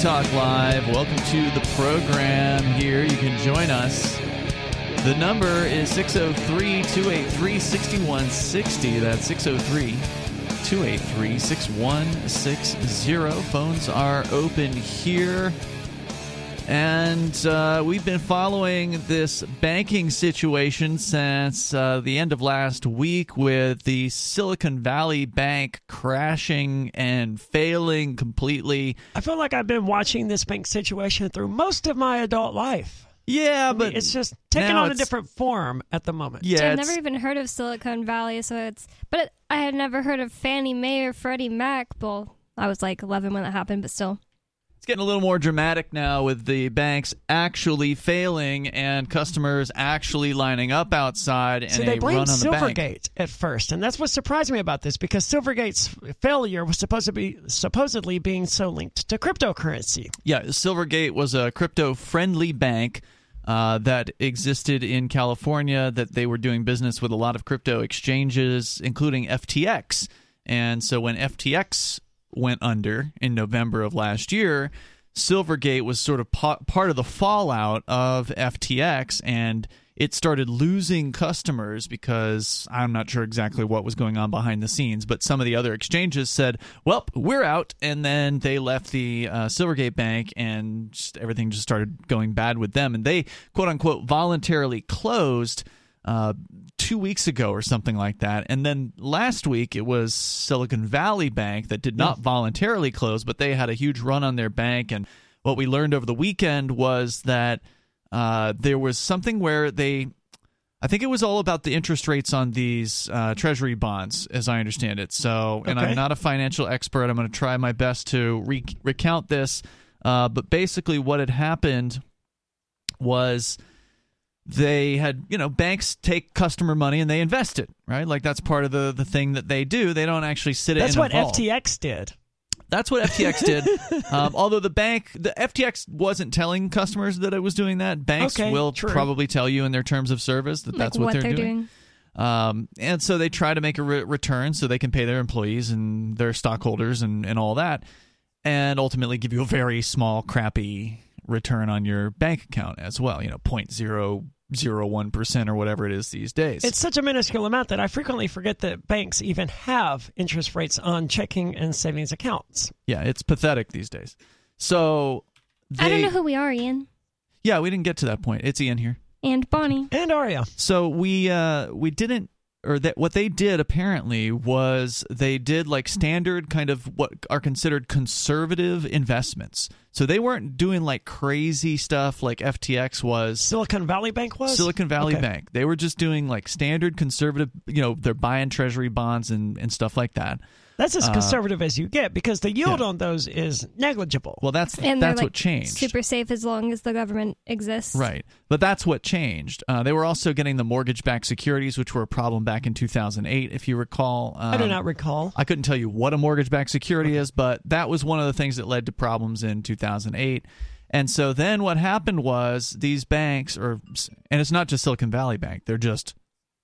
Talk Live. Welcome to the program here. You can join us. The number is 603 283 6160. That's 603 283 6160. Phones are open here. And uh, we've been following this banking situation since uh, the end of last week with the Silicon Valley Bank crashing and failing completely. I feel like I've been watching this bank situation through most of my adult life. Yeah, I mean, but it's just taking on a different form at the moment. Yeah, I've never even heard of Silicon Valley, so it's. But it, I had never heard of Fannie Mae or Freddie Mac. Well, I was like 11 when that happened, but still. It's getting a little more dramatic now with the banks actually failing and customers actually lining up outside and So a they run on the bank. Silvergate at first, and that's what surprised me about this because Silvergate's failure was supposed to be supposedly being so linked to cryptocurrency. Yeah, Silvergate was a crypto friendly bank uh, that existed in California, that they were doing business with a lot of crypto exchanges, including FTX. And so when FTX went under in November of last year, Silvergate was sort of pa- part of the fallout of FTX and it started losing customers because I'm not sure exactly what was going on behind the scenes, but some of the other exchanges said, "Well, we're out," and then they left the uh, Silvergate Bank, and just, everything just started going bad with them, and they quote unquote voluntarily closed uh, two weeks ago or something like that. And then last week it was Silicon Valley Bank that did not voluntarily close, but they had a huge run on their bank. And what we learned over the weekend was that uh, there was something where they. I think it was all about the interest rates on these uh, treasury bonds, as I understand it. So, and Okay. I'm not a financial expert. I'm going to try my best to re- recount this. Uh, but basically, what had happened was they had you know banks take customer money and they invest it right like that's part of the the thing that they do they don't actually sit it That's in a what vault. FTX did. that's what ftx did um, although the bank the ftx wasn't telling customers that it was doing that banks Okay, will true. probably tell you in their terms of service that that's what, what they're, doing. Um, and so they try to make a re- return so they can pay their employees and their stockholders and, and all that, and ultimately give you a very small, crappy return on your bank account as well. You know, point zero zero one percent or whatever it is these days. It's such a minuscule amount that I frequently forget that banks even have interest rates on checking and savings accounts. yeah, it's pathetic these days. So they, I don't know who we are, Ian. Yeah, we didn't get to that point. It's Ian here. And Bonnie. And Aria. So we uh we didn't or that what they did apparently was they did like standard kind of what are considered conservative investments. So they weren't doing like crazy stuff like FTX was. Silicon Valley Bank was? Silicon Valley Okay. Bank. They were just doing like standard conservative, you know, they're buying treasury bonds and, and stuff like that. That's as Uh, conservative as you get because the yield yeah. on those is negligible. Well, that's And they're that's like what changed. super safe as long as the government exists. Right. But that's what changed. Uh, they were also getting the mortgage backed securities, which were a problem back in 2008, if you recall. Um, I do not recall. I couldn't tell you what a mortgage backed security is, but that was one of the things that led to problems in 2008. And so then what happened was these banks, or and it's not just Silicon Valley Bank, they're just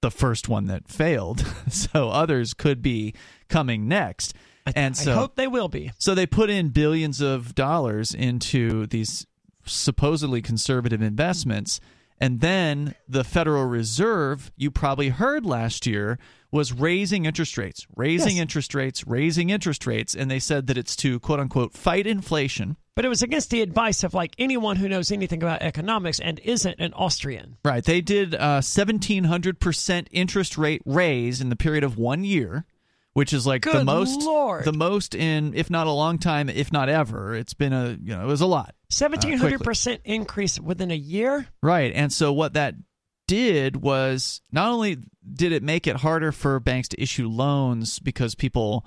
the first one that failed. so others could be coming next. And so I hope they will be. so they put in billions of dollars into these supposedly conservative investments. And then the Federal Reserve, you probably heard last year, was raising interest rates, raising Yes. interest rates, raising interest rates. And they said that it's to quote unquote fight inflation. But it was against the advice of like anyone who knows anything about economics and isn't an Austrian. Right. They did a 1,700% interest rate raise in the period of one year. Which is like the most, Lord. the most in, if not a long time, if not ever. It's been a, you know, it was a lot. Seventeen hundred percent increase within a year. Right. And so what that did was not only did it make it harder for banks to issue loans because people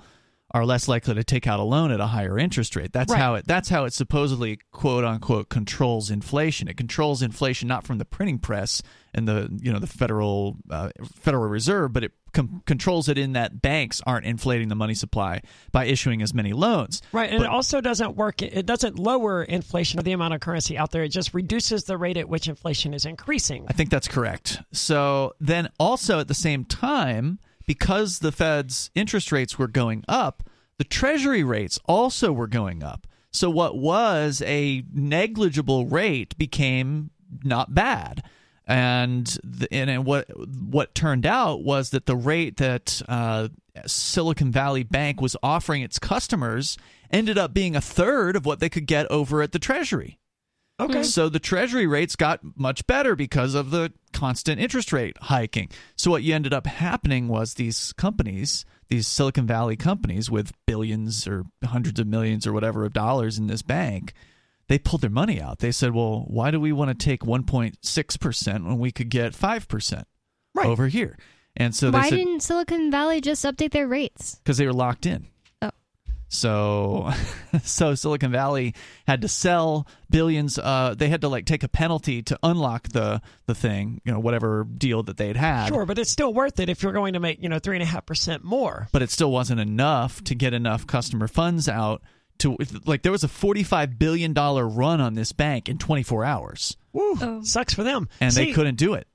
are less likely to take out a loan at a higher interest rate. That's Right. how it that's how it supposedly quote unquote controls inflation. It controls inflation not from the printing press and the you know the federal uh, Federal Reserve, but it com- controls it in that banks aren't inflating the money supply by issuing as many loans. Right, and But- it also doesn't work. It doesn't lower inflation or the amount of currency out there. It just reduces the rate at which inflation is increasing. I think that's correct. So then also at the same time, because the Fed's interest rates were going up, the treasury rates also were going up. So what was a negligible rate became not bad. And the, and what what turned out was that the rate that uh, Silicon Valley Bank was offering its customers ended up being a third of what they could get over at the Treasury. Okay. So the treasury rates got much better because of the constant interest rate hiking. So what you ended up happening was these companies, these Silicon Valley companies with billions or hundreds of millions or whatever of dollars in this bank, they pulled their money out. They said, "Well, why do we want to take 1.6% when we could get 5% Right. over here?" And so they Why said didn't Silicon Valley just update their rates? because they were locked in. Oh. So, so Silicon Valley had to sell billions. Uh, they had to like take a penalty to unlock the the thing, you know, whatever deal that they'd had. Sure, but it's still worth it if you're going to make, you know, three and a half percent more. But it still wasn't enough to get enough customer funds out to like there was a forty five billion dollar run on this bank in twenty four hours, Woo, Oh. sucks for them. and they couldn't do it.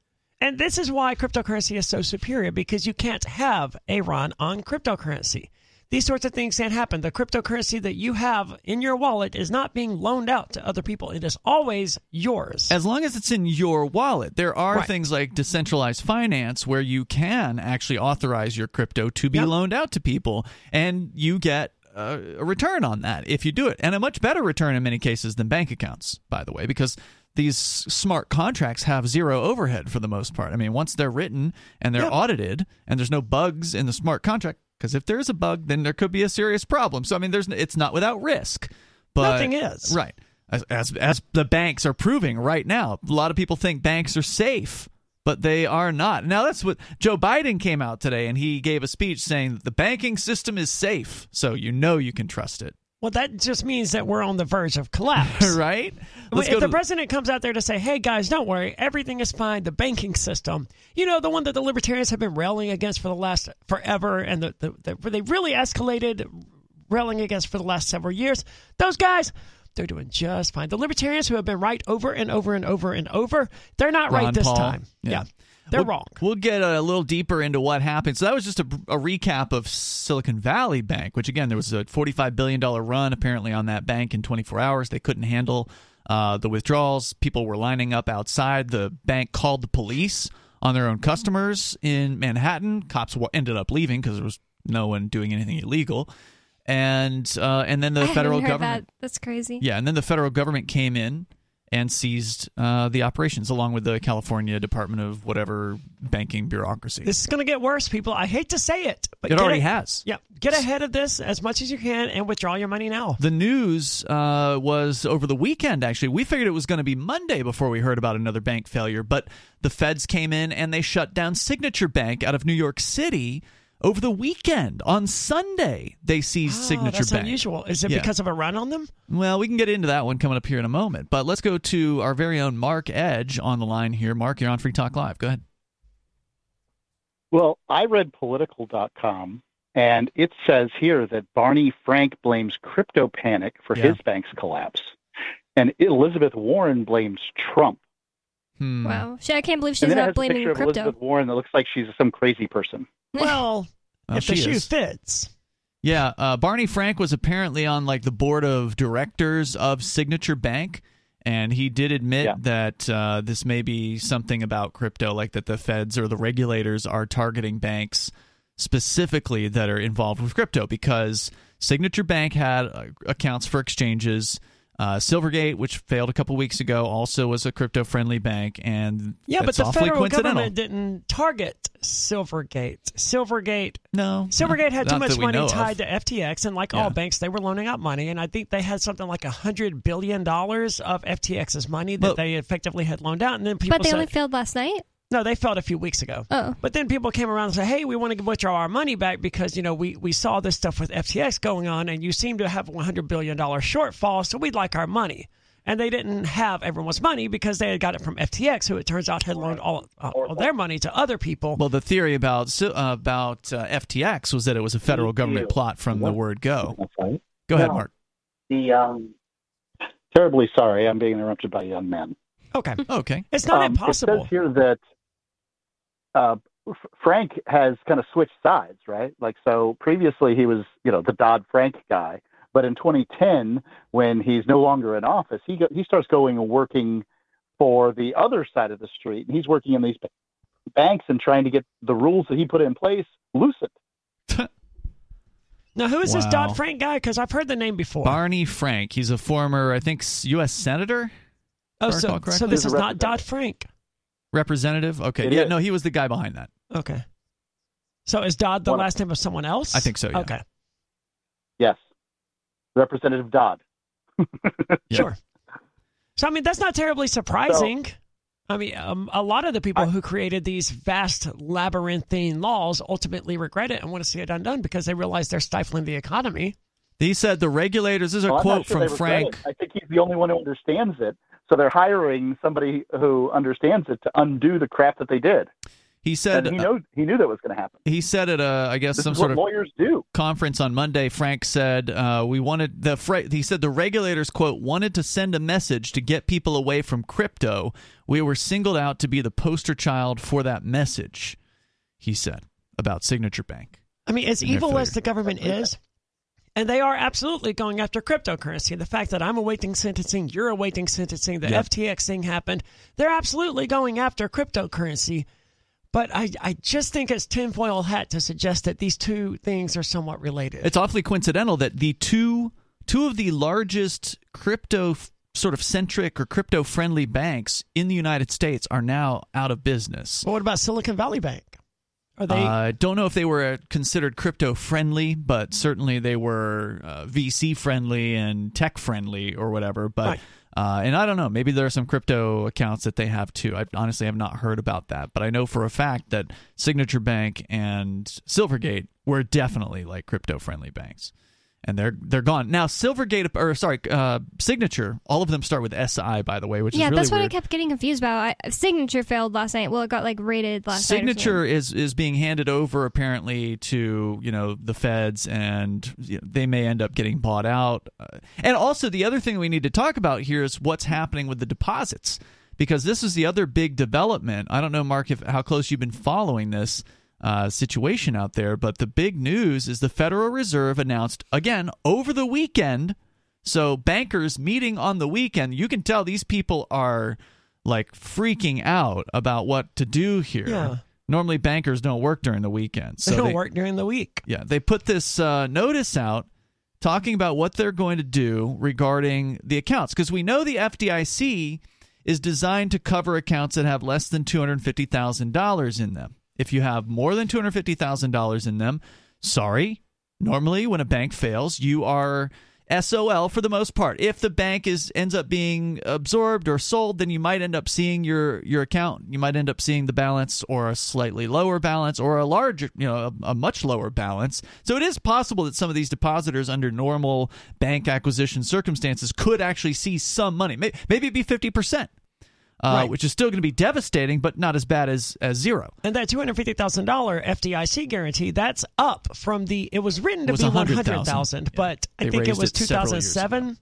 And this is why cryptocurrency is so superior because you can't have a run on cryptocurrency. These sorts of things can't happen. The cryptocurrency that you have in your wallet is not being loaned out to other people. It is always yours. as long as it's in your wallet. There are Right. things like decentralized finance where you can actually authorize your crypto to be Yep. loaned out to people, and you get uh, a return on that if you do it, and a much better return in many cases than bank accounts, by the way, because these smart contracts have zero overhead for the most part. I mean, once they're written and they're Yep. audited, and there's no bugs in the smart contract. Because if there's a bug, then there could be a serious problem. So I mean, there's it's not without risk. But Nothing is. right as, as as the banks are proving right now. A lot of people think banks are safe, but they are not. Now that's what Joe Biden came out today and he gave a speech saying that the banking system is safe, so you know you can trust it, well, that just means that we're on the verge of collapse. right? if the to- president comes out there to say, "Hey guys, don't worry, everything is fine," the banking system, you know, the one that the libertarians have been railing against for the last forever, and the, the, the where they really escalated railing against for the last several years, those guys. They're doing just fine. The libertarians who have been right over and over and over and over, they're not Ron right this Paul. time. Yeah. they're we'll, wrong. We'll get a little deeper into what happened. So that was just a, a recap of Silicon Valley Bank, which again there was a forty-five billion dollar run apparently on that bank in twenty-four hours. They couldn't handle uh, the withdrawals. People were lining up outside. The bank called the police on their own customers in Manhattan. Cops ended up leaving because there was no one doing anything illegal. And uh, and then the I federal heard government. that. That's crazy. Yeah, and then the federal government came in and seized uh, the operations along with the California Department of whatever banking bureaucracy. This is going to get worse, people. I hate to say it, but it get already a- has. Yeah, get ahead of this as much as you can and withdraw your money now. The news uh, was over the weekend, actually. We figured it was going to be Monday before we heard about another bank failure, but the feds came in and they shut down Signature Bank out of New York City over the weekend. On Sunday, they seized Oh, Signature that's Bank. unusual. Is it Yeah. because of a run on them? Well, we can get into that one coming up here in a moment, but let's go to our very own Mark Edge on the line here. Mark, you're on Free Talk Live. Go ahead. Well, I read Politico.com, and it says here that Barney Frank blames crypto panic for Yeah. his bank's collapse, and Elizabeth Warren blames Trump. Hmm. Wow. Shit, I can't believe she's and then it not has a blaming picture of crypto. Elizabeth Warren that looks like she's some crazy person. Well, Well, if the she shoe is. fits. Yeah, uh, Barney Frank was apparently on like the board of directors of Signature Bank, and he did admit Yeah. that uh, this may be something about crypto, like that the feds or the regulators are targeting banks specifically that are involved with crypto because Signature Bank had uh, accounts for exchanges. Uh, Silvergate, which failed a couple weeks ago, also was a crypto-friendly bank, and Yeah, but the federal government didn't target Silvergate. Silvergate. no, Silvergate had too much that we know money of. tied to FTX, and like Yeah. all banks, they were loaning out money. And I think they had something like a hundred billion dollars of FTX's money that But- they effectively had loaned out. And then people but they said, only failed last night. "No, they felt a few weeks ago." Oh. But then people came around and said, "Hey, we want to withdraw our money back because you know we we saw this stuff with FTX going on, and you seem to have a 100 billion dollar shortfall, so we'd like our money." And they didn't have everyone's money because they had got it from FTX, who it turns out had loaned all, uh, all their money to other people. Well, the theory about uh, about uh, FTX was that it was a federal government plot from the word go. That's right. Go ahead, No. Mark. The um, terribly sorry, I'm being interrupted by a young man. Okay, Okay. it's not Um, impossible. It says here that uh, Frank has kind of switched sides, right? Like, so previously he was, you know, the Dodd Frank guy, But in 2010, when he's no longer in office, he go, he starts going and working for the other side of the street. And he's working in these banks and trying to get the rules that he put in place loosened. Now, who is this Dodd Frank guy? Because I've heard the name before. Barney Frank. He's a former, I think, U.S. senator, oh, so, so this is not Dodd representative. Frank. Representative. Okay, It yeah, is. no, he was the guy behind that. Okay. So is Dodd the One last name of someone else? I think so, yeah. Okay. Yes, Representative Dodd. Yeah. Sure. So I mean, that's not terribly surprising. I mean, um, a lot of the people who created these vast labyrinthine laws ultimately regret it and want to see it undone because they realize they're stifling the economy. He said the regulators. This is a Well, quote sure from Frank. it. I think he's the only one who understands it. So they're hiring somebody who understands it to undo the crap that they did. He said And he knows he knew that was going to happen. he said at a I guess This some sort of lawyers do. conference on Monday, Frank said uh, we wanted the fra- he said the regulators quote wanted to send a message to get people away from crypto. We were singled out to be the poster child for that message. He said about Signature Bank. I mean, as And their evil as the government is, and they are absolutely going after cryptocurrency. The fact that I'm awaiting sentencing, you're awaiting sentencing, the Yeah. FTX thing happened. They're absolutely going after cryptocurrency. But I, I just think it's tinfoil hat to suggest that these two things are somewhat related. It's awfully coincidental that the two two of the largest crypto sort of centric or crypto friendly banks in the United States are now out of business. but what about Silicon Valley Bank? Are they? I don't know if they were considered crypto friendly, but certainly they were uh, VC friendly and tech friendly or whatever. But Right. uh, and I don't know, maybe there are some crypto accounts that they have too. I honestly have not heard about that, but I know for a fact that Signature Bank and Silvergate were definitely like crypto friendly banks. And they're they're gone now. Silvergate or sorry, uh, Signature. All of them start with SI, by the way, which yeah, is really that's what weird. I kept getting confused about. I, Signature failed last night. Well, it got like rated last night. Signature is is being handed over apparently to you know the feds, and you know, they may end up getting bought out. Uh, and also, the other thing we need to talk about here is what's happening with the deposits, because this is the other big development. I don't know, Mark, if how close you've been following this uh, situation out there, but the big news is the Federal Reserve announced again over the weekend. So bankers meeting on the weekend, you can tell these people are like freaking out about what to do here. Yeah. Normally bankers don't work during the weekend. So they don't work during the week. Yeah, they put this uh, notice out talking about what they're going to do regarding the accounts because we know the FDIC is designed to cover accounts that have less than $250,000 in them. If you have more than $250,000 in them, sorry, normally when a bank fails, you are SOL for the most part. If the bank is ends up being absorbed or sold, then you might end up seeing your your account. You might end up seeing the balance or a slightly lower balance or a larger, you know, a, a much lower balance. So it is possible that some of these depositors under normal bank acquisition circumstances could actually see some money. Maybe, maybe it'd be 50%. Uh, Right. which is still going to be devastating, but not as bad as, as zero. And that two hundred fifty thousand dollar FDIC guarantee that's up from the. It was written to was be 100,000. hundred thousand, Yeah. but I think it was it two several thousand years seven.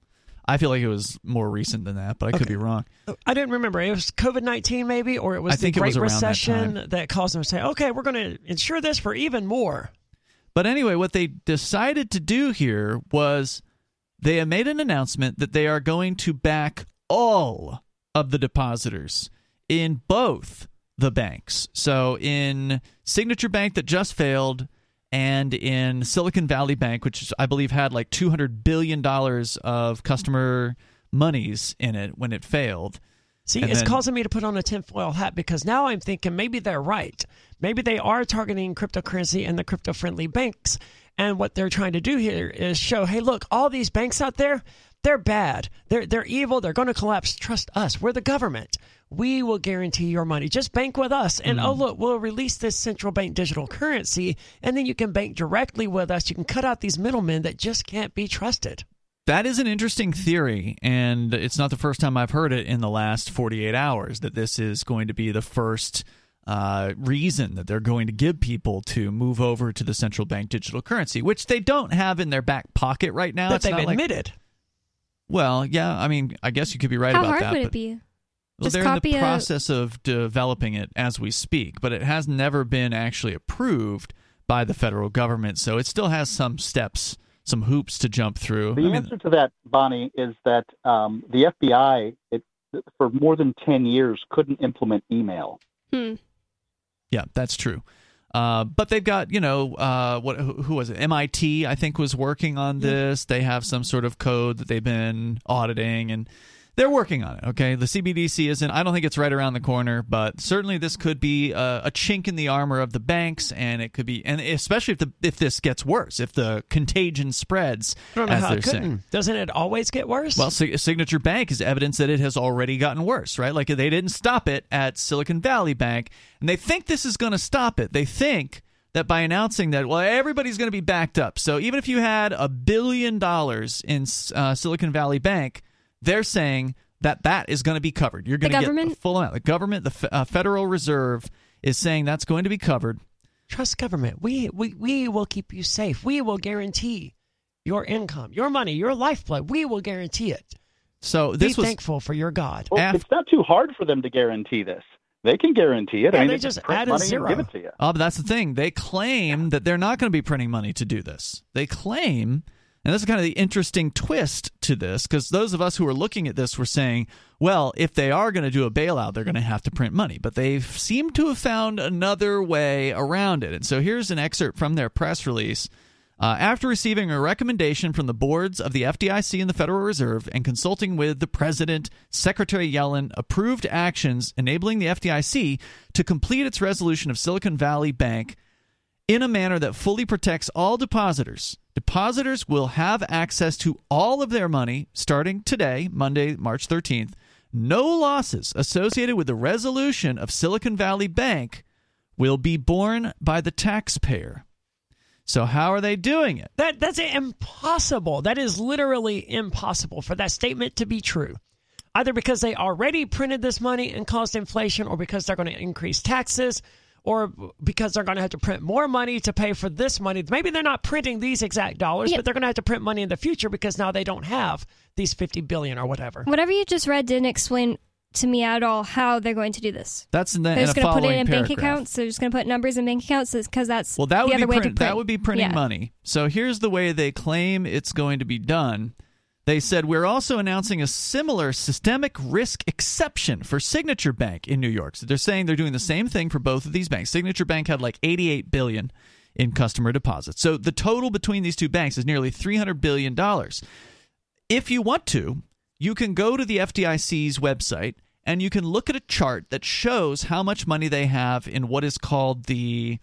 I feel like it was more recent than that, but I could be wrong. I didn't remember. It was COVID nineteen, maybe, or it was I the Great was around that Recession that, caused them to say, "Okay, we're going to insure this for even more." But anyway, what they decided to do here was they have made an announcement that they are going to back all of the depositors in both the banks. So in Signature Bank that just failed and in Silicon Valley Bank which I believe had like 200 billion dollars of customer monies in it when it failed. See, And it's then- causing me to put on a tinfoil hat because now I'm thinking maybe they're right. Maybe they are targeting cryptocurrency and the crypto friendly banks. And what they're trying to do here is show, hey, look, all these banks out there, they're bad. They're they're evil. They're going to collapse. Trust us. We're the government. We will guarantee your money. Just bank with us. And oh look, we'll release this central bank digital currency, and then you can bank directly with us. You can cut out these middlemen that just can't be trusted. That is an interesting theory, and it's not the first time I've heard it in the last 48 hours that this is going to be the first uh, reason that they're going to give people to move over to the central bank digital currency, which they don't have in their back pocket right now. that It's they've not like- admitted. Well, yeah, I mean, I guess you could be right How about hard that. would but- it be? well, Just they're in copy the a- process of developing it as we speak, but it has never been actually approved by the federal government, so it still has some steps some hoops to jump through. The I mean, answer to that, Bonnie, is that um, the FBI, it, for more than 10 years, couldn't implement email. Hmm. Yeah, that's true. Uh, but they've got, you know, uh, what? Who, who was it? MIT, I think, was working on this. They have some sort of code that they've been auditing, and they're working on it. Okay, the CBDC isn't. I don't think it's right around the corner, but certainly this could be a, a chink in the armor of the banks, and it could be, and especially if the if this gets worse, if the contagion spreads, I don't know as how they're it saying. Doesn't it always get worse? Well, Sig- Signature Bank is evidence that it has already gotten worse, right? Like they didn't stop it at Silicon Valley Bank, and they think this is going to stop it. They think that by announcing that, well, everybody's going to be backed up. So even if you had a billion dollars in uh, Silicon Valley Bank, they're saying that that is going to be covered. You're going to get the full amount. The government, the F- uh, Federal Reserve, is saying that's going to be covered. Trust government. We, we, we will keep you safe. We will guarantee your income, your money, your lifeblood. We will guarantee it. So this Be was thankful for your God. Well, Af- it's not too hard for them to guarantee this. They can guarantee it. Yeah, I mean, they they just print add a money zero. and give it to you. Oh, but that's the thing. They claim that they're not going to be printing money to do this. They claim, and this is kind of the interesting twist to this, because those of us who are looking at this were saying, well, if they are going to do a bailout, they're going to have to print money. But they seem to have found another way around it. And so here's an excerpt from their press release. Uh, after receiving a recommendation from the boards of the FDIC and the Federal Reserve and consulting with the President, Secretary Yellen approved actions enabling the FDIC to complete its resolution of Silicon Valley Bank in a manner that fully protects all depositors. Depositors will have access to all of their money starting today, Monday, March 13th. No losses associated with the resolution of Silicon Valley Bank will be borne by the taxpayer. So, how are they doing it? That that's impossible. That is literally impossible for that statement to be true. Either because they already printed this money and caused inflation, or because they're going to increase taxes, or because they're going to have to print more money to pay for this money. Maybe they're not printing these exact dollars, Yeah. but they're going to have to print money in the future because now they don't have these 50 billion or whatever. Whatever you just read didn't explain to me at all how they're going to do this. That's in the They're in just going to put it following in bank accounts. They're just going to put numbers in bank accounts because that's Well, that the would other be way print, to print. that would be printing Yeah. money. So here's the way they claim it's going to be done. They said we're also announcing a similar systemic risk exception for Signature Bank in New York. So they're saying they're doing the same thing for both of these banks. Signature Bank had like 88 billion in customer deposits. So the total between these two banks is nearly 300 billion dollars. If you want to, you can go to the FDIC's website and you can look at a chart that shows how much money they have in what is called the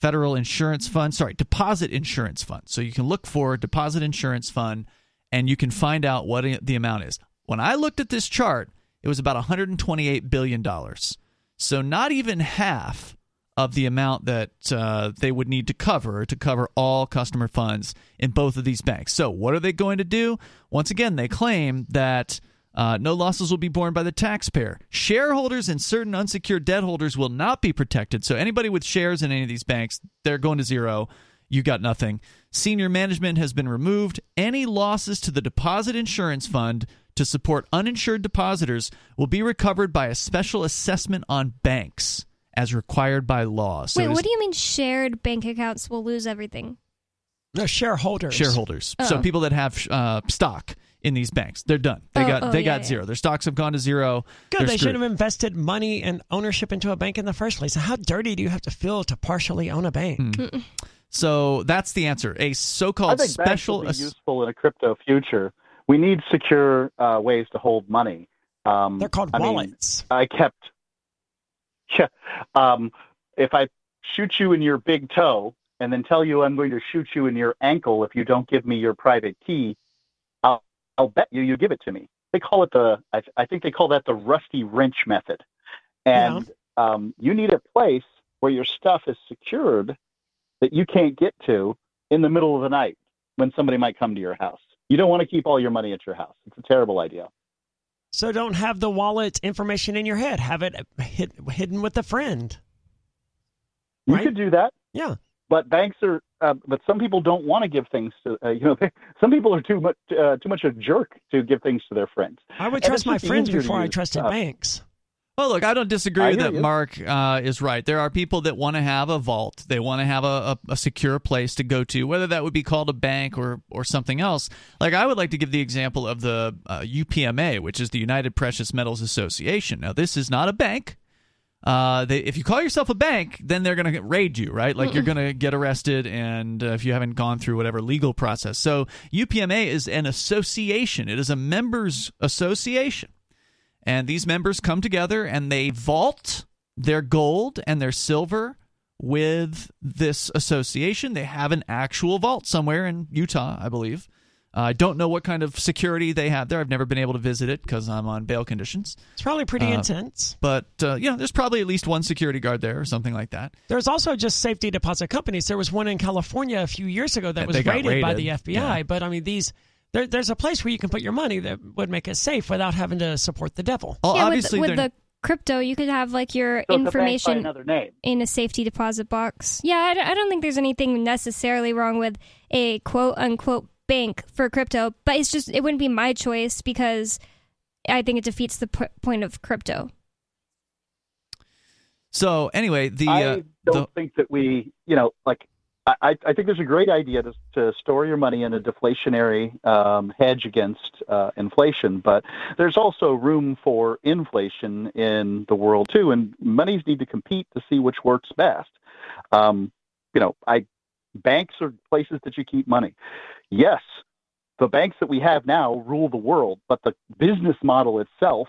Federal Insurance Fund, sorry, Deposit Insurance Fund. So you can look for Deposit Insurance Fund and you can find out what the amount is. When I looked at this chart, it was about 128 billion dollars. So not even half of the amount that uh, they would need to cover to cover all customer funds in both of these banks. So what are they going to do? Once again, they claim that uh, no losses will be borne by the taxpayer. Shareholders and certain unsecured debt holders will not be protected. So anybody with shares in any of these banks, they're going to zero. You got nothing. Senior management has been removed. Any losses to the deposit insurance fund to support uninsured depositors will be recovered by a special assessment on banks as required by law. So Wait, it is what do you mean shared bank accounts will lose everything? No, shareholders. shareholders? So Oh. people that have uh, stock in these banks, they're done. They Oh, got oh, they yeah, got yeah. zero. Their stocks have gone to zero. Good. They're they screwed. should have invested money and ownership into a bank in the first place. How dirty do you have to feel to partially own a bank? Hmm. So that's the answer. A so-called think banks special. will be useful in a crypto future. We need secure uh, ways to hold money. Um, They're called I mean, wallets. I kept. Yeah. Um, if I shoot you in your big toe and then tell you I'm going to shoot you in your ankle if you don't give me your private key, I'll, I'll bet you you give it to me. They call it the. I, I think they call that the rusty wrench method. And um, you need a place where your stuff is secured that you can't get to in the middle of the night when somebody might come to your house. You don't want to keep all your money at your house. It's a terrible idea. So don't have the wallet information in your head. Have it hid, hidden with a friend. You Right. could do that. Yeah. but banks are uh, but some people don't want to give things to uh, you know they, some people are too much uh, too much a jerk to give things to their friends I would trust my friends before I trusted banks. Well, look, I don't disagree I that you. Mark uh, is right. There are people that want to have a vault. They want to have a, a, a secure place to go to, whether that would be called a bank or or something else. Like I would like to give the example of the uh, UPMA, which is the United Precious Metals Association. Now, this is not a bank. Uh, they, if you call yourself a bank, then they're going to raid you, right? Like you're going to get arrested, and uh, if you haven't gone through whatever legal process. So UPMA is an association. It is a members association. And these members come together and they vault their gold and their silver with this association. They have an actual vault somewhere in Utah, I believe. Uh, I don't know what kind of security they have there. I've never been able to visit it because I'm on bail conditions. It's probably pretty Uh, intense. But uh, you know, there's probably at least one security guard there or something like that. There's also just safety deposit companies. There was one in California a few years ago that was got raided, by the. FBI. Yeah. But I mean, these there, there's a place where you can put your money that would make it safe without having to support the devil. Well, yeah, obviously with, with the crypto, you could have like your So it's a bank by information another name. in a safety deposit box. Yeah, I, don't- I don't think there's anything necessarily wrong with a quote unquote bank for crypto, but it's just it wouldn't be my choice because I think it defeats the p- point of crypto. so anyway. The I uh, don't the, think that we, you know, like I, I think there's a great idea to, to store your money in a deflationary um, hedge against uh, inflation, but there's also room for inflation in the world too, and monies need to compete to see which works best. Um, you know, I banks are places that you keep money. Yes, the banks that we have now rule the world, but the business model itself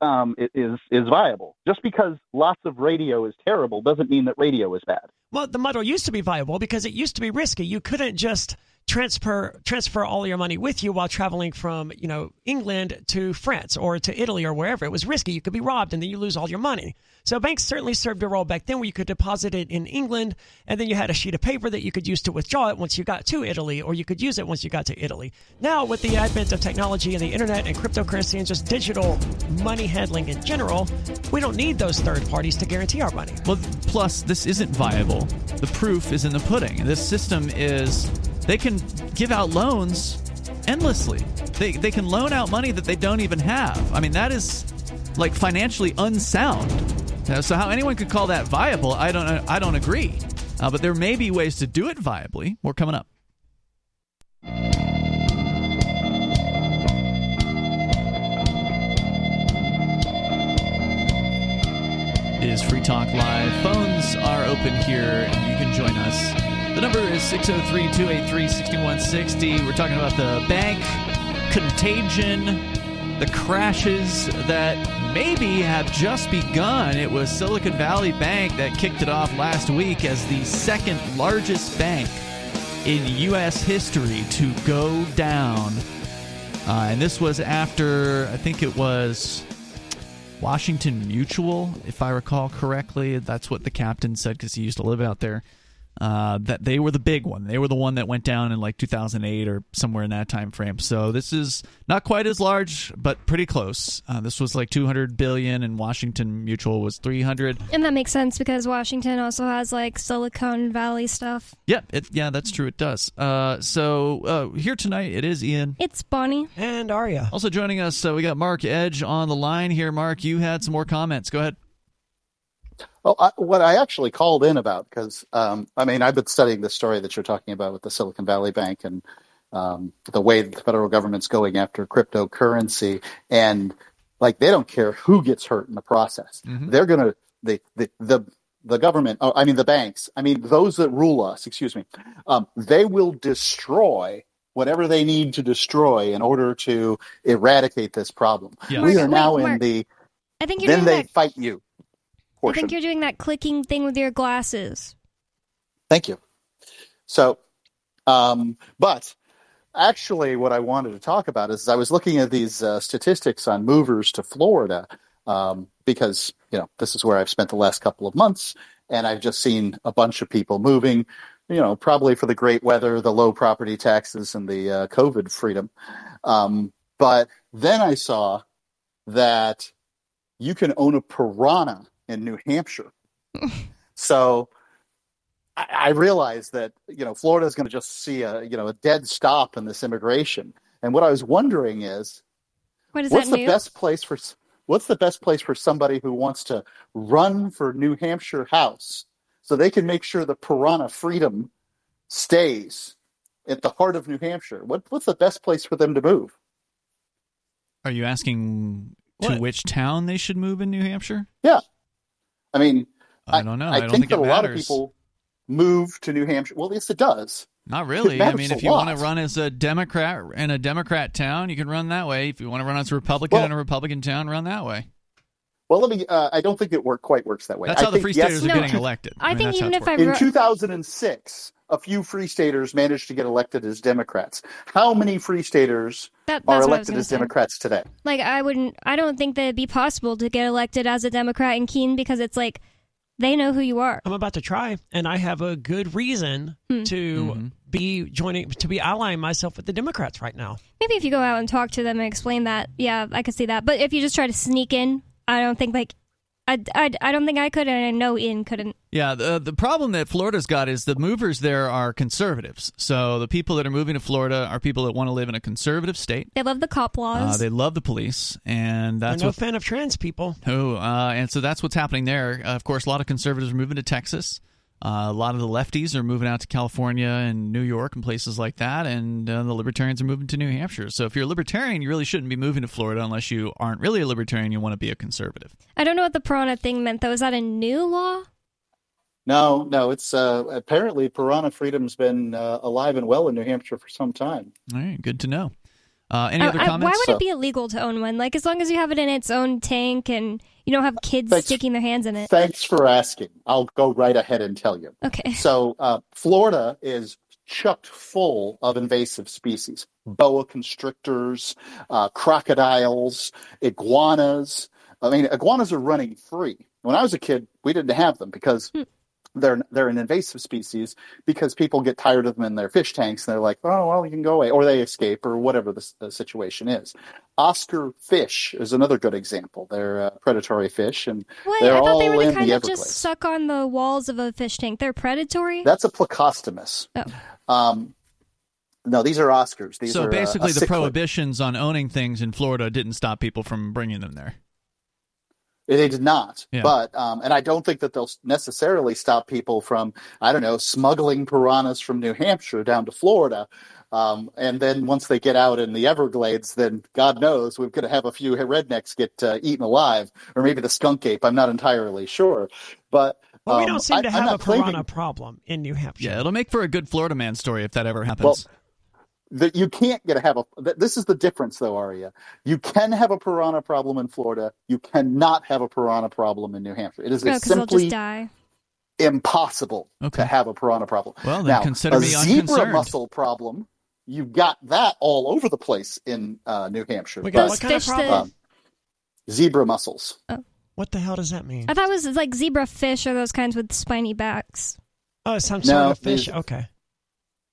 um, is is viable. Just because lots of radio is terrible doesn't mean that radio is bad. Well, the model used to be viable because it used to be risky. You couldn't just transfer transfer all your money with you while traveling from you know England to France or to Italy or wherever. It was risky. You could be robbed and then you lose all your money. So banks certainly served a role back then where you could deposit it in England and then you had a sheet of paper that you could use to withdraw it once you got to Italy or you could use it once you got to Italy. Now with the advent of technology and the internet and cryptocurrency and just digital money handling in general, we don't need those third parties to guarantee our money. Well, plus, this isn't viable. The proof is in the pudding. This system is, they can give out loans endlessly. They, they can loan out money that they don't even have. I mean, that is like financially unsound. Uh, so, how anyone could call that viable, I don't, I don't agree. Uh, but there may be ways to do it viably. More coming up. It is Free Talk Live. Phones are open here, and you can join us. The number is 603 283 6160. We're talking about the bank contagion, the crashes that maybe have just begun. It was Silicon Valley Bank that kicked it off last week as the second largest bank in U.S. history to go down. Uh, and this was after, I think it was Washington Mutual, if I recall correctly. That's what the captain said because he used to live out there. Uh, that they were the big one. They were the one that went down in like 2008 or somewhere in that time frame. So this is not quite as large, but pretty close. Uh, this was like 200 billion, and Washington Mutual was 300. And that makes sense because Washington also has like Silicon Valley stuff. Yeah, it, yeah, that's true. It does. Uh, so uh, here tonight it is Ian. It's Bonnie. And Aria. Also joining us, uh, we got Mark Edge on the line here. Mark, you had some more comments. Go ahead. Well, I, what I actually called in about, because um, I mean, I've been studying the story that you're talking about with the Silicon Valley Bank and um, the way the federal government's going after cryptocurrency, and like they don't care who gets hurt in the process. Mhm. They're gonna the the the the government. Oh, I mean the banks. I mean those that rule us. Excuse me. Um, they will destroy whatever they need to destroy in order to eradicate this problem. Yeah. We are now wait, in Mark. the I think you're then they that. fight you. I think you're doing that clicking thing with your glasses. Thank you. So, um, but actually, what I wanted to talk about is I was looking at these uh, statistics on movers to Florida um, because you know this is where I've spent the last couple of months, and I've just seen a bunch of people moving. You know, probably for the great weather, the low property taxes, and the uh, COVID freedom. Um, but then I saw that you can own a piranha in New Hampshire. so I, I realized that you know Florida is going to just see a you know a dead stop in this immigration. And what I was wondering is, What is what's that the new? best place for what's the best place for somebody who wants to run for New Hampshire House so they can make sure the piranha freedom stays at the heart of New Hampshire? What, what's the best place for them to move? Are you asking to What? which town they should move in New Hampshire? Yeah. I mean, I don't know. I, I, don't think, think, that it a lot of people move to New Hampshire. Well, yes, it does. Not really. I mean, if you want to run as a Democrat in a Democrat town, you can run that way. If you want to run as a Republican Well- in a Republican town, run that way. Well, let me. Uh, I don't think it work quite works that way. That's I how the think, Free yes, are No. getting elected. I mean, think even if I working. In 2006, a few Free Staters managed to get elected as Democrats. How many Free Staters That, are that's what I was elected as say. Democrats today? Like I wouldn't. I don't think that it'd be possible to get elected as a Democrat in Keene because it's like they know who you are. I'm about to try, and I have a good reason Hmm. to Mm-hmm. be joining, to be allying myself with the Democrats right now. Maybe if you go out and talk to them and explain that, yeah, I could see that. But if you just try to sneak in, I don't think like. I, I, I don't think I could, and I know Ian couldn't. Yeah, the the problem that Florida's got is the movers there are conservatives. So the people that are moving to Florida are people that want to live in a conservative state. They love the cop Uh, laws. they love the police, and that's I'm no what. fan of trans people. Oh, uh, and so that's what's happening there. Uh, of course, a lot of conservatives are moving to Texas. Uh, a lot of the lefties are moving out to California and New York and places like that, and uh, the libertarians are moving to New Hampshire. So if you're a libertarian, you really shouldn't be moving to Florida unless you aren't really a libertarian. You want to be a conservative. I don't know what the piranha thing meant though. Is that a new law? No, no. It's uh, apparently piranha freedom's been uh, alive and well in New Hampshire for some time. All right, good to know. Uh, any I- other I- comments? why would So- it be illegal to own one? Like as long as you have it in its own tank and you don't have kids Thanks. sticking their hands in it. Thanks for asking. I'll go right ahead and tell you. Okay. So, uh, Florida is chucked full of invasive species boa constrictors, uh, crocodiles, iguanas. I mean, iguanas are running free. When I was a kid, we didn't have them because Hmm. They're they're an invasive species because people get tired of them in their fish tanks and they're like, oh well, you can go away, or they escape, or whatever the, the situation is. Oscar fish is another good example. They're uh, predatory fish, and Wait, they're I thought they were the in kind the that just Everglades. suck on the walls of a fish tank. They're predatory. That's a plecostomus. Oh. Um, no, these are Oscars. These so are, uh, basically, a the prohibitions on owning things in Florida didn't stop people from bringing them there. They did not, Yeah. but um, and I don't think that they'll necessarily stop people from I don't know smuggling piranhas from New Hampshire down to Florida, um, and then once they get out in the Everglades, then God knows we're going to have a few rednecks get uh, eaten alive, or maybe the skunk ape. I'm not entirely sure, but Well, we um, don't seem to I'm have a not claiming- piranha problem in New Hampshire. Yeah, it'll make for a good Florida man story if that ever happens. Well, that you can't get a have a this is the difference though aria you can have a piranha problem in florida you cannot have a piranha problem in new hampshire it is No, simply just die. impossible Okay. to have a piranha problem Well, then now consider a me zebra unconcerned. mussel problem You've got that all over the place in uh, new hampshire We got but, what kind of fish that- problem? um, zebra mussels What the hell does that mean? I thought it was like zebra fish or those kinds with spiny backs. Oh, some No, sort of fish. Okay.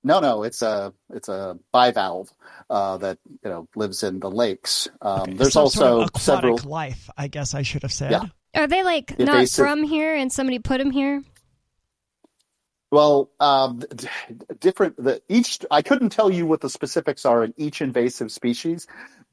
No no it's a it's a bivalve uh, that you know lives in the lakes um, Okay, there's some also sort of aquatic several life. I guess I should have said. Yeah. Are they like not Invasive- from here and somebody put them here? Well, um, d- different. The each I couldn't tell you what the specifics are in each invasive species,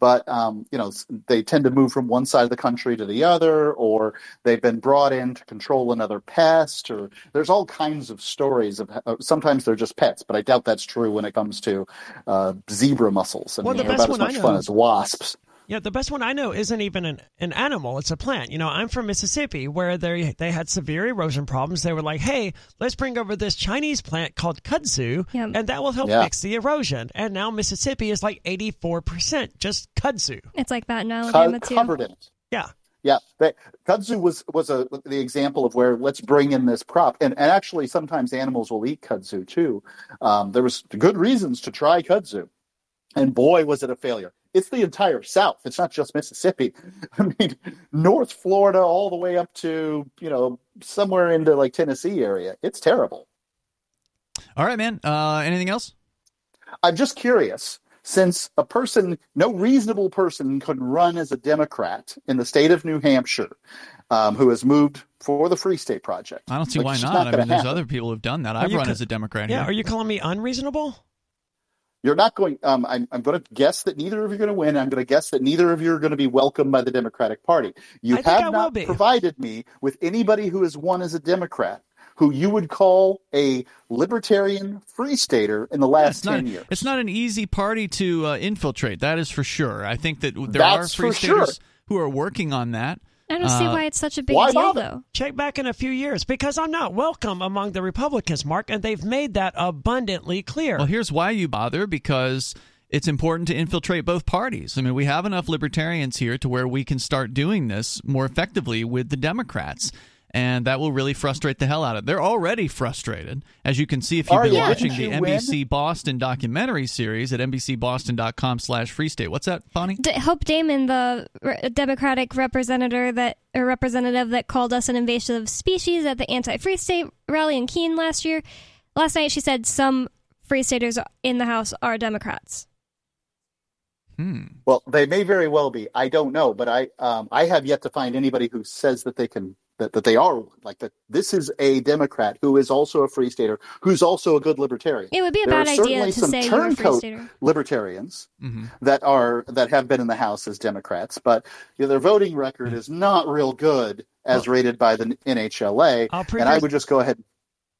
but um, you know they tend to move from one side of the country to the other, or they've been brought in to control another pest, or there's all kinds of stories of. Uh, sometimes they're just pets, but I doubt that's true when it comes to uh, zebra mussels. And Well, the they're best about as one I much fun as wasps. Yeah, the best one I know isn't even an, an animal; it's a plant. You know, I'm from Mississippi, where they they had severe erosion problems. They were like, "Hey, let's bring over this Chinese plant called kudzu, Yeah. and that will help Yeah. fix the erosion." And now Mississippi is like 84 percent just kudzu. It's like that in Co- Alabama too. covered in it. Yeah, Yeah, they, kudzu was was a the example of where let's bring in this prop, and, and actually sometimes animals will eat kudzu too. Um, there was good reasons to try kudzu, and boy was it a failure. It's the entire South. It's not just Mississippi. I mean, North Florida all the way up to you know somewhere into like Tennessee area. It's terrible. All right, man. Uh, anything else? I'm just curious, since a person, no reasonable person could run as a Democrat in the state of New Hampshire, um, who has moved for the Free State Project. I don't see Like, why not. not I gonna mean, there's happen. other people who've done that. I've run co- as a Democrat yeah. here. Are you calling me unreasonable? You're not going. Um, I'm, I'm going to guess that neither of you are going to win. I'm going to guess that neither of you are going to be welcomed by the Democratic Party. You I have not provided me with anybody who has won as a Democrat who you would call a libertarian free stater in the Yeah, last not, ten years. It's not an easy party to uh, infiltrate. That is for sure. I think that there That's are free staters sure. who are working on that. I don't see Uh, why it's such a big why deal, bother? though. Check back in a few years because I'm not welcome among the Republicans, Mark, and they've made that abundantly clear. Well, here's why you bother because it's important to infiltrate both parties. I mean, we have enough libertarians here to where we can start doing this more effectively with the Democrats. And that will really frustrate the hell out of them. They're already frustrated. As you can see if you've been wouldn't watching the you win? NBC Boston documentary series at NBCBoston.com slash free state. What's that, Bonnie? D- Hope Damon, the re- Democratic representative that or representative that called us an invasive species at the anti-free state rally in Keene last year. Last night, she said some free staters in the House are Democrats. Hmm. Well, they may very well be. I don't know, but I um, I have yet to find anybody who says that they can that, that they are like that. This is a Democrat who is also a free stater, who's also a good libertarian. It would be a There bad are idea certainly to some say you're a free turncoat stater. libertarians Mhm. that are that have been in the House as Democrats, but you know, their voting record is not real good as rated by the NHLA. I'll prove I would just go ahead.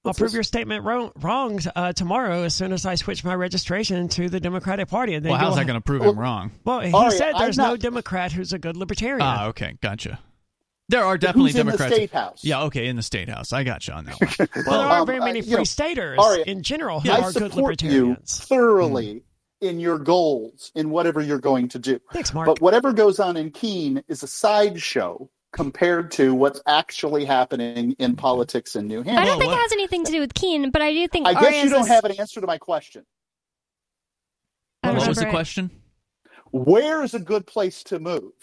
I'll prove this? your statement wrong, wrong uh, tomorrow as soon as I switch my registration to the Democratic Party. And then Well, how's that going to prove Well, him wrong? Well, he Ari, said I'm there's no Democrat who's a good libertarian. Ah, okay, gotcha. There are definitely Who's in the Democrats. state house? Yeah, okay, in the state house. I got you on that one. well, there aren't um, very many I- free know, staters Ari, in general who I are good support you libertarians. thoroughly in your goals in whatever you're going to do. Thanks, Mark. But whatever goes on in Keene is a sideshow compared to what's actually happening in politics in New Hampshire. I don't think it has anything to do with Keene, but I do think I guess Arias you don't is- have an answer to my question. What was the it. question? Where is a good place to move?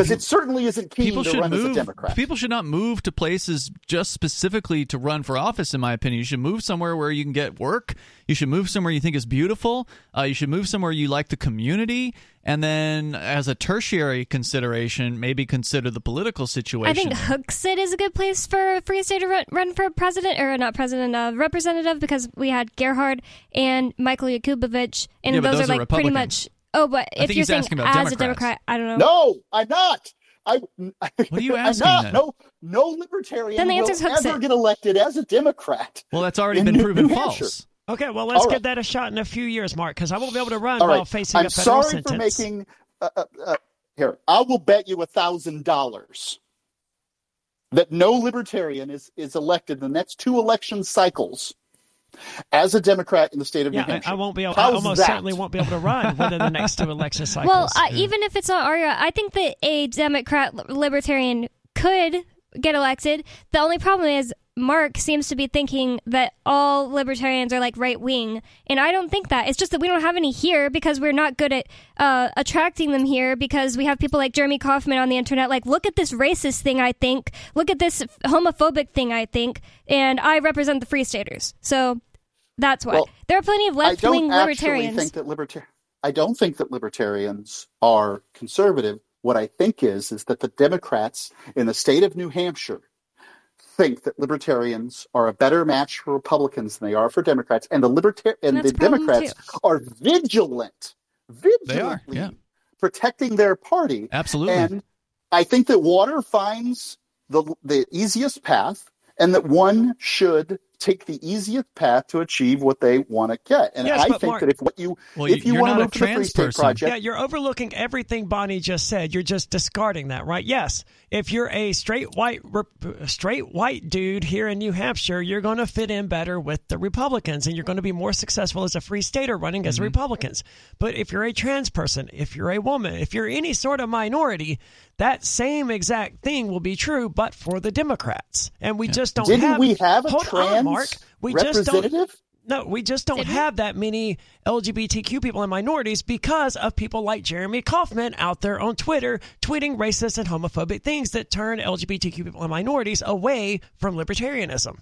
Because it certainly isn't Keene People to should run as a move. Democrat. People should not move to places just specifically to run for office. In my opinion, you should move somewhere where you can get work. You should move somewhere you think is beautiful. Uh, you should move somewhere you like the community, and then as a tertiary consideration, maybe consider the political situation. I think Hooksett is a good place for a free state to run, run for president, or not president, uh, representative, because we had Gerhard and Michael Yakubovich, and Yeah, those, those are are like pretty much. Oh, but I if you're saying about as Democrats. a Democrat, I don't know. No, I'm not. I, What are you I'm asking not. then? No, no libertarian Then the will answer's Hooksett. ever get elected as a Democrat. Well, that's already been New- proven New Hampshire. false. okay, well, let's All give that a shot in a few years, Mark, because I won't be able to run All while right. facing I'm a federal sorry for making. Uh, uh, uh, here, I will bet you a thousand dollars that no libertarian is is elected in the next two election cycles as a Democrat in the state of Yeah, New I, Hampshire. I won't be able. I almost that? certainly won't be able to run within the next two election cycles. Well, uh, even if it's not Aria, I think that a Democrat libertarian could get elected. The only problem is Mark seems to be thinking that all libertarians are like right wing, and I don't think that. It's just that we don't have any here because we're not good at uh, attracting them here because we have people like Jeremy Kauffman on the internet. Like, look at this racist thing. I think. Look at this homophobic thing. I think, and I represent the Free Staters, so. That's why Well, there are plenty of left wing libertarians. think that libertar- I don't think that libertarians are conservative. What I think is is that the Democrats in the state of New Hampshire think that libertarians are a better match for Republicans than they are for Democrats, and the libertar- and That's the a problem, Democrats are vigilant, vigilantly They are, yeah. protecting their party. Absolutely. And I think that water finds the the easiest path, and that one should take the easiest path to achieve what they want to get. And Yes, I think Mark- that if what you Well, if you want to a move to the Free trans State person. Project, Yeah, you're overlooking everything Bonnie just said. You're just discarding that, right? Yes, if you're a straight white, straight white dude here in New Hampshire, you're going to fit in better with the Republicans, and you're going to be more successful as a free stater running as mm-hmm. Republicans. But if you're a trans person, if you're a woman, if you're any sort of minority, that same exact thing will be true, but for the Democrats. And we just don't didn't have. we have a hold trans on, Mark. We just don't. No, we just don't Did have that many LGBTQ people and minorities because of people like Jeremy Kauffman out there on Twitter tweeting racist and homophobic things that turn LGBTQ people and minorities away from libertarianism.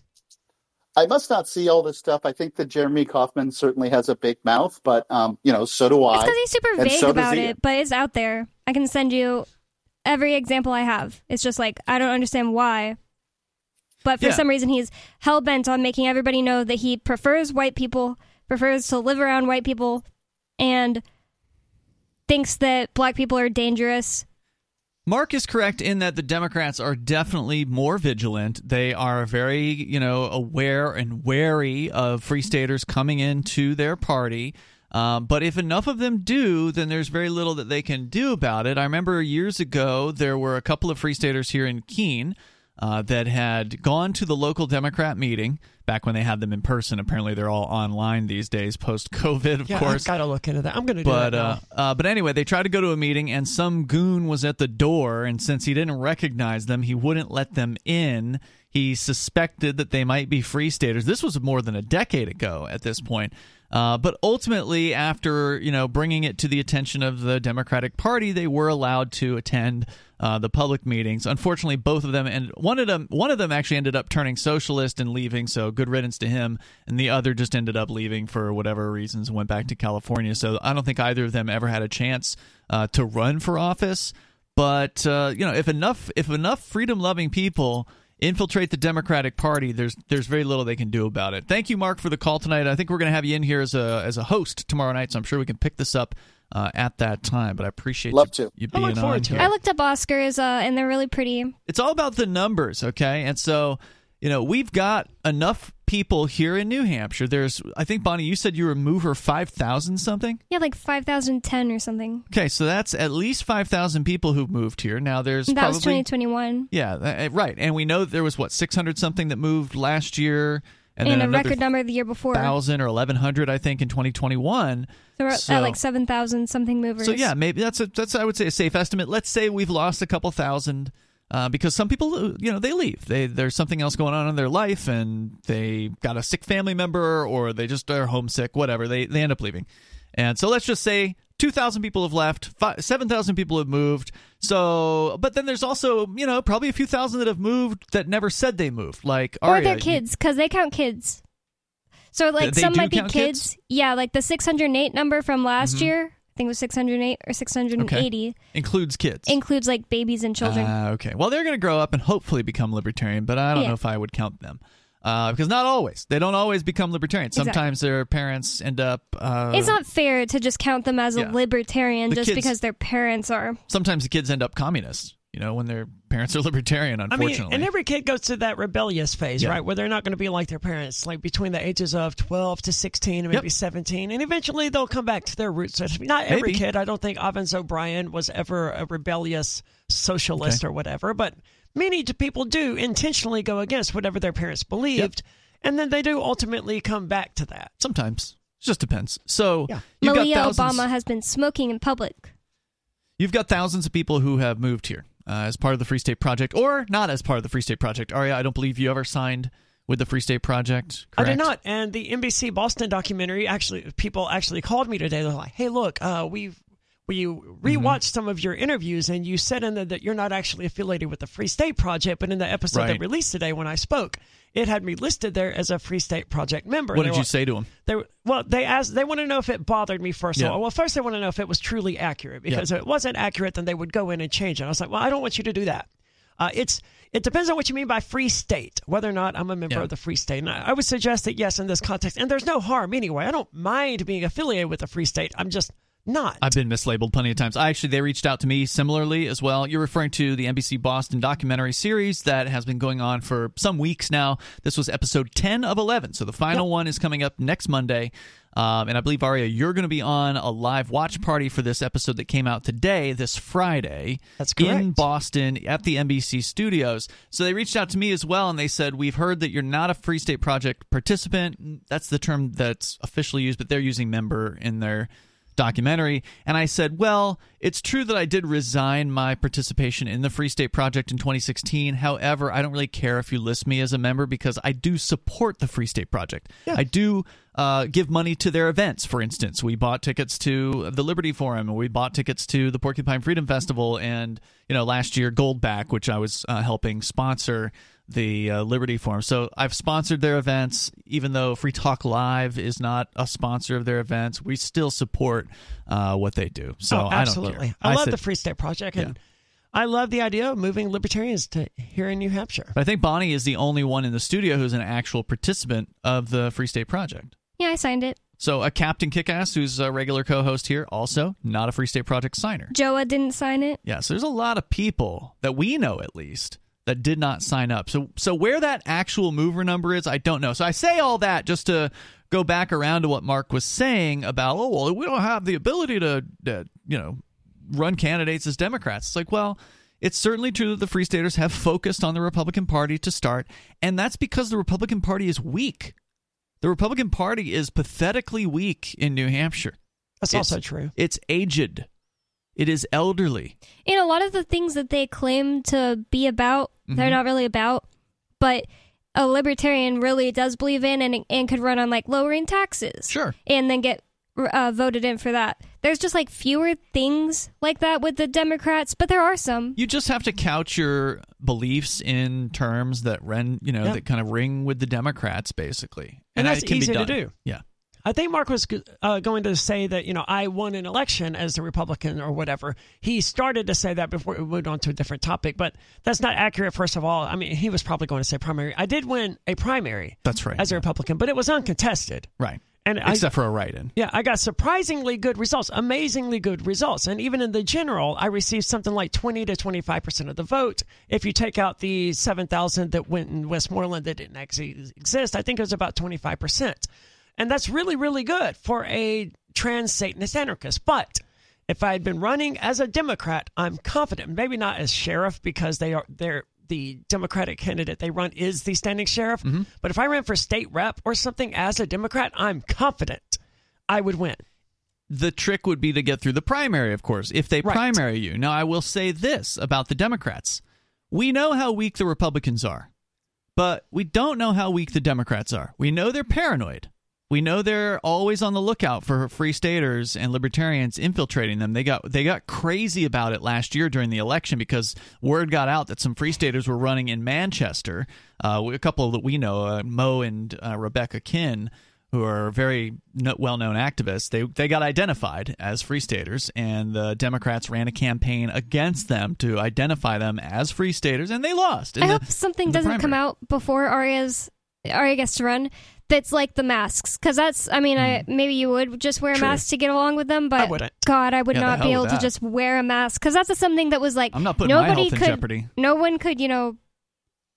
I must not see all this stuff. I think that Jeremy Kauffman certainly has a big mouth, but um, you know, so do I. It's because he's super vague so about it, but it's out there. I can send you every example I have. It's just like I don't understand why. But for Yeah. some reason he's hell bent on making everybody know that he prefers white people prefers to live around white people, and thinks that black people are dangerous. Mark is correct in that the Democrats are definitely more vigilant. They are very, you know, aware and wary of free staters coming into their party. Um, but if enough of them do, then there's very little that they can do about it. I remember years ago there were a couple of free staters here in Keene uh, that had gone to the local Democrat meeting back when they had them in person. Apparently, they're all online these days, post COVID, of yeah, course. I've got to look into that. I'm going to do But that. uh, now. uh, but anyway, they tried to go to a meeting, and some goon was at the door. And since he didn't recognize them, he wouldn't let them in. He suspected that they might be free staters. This was more than a decade ago at this point. Uh, but ultimately, after you know bringing it to the attention of the Democratic Party, they were allowed to attend uh, the public meetings. Unfortunately, both of them and one of them one of them actually ended up turning socialist and leaving. So good riddance to him. And the other just ended up leaving for whatever reasons and went back to California. So I don't think either of them ever had a chance uh, to run for office. But uh, you know, if enough if enough freedom loving people infiltrate the Democratic Party, there's there's very little they can do about it. Thank you, Mark, for the call tonight. I think we're going to have you in here as a as a host tomorrow night, so I'm sure we can pick this up uh, at that time. But I appreciate Love you, to. you I being look forward on to here. it. I looked up Oscars, uh, and they're really pretty. It's all about the numbers, okay? And so you know we've got enough people here in New Hampshire. There's, I think Bonnie, you said you were mover five thousand something. Yeah, like 5,010 or something. Okay, so that's at least five thousand people who've moved here. Now there's That probably was 2021. yeah, uh, right. And we know there was what six hundred something that moved last year, and, And, then a record number the year before. thousand or eleven hundred, I think, in 2021. So we're So- at like 7,000 something movers. So yeah, maybe that's a that's I would say a safe estimate. Let's say we've lost a couple thousand. Uh, because some people, you know, they leave. They there's something else going on in their life, and they got a sick family member, or they just are homesick, whatever. They they end up leaving, and so let's just say two thousand people have left, seven thousand people have moved. So, but then there's also, you know, probably a few thousand that have moved that never said they moved, like or Aria, their kids, because they count kids. So like They some do might be kids? kids. Yeah, like the 608 number from last Mhm. year. I think it was 608 or 680. includes kids. Includes like babies and children. Ah, okay. Well, they're going to grow up and hopefully become libertarian, but I don't Yeah. know if I would count them. Uh, because not always. They don't always become libertarian. Exactly. Sometimes their parents end up. Uh, it's not fair to just count them as a libertarian The just kids- because their parents are. Sometimes the kids end up communists. You know, when their parents are libertarian. I mean, Unfortunately, and every kid goes through that rebellious phase, Yeah. right? Where they're not going to be like their parents, like between the ages of 12 to 16 and maybe Yep. 17. And eventually they'll come back to their roots. So to. Not every Maybe. kid. I don't think Ovens O'Brien was ever a rebellious socialist or whatever, but many people do intentionally go against whatever their parents believed. And then they do ultimately come back to that. sometimes it just depends. So Yeah. you've Malia got thousands. Obama has been smoking in public. You've got thousands of people who have moved here uh, as part of the Free State Project, or not as part of the Free State Project. Aria, I don't believe you ever signed with the Free State Project. I did not. And the NBC Boston documentary actually, people actually called me today. They're like, "Hey, look, uh, we've we rewatched some of your interviews, and you said in there that you're not actually affiliated with the Free State Project, but in the episode Right. that released today, when I spoke, it had me listed there as a Free State Project member. What They did were- you say to them? They well, they asked. They want to know if it bothered me first Yeah. of all. Well, first they want to know if it was truly accurate because if it wasn't accurate, then they would go in and change it. I was like, well, I don't want you to do that. Uh, it's it depends on what you mean by free state, whether or not I'm a member Yeah. of the free state. And I, I would suggest that yes, in this context, and there's no harm anyway. I don't mind being affiliated with the free state. I'm just not. I've been mislabeled plenty of times. I actually they reached out to me similarly as well. You're referring to the NBC Boston documentary series that has been going on for some weeks now. This was episode 10 of 11. So the final one is coming up next Monday. Um, and I believe Aria, you're going to be on a live watch party for this episode that came out today, this Friday, That's in. Boston at the NBC studios. So they reached out to me as well, and they said, "We've heard that you're not a Free State Project participant. That's the term that's officially used, but they're using member in their." Documentary and I said, "Well, it's true that I did resign my participation in the Free State Project in 2016. However, I don't really care if you list me as a member because I do support the Free State Project. I do uh, give money to their events. For instance, we bought tickets to the Liberty Forum, and we bought tickets to the Porcupine Freedom Festival, and you know, last year Goldback, which I was uh, helping sponsor." The uh, Liberty Forum. So I've sponsored their events, even though Free Talk Live is not a sponsor of their events. We still support uh, what they do. So oh, I don't absolutely. care. I, love said- the Free State Project, and I love the idea of moving libertarians to here in New Hampshire. But I think Bonnie is the only one in the studio who's an actual participant of the Free State Project. Yeah, I signed it. So a Captain Kickass, who's a regular co-host here, also not a Free State Project signer. Joa didn't sign it. Yeah, so there's a lot of people that we know at least that did not sign up. So so where that actual mover number is, I don't know. So I say all that just to go back around to what Mark was saying about, oh well, we don't have the ability to, to you know, run candidates as Democrats. It's like, well, it's certainly true that the Free Staters have focused on the Republican Party to start, and that's because the Republican Party is weak. The Republican Party is pathetically weak in New Hampshire. That's It's- also true. It's aged. It is elderly. And a lot of the things that they claim to be about, Mm-hmm. they're not really about. But a libertarian really does believe in and, and could run on like lowering taxes. Sure. And then get uh, voted in for that. There's just like fewer things like that with the Democrats, but there are some. You just have to couch your beliefs in terms that ren, you know, Yeah. that kind of ring with the Democrats, basically, And that's it can be easy to done. do. Yeah, I think Mark was uh, going to say that, you know, I won an election as a Republican or whatever. He started to say that before we moved on to a different topic, but that's not accurate, first of all. I mean, he was probably going to say primary. I did win a primary that's right. as a Republican, but it was uncontested. right. And I, Except for a write-in. yeah, I got surprisingly good results, amazingly good results. And even in the general, I received something like 20 to 25% of the vote. If you take out the 7,000 that went in Westmoreland that didn't actually exist, I think it was about 25%. And that's really, really good for a trans Satanist anarchist. But if I had been running as a Democrat, I'm confident, maybe not as sheriff because they are they're the Democratic candidate they run is the standing sheriff. Mm-hmm. But if I ran for state rep or something as a Democrat, I'm confident I would win. The trick would be to get through the primary, of course, if they Right. primary you. Now, I will say this about the Democrats: we know how weak the Republicans are, but we don't know how weak the Democrats are. We know they're paranoid. We know they're always on the lookout for free staters and libertarians infiltrating them. They got they got crazy about it last year during the election because word got out that some free staters were running in Manchester. Uh, a couple that we know, uh, Mo and uh, Rebecca Kinn, who are very no- well-known activists. They they got identified as free staters, and the Democrats ran a campaign against them to identify them as free staters, and they lost. I the- hope something doesn't come out before Arya's Arya gets to run. That's like the masks, because that's. I mean, I hmm. maybe you would just wear a True. mask to get along with them, but I wouldn't. God, I would Yeah, not be able to just wear a mask because that's something that was like I'm not putting my nobody health in could, jeopardy. no one could, you know,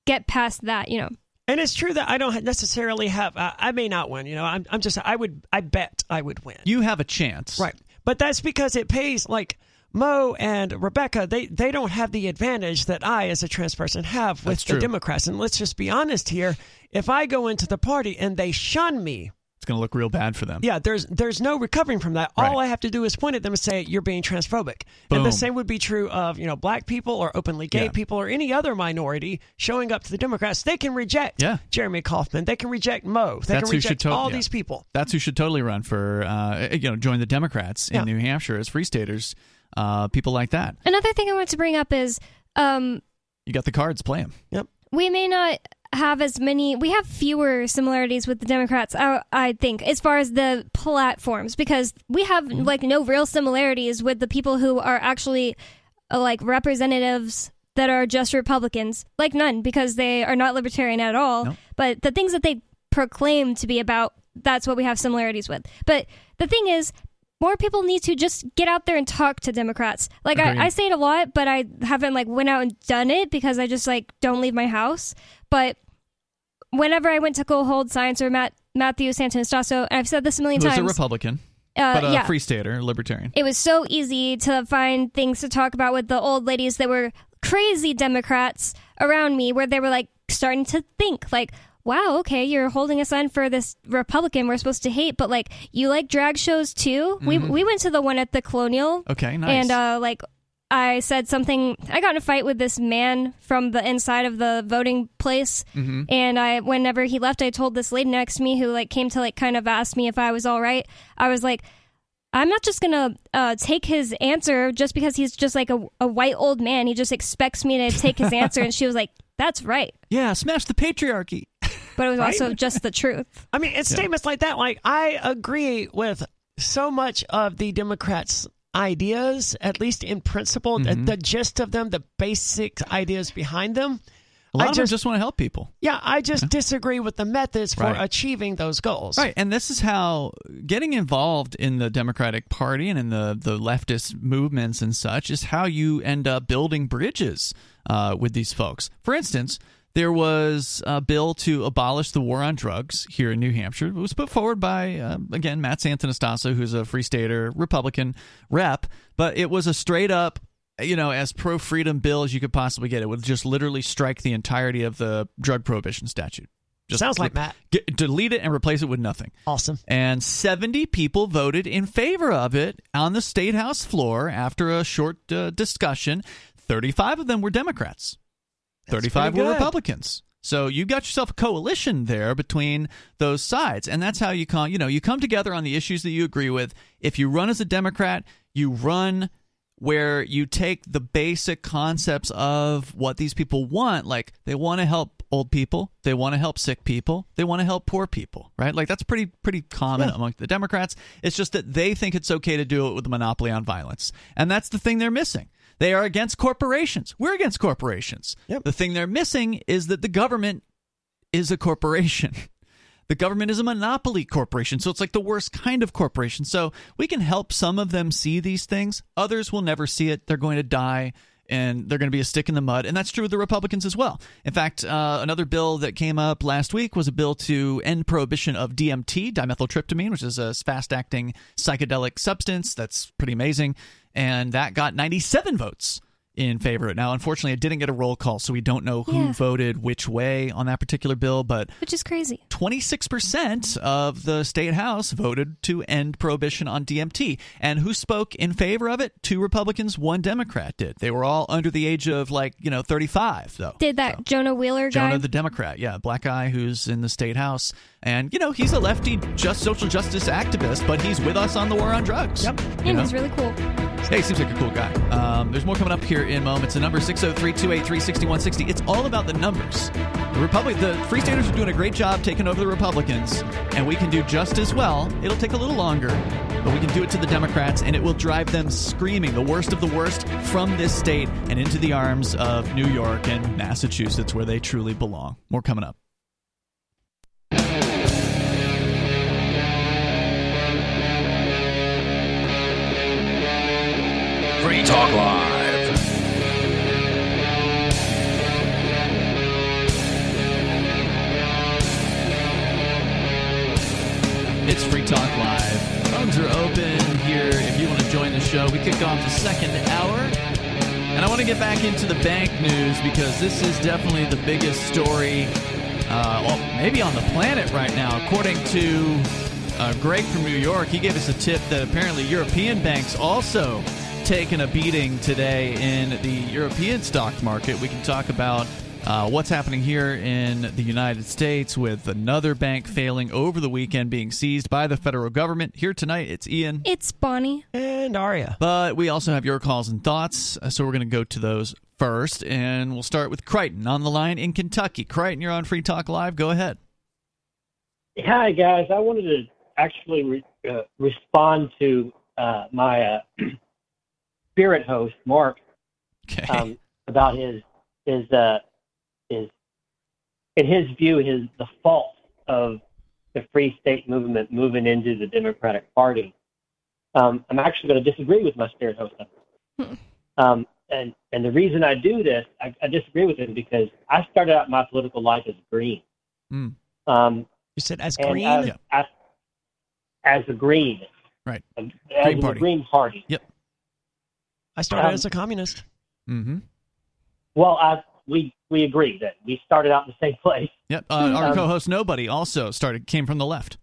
get past that. You know, And it's true that I don't necessarily have. I, I may not win. You know, I'm. I'm just. I would. I bet I would win. You have a chance, Right. But that's because it pays like Mo and Rebecca, they, they don't have the advantage that I as a trans person have with That's the true. Democrats. And let's just be honest here. If I go into the party and they shun me, It's going to look real bad for them. yeah, there's there's no recovering from that. Right. All I have to do is point at them and say you're being transphobic. And the same would be true of, you know, black people or openly gay Yeah. people or any other minority showing up to the Democrats. They can reject Yeah. Jeremy Kauffman. They can reject Mo. They That's can who should reject to- all yeah. these people. That's who should totally run for, uh, you know, join the Democrats in. New Hampshire as free staters. Uh, people like that. another thing I want to bring up is, um, You got the cards, play them. Yep. We may not have as many we have fewer similarities with the democrats I, I think as far as the platforms because we have like no real similarities with the people who are actually uh, like representatives that are just republicans like none because they are not libertarian at all No. but the things that they proclaim to be about that's what we have similarities with but the thing is more people need to just get out there and talk to Democrats. Like I, I say it a lot, but I haven't like went out and done it because I just like don't leave my house. But whenever I went to go hold signs or Matt Matthew Santonastaso, and I've said this a million Who's a. Republican, uh, but a yeah, free stater, libertarian. it was so easy to find things to talk about with the old ladies that were crazy Democrats around me, where they were like starting to think like. Wow, okay, you're holding a sign for this Republican we're supposed to hate, but like you like drag shows too? We we went to the one at the Colonial Okay, nice. and uh, like I said something, I got in a fight with this man from the inside of the voting place, Mm-hmm. and I, whenever he left, I told this lady next to me who like came to like kind of ask me if I was all right. I was like, I'm not just gonna uh, take his answer just because he's just like a, a white old man. He just expects me to take his answer, and she was like, "That's right," yeah, smash the patriarchy. But it was also just the truth. I mean, it's statements like that. Like, I agree with so much of the Democrats' ideas, at least in principle, the, the gist of them, the basic ideas behind them. A lot I of just, them just want to help people. yeah, I just disagree with the methods for Right. achieving those goals. Right, and this is how getting involved in the Democratic Party and in the the leftist movements and such is how you end up building bridges uh, with these folks. For instance, there was a bill to abolish the war on drugs here in New Hampshire. It was put forward by uh, again Matt Santonastaso, who's a Free Stater Republican rep, but it was a straight up you know, as pro freedom bill as you could possibly get. It would just literally strike the entirety of the drug prohibition statute. Just Sounds like re- Matt. Get, delete it and replace it with nothing. Awesome. And 70 people voted in favor of it on the state house floor after a short uh, discussion. 35 of them were Democrats. 35 were good. Republicans. So you got yourself a coalition there between those sides, and that's how you come. You know, you come together on the issues that you agree with. If you run as a Democrat, you run where you take the basic concepts of what these people want. Like they want to help old people, they want to help sick people, they want to help poor people, right? Like that's pretty pretty common among the Democrats. It's just that they think it's okay to do it with a monopoly on violence, and that's the thing they're missing. They are against corporations. We're against corporations. Yep. The thing they're missing is that the government is a corporation. The government is a monopoly corporation, so it's like the worst kind of corporation. So we can help some of them see these things. Others will never see it. They're going to die and they're going to be a stick in the mud. And that's true of the Republicans as well. In fact, uh, another bill that came up last week was a bill to end prohibition of DMT, dimethyltryptamine, which is a fast acting psychedelic substance that's pretty amazing. And that got 97 votes in favor of it. Now, unfortunately, it didn't get a roll call, so we don't know who Yeah. voted which way on that particular bill, but which is crazy. 26% of the state house voted to end prohibition on DMT. And who spoke in favor of it? Two Republicans, one Democrat did. They were all under the age of like, you know, 35 though. Did that So, Jonah Wheeler guy? Jonah the Democrat, yeah, black guy who's in the state house. And you know, he's a lefty just social justice activist, but he's with us on the war on drugs. Yep. You yeah, know? he's really cool. Hey, seems like a cool guy. Um, there's more coming up here in moments. The number 603-283-6160. It's all about the numbers. The Republic, the Free Staters are doing a great job taking over the Republicans, and we can do just as well. It'll take a little longer, but we can do it to the Democrats, and it will drive them screaming, the worst of the worst, from this state and into the arms of New York and Massachusetts, where they truly belong. More coming up. Free Talk Live. It's Free Talk Live. Phones are open here if you want to join the show. We kick off the second hour. And I want to get back into the bank news because this is definitely the biggest story, uh, well, maybe on the planet right now. According to uh, Greg from New York, he gave us a tip that apparently European banks also taken a beating today in the European stock market. We can talk about uh, what's happening here in the United States with another bank failing over the weekend, being seized by the federal government. Here tonight, it's Ian. It's Bonnie. And Aria. But we also have your calls and thoughts, uh, so we're going to go to those first. And we'll start with Crichton on the line in Kentucky. Crichton, you're on Free Talk Live. Go ahead. Hi, guys. I wanted to actually re- uh, respond to uh, my uh, spirit host, Mark, Okay. um, about his his his in his view his the fault of the Free State movement moving into the Democratic Party. Um, I'm actually going to disagree with my spirit host. Hmm. Um, and and the reason I do this, I, I disagree with him because I started out my political life as green. Hmm. Um, You said as green? As, Yeah. as, as a green. Right. As Green a Party. Green Party. Yep. I started um, as a communist. mm-hmm. Well, I, we we agree that we started out in the same place, Yep. Uh, our Um, co-host Nobody also started came from the left.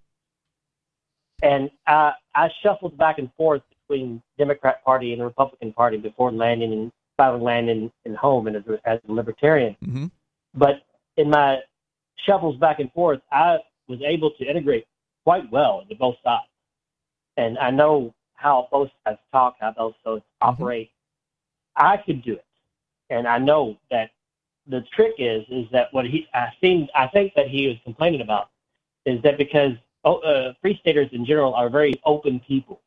and I I shuffled back and forth between Democrat Party and the Republican Party before landing in finally landing in home and as a, as a libertarian. Mm-hmm. But in my shuffles back and forth, I was able to integrate quite well into both sides, and I know how both sides talk, how both sides operate. I could do it, and I know that the trick is is that what he I think I think that he was complaining about is that because oh, uh, free staters in general are very open people.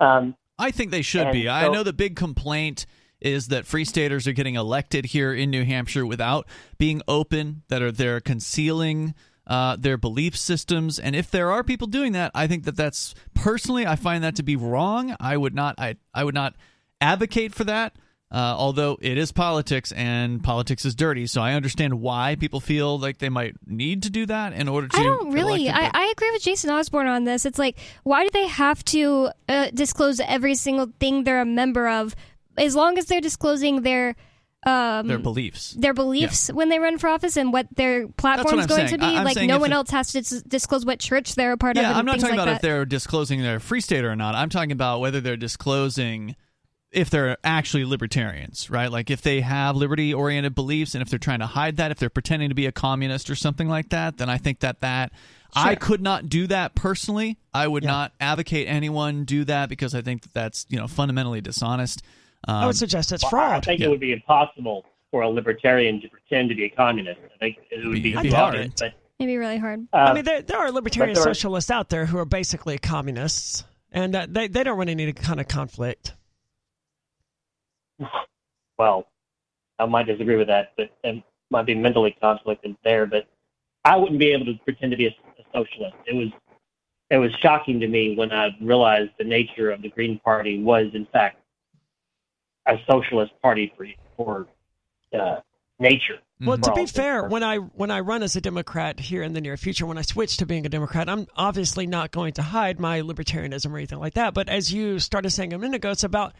Um, I think they should be. I know the big complaint is that free staters are getting elected here in New Hampshire without being open, that are they're concealing uh, their belief systems. And if there are people doing that, I think that that's personally, I find that to be wrong. I would not, I, I would not advocate for that. Uh, although it is politics and politics is dirty, so I understand why people feel like they might need to do that in order to. I don't really. I, I agree with Jason Osborne on this. It's like, why do they have to uh, disclose every single thing they're a member of? As long as they're disclosing their um, their beliefs. their beliefs when they run for office and what their platform I'm going saying. to be. I- like no one else has to dis- disclose what church they're a part of. Yeah, and I'm not talking like about that. if they're disclosing their free state or not. I'm talking about whether they're disclosing if they're actually libertarians, right? Like if they have liberty oriented beliefs and if they're trying to hide that, if they're pretending to be a communist or something like that, then I think that that I could not do that personally. I would not advocate anyone do that because I think that that's, you know, fundamentally dishonest. Um, I would suggest it's fraud. I think Yeah. it would be impossible for a libertarian to pretend to be a communist. I think it would be be hard. hard. But It'd be really hard. uh, I mean, there, there are libertarian but there are- socialists out there who are basically communists, and uh, they they don't really need a kind of conflict. Well, I might disagree with that, but it might be mentally conflicted there. But I wouldn't be able to pretend to be a, a socialist. It was it was shocking to me when I realized the nature of the Green Party was, in fact, a socialist party for for uh, nature. Well, to be fair, when I when I run as a Democrat here in the near future, when I switch to being a Democrat, I'm obviously not going to hide my libertarianism or anything like that. But as you started saying a minute ago, it's about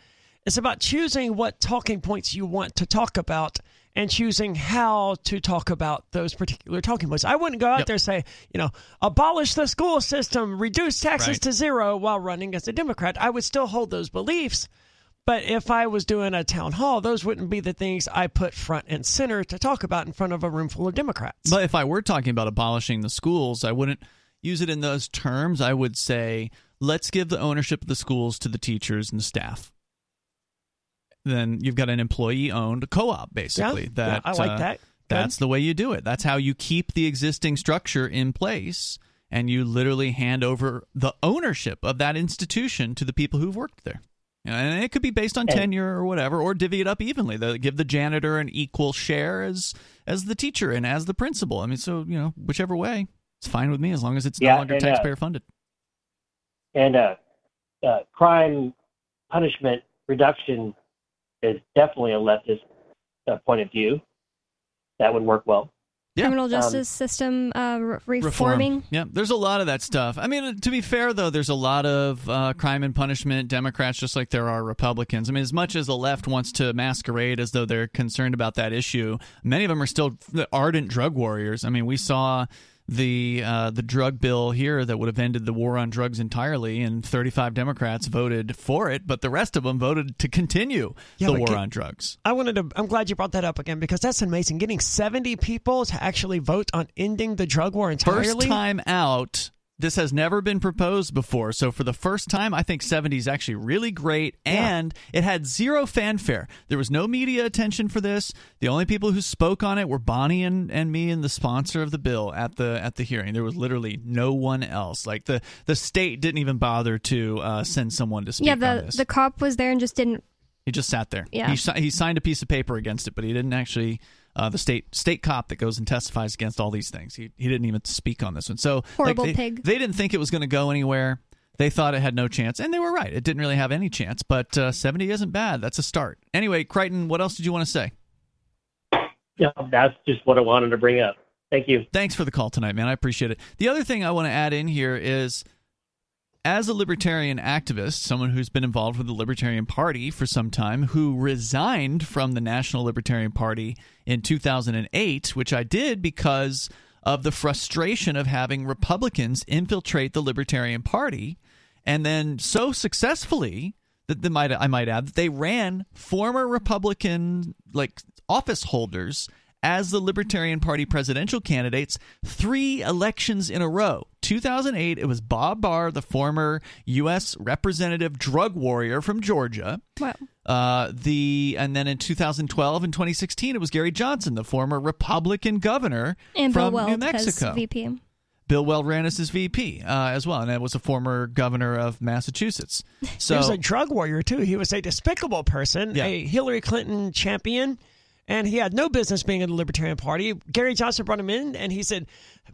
it's about choosing what talking points you want to talk about and choosing how to talk about those particular talking points. I wouldn't go out Yep. there and say, you know, abolish the school system, reduce taxes Right. to zero while running as a Democrat. I would still hold those beliefs. But if I was doing a town hall, those wouldn't be the things I put front and center to talk about in front of a room full of Democrats. But if I were talking about abolishing the schools, I wouldn't use it in those terms. I would say, let's give the ownership of the schools to the teachers and the staff. Then you've got an employee owned co op, basically. yeah, that yeah, I like uh, that. Good. That's the way you do it. That's how you keep the existing structure in place and you literally hand over the ownership of that institution to the people who've worked there. And it could be based on tenure or whatever, or divvy it up evenly. The, give the janitor an equal share as as the teacher and as the principal. I mean, so you know, whichever way, it's fine with me as long as it's Yeah, no longer and, uh, taxpayer funded. and uh, uh, crime punishment reduction is definitely a leftist uh, point of view. That would work well. Yeah. Criminal justice system uh, re- reforming. Reform. Yeah, there's a lot of that stuff. I mean, to be fair though, there's a lot of uh, crime and punishment Democrats, just like there are Republicans. I mean, as much as the left wants to masquerade as though they're concerned about that issue, many of them are still ardent drug warriors. I mean, we saw the uh, the drug bill here that would have ended the war on drugs entirely, and 35 Democrats voted for it, but the rest of them voted to continue Yeah, the war can- on drugs. I wanted to. I'm glad you brought that up again because that's amazing. Getting 70 people to actually vote on ending the drug war entirely. First time out. This has never been proposed before. So for the first time, I think 70 is actually really great. And it had zero fanfare. There was no media attention for this. The only people who spoke on it were Bonnie and, and me and the sponsor of the bill at the at the hearing. There was literally no one else. Like the, the state didn't even bother to uh, send someone to speak Yeah, on the the cop was there and just didn't. He just sat there. Yeah. He, he signed a piece of paper against it, but he didn't actually. Uh, the state state cop that goes and testifies against all these things. He he didn't even speak on this one. So Horrible like, they, pig. They didn't think it was going to go anywhere. They thought it had no chance, and they were right. It didn't really have any chance. But uh, seventy isn't bad. That's a start. Anyway, Crichton, what else did you want to say? Yeah, that's just what I wanted to bring up. Thank you. Thanks for the call tonight, man. I appreciate it. The other thing I want to add in here is as a libertarian activist, someone who's been involved with the Libertarian Party for some time, who resigned from the National Libertarian Party in 2008, which I did because of the frustration of having Republicans infiltrate the Libertarian Party and then so successfully that they might I might add that they ran former Republican like office holders as the Libertarian Party presidential candidates three elections in a row. 2008, it was Bob Barr, the former U.S. representative drug warrior from Georgia. Wow. Uh, the and then in 2012 and 2016, it was Gary Johnson, the former Republican governor And from Bill New Weld as Mexico. VP. Bill Weld ran as his VP uh, as well, and that was a former governor of Massachusetts. So he was a drug warrior too. He was a despicable person, Yeah. a Hillary Clinton champion, and he had no business being in the Libertarian Party. Gary Johnson brought him in, and he said,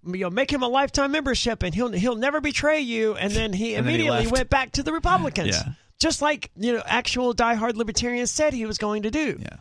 "You know, make him a lifetime membership, and he'll he'll never betray you." And then he And then he immediately went back to the Republicans, Yeah. just like you know actual diehard libertarians said he was going to do. Yeah.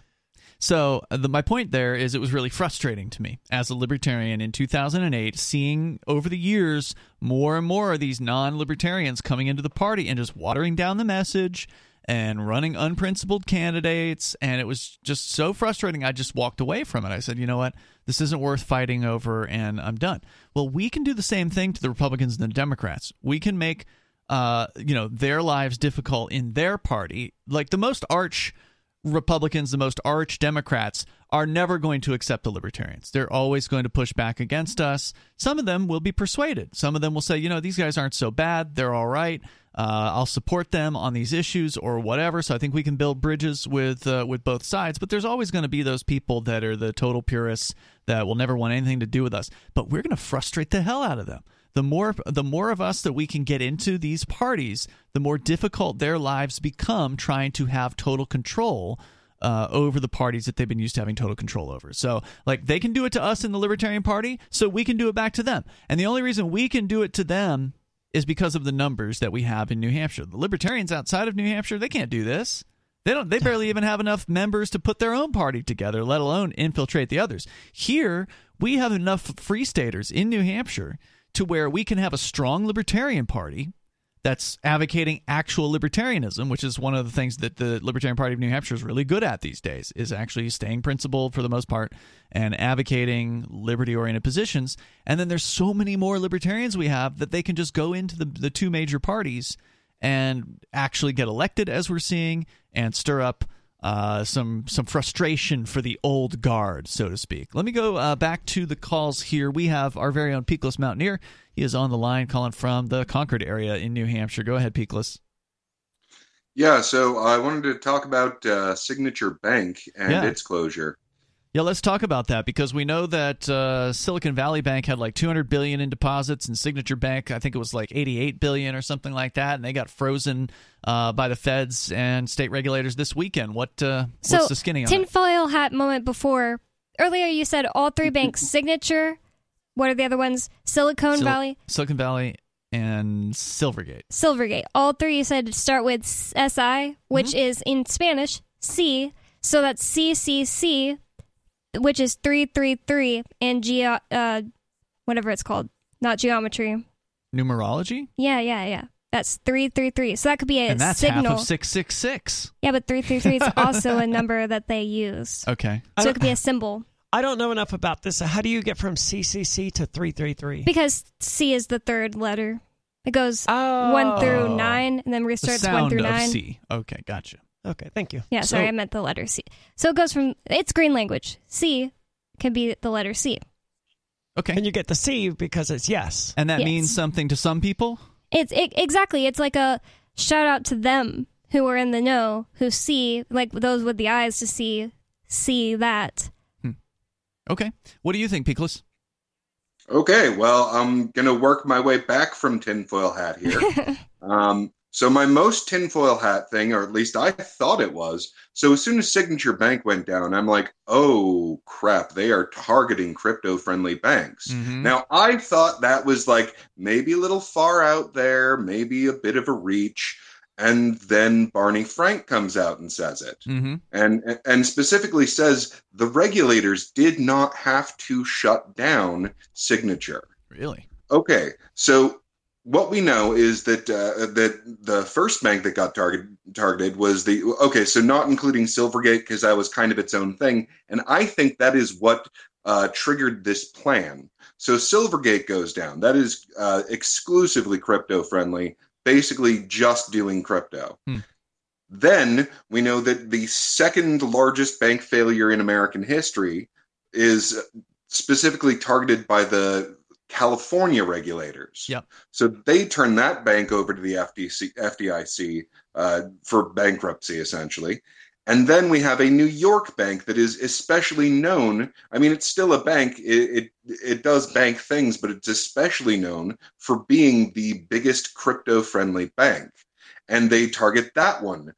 So uh, the, my point there is, it was really frustrating to me as a libertarian in 2008, seeing over the years more and more of these non-libertarians coming into the party and just watering down the message and running unprincipled candidates, and it was just so frustrating. I just walked away from it. I said, you know what, this isn't worth fighting over, and I'm done. Well, we can do the same thing to the Republicans and the Democrats. We can make uh, you know their lives difficult in their party, like the most arch Republicans, the most arch Democrats, are never going to accept the libertarians. They're always going to push back against us. Some of them will be persuaded. Some of them will say, you know, these guys aren't so bad. They're all right. Uh, I'll support them on these issues or whatever. So I think we can build bridges with uh, with both sides. But there's always going to be those people that are the total purists that will never want anything to do with us. But we're going to frustrate the hell out of them the more the more of us that we can get into these parties, the more difficult their lives become trying to have total control uh, over the parties that they've been used to having total control over. So, like, they can do it to us in the Libertarian Party, so we can do it back to them. And the only reason we can do it to them is because of the numbers that we have in New Hampshire. The Libertarians outside of New Hampshire, they can't do this. They don't. They barely even have enough members to put their own party together, let alone infiltrate the others. Here, we have enough free staters in New Hampshire to where we can have a strong libertarian party that's advocating actual libertarianism, which is one of the things that the Libertarian Party of New Hampshire is really good at these days, is actually staying principled for the most part and advocating liberty-oriented positions. And then there's so many more libertarians we have that they can just go into the, the two major parties and actually get elected, as we're seeing, and stir up uh, some some frustration for the old guard, so to speak. Let me go uh, back to the calls here. We have our very own Peakless Mountaineer. He is on the line, calling from the Concord area in New Hampshire. Go ahead, Peakless. Yeah, so I wanted to talk about uh, Signature Bank and Yeah. its closure. Yeah, let's talk about that because we know that uh, Silicon Valley Bank had like 200 billion in deposits, and Signature Bank, I think it was like 88 billion or something like that, and they got frozen uh, by the feds and state regulators this weekend. What uh, So, what's the skinny on tinfoil hat moment before. Earlier, you said all three banks' signature. What are the other ones? Silicon Sil- Valley, Silicon Valley, and Silvergate. Silvergate. All three you said start with SI, which Mm-hmm. is in Spanish C. So that's CCC, which is 333, and G, uh, whatever it's called. Not geometry. Numerology, Yeah, yeah, yeah. That's 333. So that could be a and that's signal. half of 666. Yeah, but 333 is also a number that they use. Okay. So it could be a symbol. I don't know enough about this. How do you get from CCC to 333? Because C is the third letter. It goes Oh. one through oh. nine and then The restarts one through of nine. C. Okay, gotcha. Okay, thank you. Yeah, sorry, So- I meant the letter C. So it goes from it's green language. C can be the letter C. Okay. And you get the C because it's yes. and that Yes. means something to some people? It's it, exactly. It's like a shout out to them who are in the know, who see like those with the eyes to see see that. Okay. What do you think, Peakless? Okay, well, I'm going to work my way back from tinfoil hat here. um, so, my most tinfoil hat thing, or at least I thought it was, so as soon as Signature Bank went down, I'm like, oh crap, they are targeting crypto friendly banks. Mhm. Now, I thought that was like maybe a little far out there, maybe a bit of a reach. And then Barney Frank comes out and says it. Mm-hmm. and and specifically says the regulators did not have to shut down signature. Really? okay. So what we know is that uh, that the first bank that got targeted targeted was the okay so not including silvergate because that was kind of its own thing. And i think that is what uh, triggered this plan. So silvergate goes down. That is uh, exclusively crypto friendly basically just doing crypto Hmm. then we know that the second largest bank failure in American history is specifically targeted by the California regulators. Yep. So they turn that bank over to the FDC, FDIC uh, for bankruptcy, essentially. And then we have a New York bank that is especially known. I mean, it's still a bank. It, it, it does bank things, but it's especially known for being the biggest crypto friendly bank. And they target that one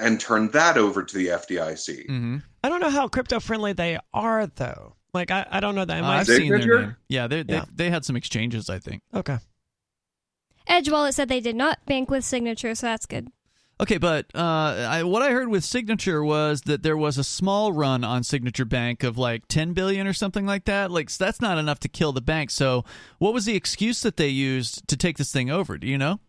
and turn that over to the FDIC. Mm-hmm. I don't know how crypto friendly they are, though. Like, I, I don't know that. Am Uh, I- I've seen their Signature? name. Yeah, they they Yeah. they had some exchanges, I think. okay. Edge Wallet said they did not bank with Signature, so that's good. Okay, but uh, I, what I heard with Signature was that there was a small run on Signature Bank of like 10 billion or something like that. Like so that's not enough to kill the bank. So, what was the excuse that they used to take this thing over? Do you know?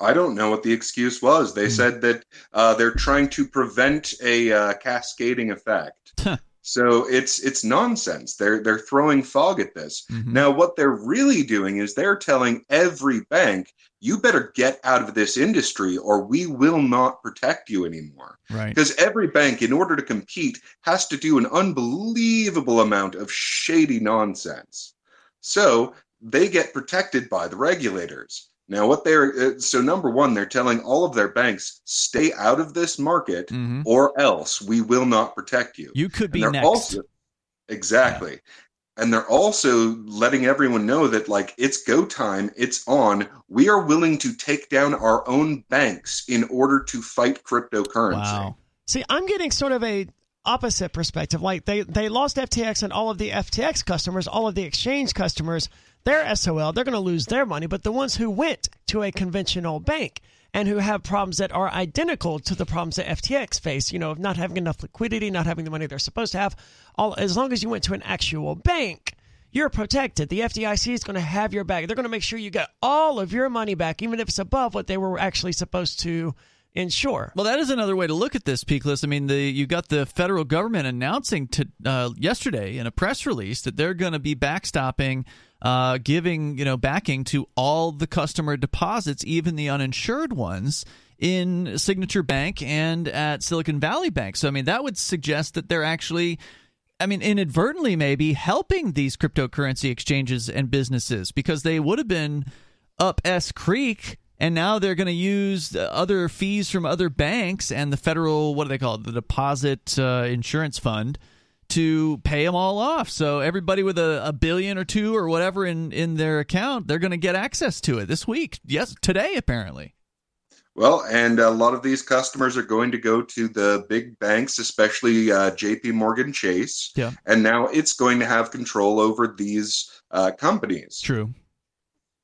I don't know what the excuse was. They Hmm. said that uh, they're trying to prevent a uh, cascading effect. So it's it's nonsense. They're they're throwing fog at this. Mhm. Now what they're really doing is they're telling every bank, you better get out of this industry or we will not protect you anymore. Right. Because every bank in order to compete has to do an unbelievable amount of shady nonsense. So they get protected by the regulators. Now, what they're uh, so number one, they're telling all of their banks stay out of this market, Mhm. or else we will not protect you. You could be next. also- exactly, and they're also letting everyone know that like it's go time, it's on. We are willing to take down our own banks in order to fight cryptocurrency. wow. See, I'm getting sort of a opposite perspective. Like they they lost FTX and all of the FTX customers, all of the exchange customers, they're SOL. They're going to lose their money. But the ones who went to a conventional bank and who have problems that are identical to the problems that FTX face, you know, of not having enough liquidity, not having the money they're supposed to have, all as long as you went to an actual bank. You're protected. The FDIC is going to have your back. They're going to make sure you get all of your money back, even if it's above what they were actually supposed to insure. Well, that is another way to look at this, Peakless. I mean, the you got the federal government announcing to uh, yesterday in a press release that they're going to be backstopping, uh, giving you know backing to all the customer deposits, even the uninsured ones. In Signature Bank and at Silicon Valley Bank. So, I mean, that would suggest that they're actually I mean, inadvertently, maybe helping these cryptocurrency exchanges and businesses because they would have been up S Creek, and now they're going to use other fees from other banks and the federal, what do they call it, the Deposit uh, Insurance Fund to pay them all off. So everybody with a, a billion or two or whatever in, in their account, they're going to get access to it this week. Yes, today, apparently. Well, and a lot of these customers are going to go to the big banks, especially uh, J.P. Morgan Chase. Yeah. And now it's going to have control over these uh, companies. True.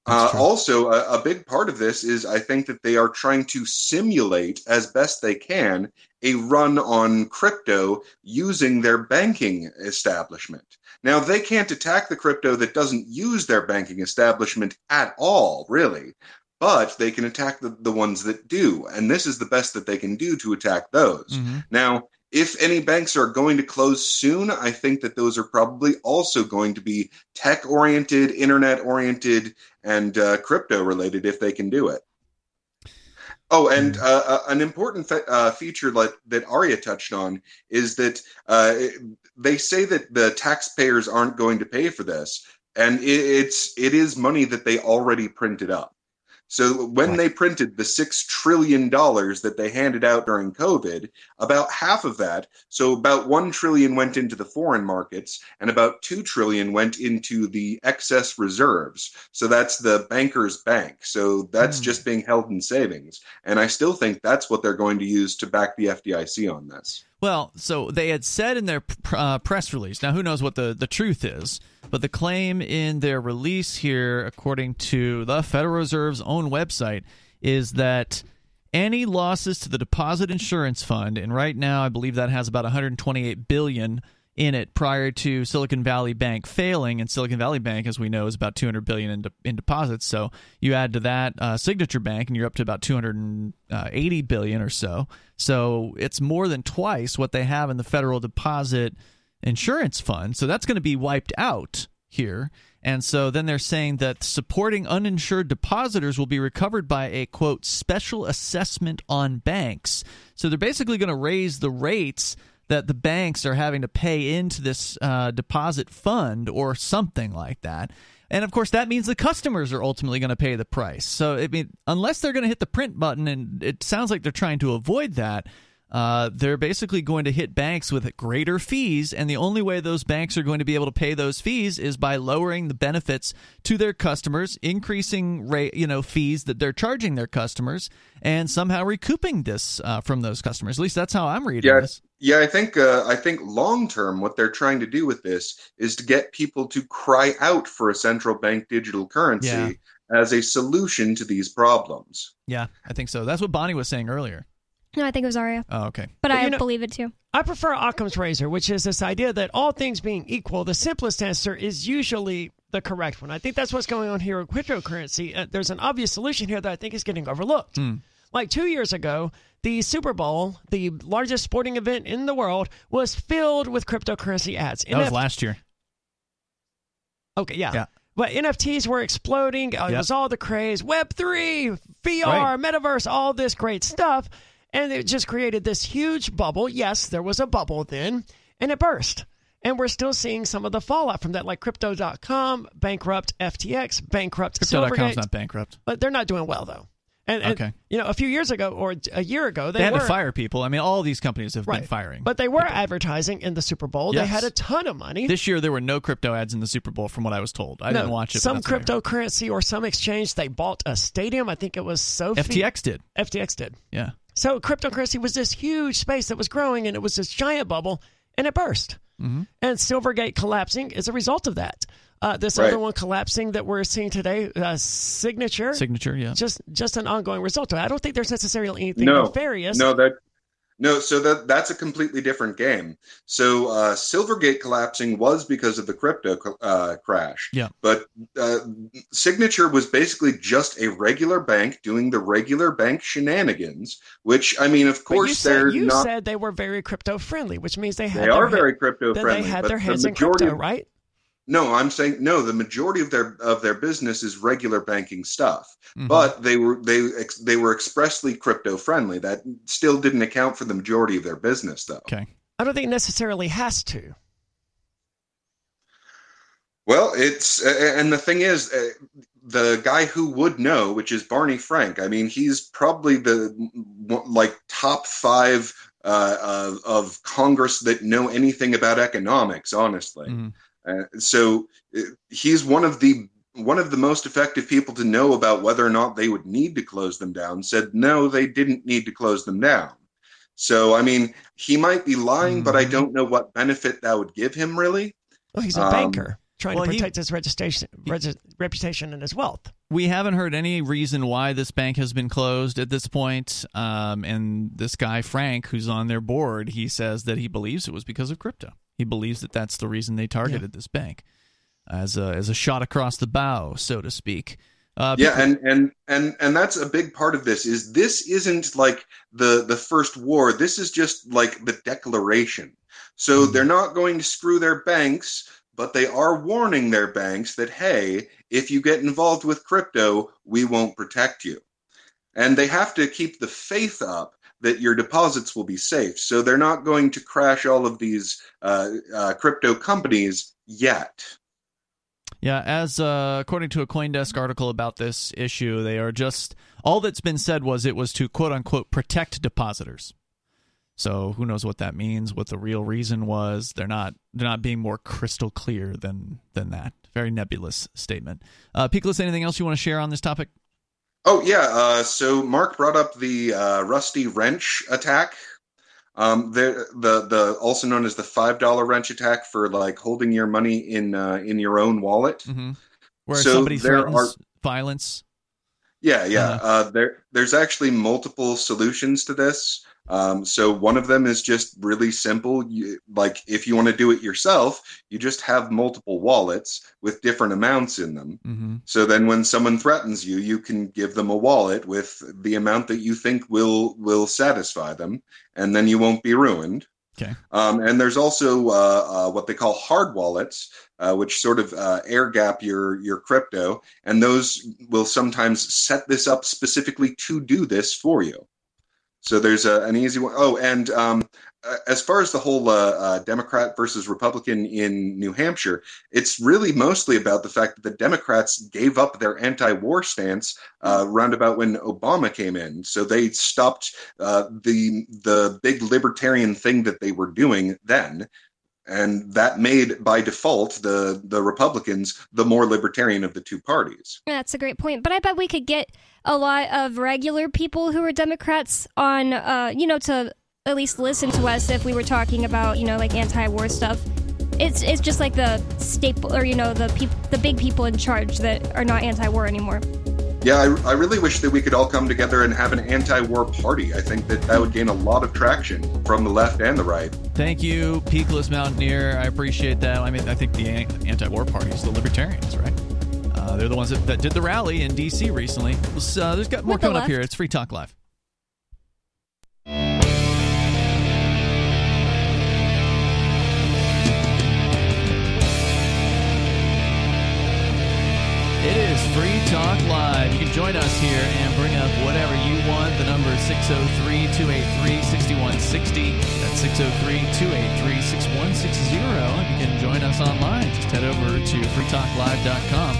Uh, true. also, a, a big part of this is I think that they are trying to simulate as best they can a run on crypto using their banking establishment. Now, they can't attack the crypto that doesn't use their banking establishment at all, really, but they can attack the, the ones that do. And this is the best that they can do to attack those. Mhm. Now, if any banks are going to close soon, I think that those are probably also going to be tech oriented, internet oriented, and uh, crypto related if they can do it. Oh, and uh, uh, an important fe- uh, feature that, that Aria touched on is that uh, they say that the taxpayers aren't going to pay for this, and it, it's it is money that they already printed up. So when Right. they printed the six trillion dollars that they handed out during COVID, about half of that, so about one trillion went into the foreign markets, and about two trillion went into the excess reserves. So that's the banker's bank. So that's Hmm. just being held in savings, and I still think that's what they're going to use to back the FDIC on this. Well, so they had said in their uh, press release. Now, who knows what the, the truth is? But the claim in their release here, according to the Federal Reserve's own website, is that any losses to the Deposit Insurance Fund, and right now I believe that has about 128 billion in it prior to Silicon Valley Bank failing, and Silicon Valley Bank, as we know, is about 200 billion in, de- in deposits. So you add to that uh, Signature Bank, and you're up to about 280 billion or so. So it's more than twice what they have in the Federal Deposit Insurance Fund. So that's going to be wiped out here. And so then they're saying that supporting uninsured depositors will be recovered by a quote special assessment on banks. So they're basically going to raise the rates that the banks are having to pay into this uh, deposit fund or something like that. And of course, that means the customers are ultimately going to pay the price. So, I mean, unless they're going to hit the print button, and it sounds like they're trying to avoid that, uh, they're basically going to hit banks with greater fees, and the only way those banks are going to be able to pay those fees is by lowering the benefits to their customers, increasing rate, you know, fees that they're charging their customers, and somehow recouping this uh, from those customers. At least that's how I'm reading Yeah. this. Yeah, I think uh, I think long term, what they're trying to do with this is to get people to cry out for a central bank digital currency Yeah. as a solution to these problems. Yeah, I think so. That's what Bonnie was saying earlier. No, I think it was Aria, Oh, okay. but, But I know- believe it too. I prefer Occam's razor, which is this idea that all things being equal, the simplest answer is usually the correct one. I think that's what's going on here with cryptocurrency. Uh, there's an obvious solution here that I think is getting overlooked. Hmm. Like two years ago, the Super Bowl, the largest sporting event in the world, was filled with cryptocurrency ads. That was last year. Okay, yeah. Yeah. But NFTs were exploding. Uh, It was all the craze. Web3, VR, Right. metaverse, all this great stuff. And it just created this huge bubble. Yes, there was a bubble then, and it burst. And we're still seeing some of the fallout from that, like Crypto.com, bankrupt FTX, bankrupt Crypto.com's Silvergate. not bankrupt. but they're not doing well, though. And, and, Okay. you know, a few years ago or a year ago, they, They, had were to fire people. I mean, all these companies have been firing. But they were advertising in the Super Bowl. They Yes. had a ton of money. this year there were no crypto ads in the Super Bowl, from what I was told. I didn't watch it. but Some that's what I heard. cryptocurrency or some exchange, they bought a stadium. I think it was SoFi. FTX did. FTX did. Yeah. So cryptocurrency was this huge space that was growing, and it was this giant bubble, and it burst. Mm-hmm. And Silvergate collapsing is a result of that. Uh, this Right. other one collapsing that we're seeing today, uh, Signature, Signature. Yeah. just just an ongoing result. I don't think there's necessarily anything No, nefarious. No, that no. So that that's a completely different game. So uh, Silvergate collapsing was because of the crypto uh, crash. Yeah. But uh, Signature was basically just a regular bank doing the regular bank shenanigans. Which I mean, of you course, said, they're you not. said they were very crypto friendly, which means they had they are very crypto friendly. they had their the heads in crypto, right? No, I'm saying no. The majority of their of their business is regular banking stuff, Mhm. but they were they ex, they were expressly crypto friendly. That still didn't account for the majority of their business, though. okay. I don't think it necessarily has to. Well, it's uh, and the thing is, uh, the guy who would know, which is Barney Frank. I mean, he's probably the like top five uh, of, of Congress that know anything about economics. Honestly, Mhm. Uh, so uh, he's one of the one of the most effective people to know about whether or not they would need to close them down. Said no, they didn't need to close them down. So I mean, he might be lying, but I Mhm. don't know what benefit that would give him. Really. Well, he's a Um, banker trying well, to he- protect his registration, regi- reputation and his wealth. We haven't heard any reason why this bank has been closed at this point. Um, and this guy Frank, who's on their board, he says that he believes it was because of crypto. He believes that that's the reason they targeted this bank as a as a shot across the bow, so to speak. Uh, yeah and and and and that's a big part of this is this isn't like the the first war this is just like the declaration so Mhm. they're not going to screw their banks but they are warning their banks that hey if you get involved with crypto we won't protect you and they have to keep the faith up that your deposits will be safe so they're not going to crash all of these uh, uh, crypto companies yet Yeah, as uh, according to a CoinDesk article about this issue, they are just all that's been said was it was to quote unquote protect depositors. So who knows what that means? What the real reason was? They're not they're not being more crystal clear than than that. Very nebulous statement. Uh, Peakless, anything else you want to share on this topic? Oh yeah. Uh, so Mark brought up the uh, Rusty Wrench attack. Um, the the the also known as the five dollar wrench attack for like holding your money in uh, in your own wallet. Mm-hmm. Where So somebody there threatens violence. Yeah, yeah. Uh-huh. Uh, there there's actually multiple solutions to this. Um, so one of them is just really simple. You, like if you want to do it yourself, you just have multiple wallets with different amounts in them. Mm-hmm. So then when someone threatens you, you can give them a wallet with the amount that you think will will satisfy them, and then you won't be ruined. Okay. Um, and there's also uh, uh, what they call hard wallets, uh, which sort of uh, air gap your your crypto, and those will sometimes set this up specifically to do this for you. So there's a, an easy one. Oh, and um, as far as the whole uh, uh, Democrat versus Republican in New Hampshire, it's really mostly about the fact that the Democrats gave up their anti-war stance uh, roundabout when Obama came in. So they stopped uh, the the big libertarian thing that they were doing then, and that made by default the the Republicans the more libertarian of the two parties. That's a great point. But I bet we could get a lot of regular people who are Democrats on, uh, you know, to at least listen to us if we were talking about, you know, like anti-war stuff. It's it's just like the staple, or you know, the peop- the big people in charge that are not anti-war anymore. Yeah, I, I really wish that we could all come together and have an anti-war party. I think that that would gain a lot of traction from the left and the right. Thank you, Peakless Mountaineer. I appreciate that. I mean, I think the anti-war party is the libertarians, right? Uh, they're the ones that, that, did the rally in D.C. recently. Uh, there's got more With coming up here. It's Free Talk Live. It is Free Talk Live. You can join us here and bring up whatever you want. The number is 603 283 6160. That's 603 283 6160. You can join us online. Just head over to freetalklive.com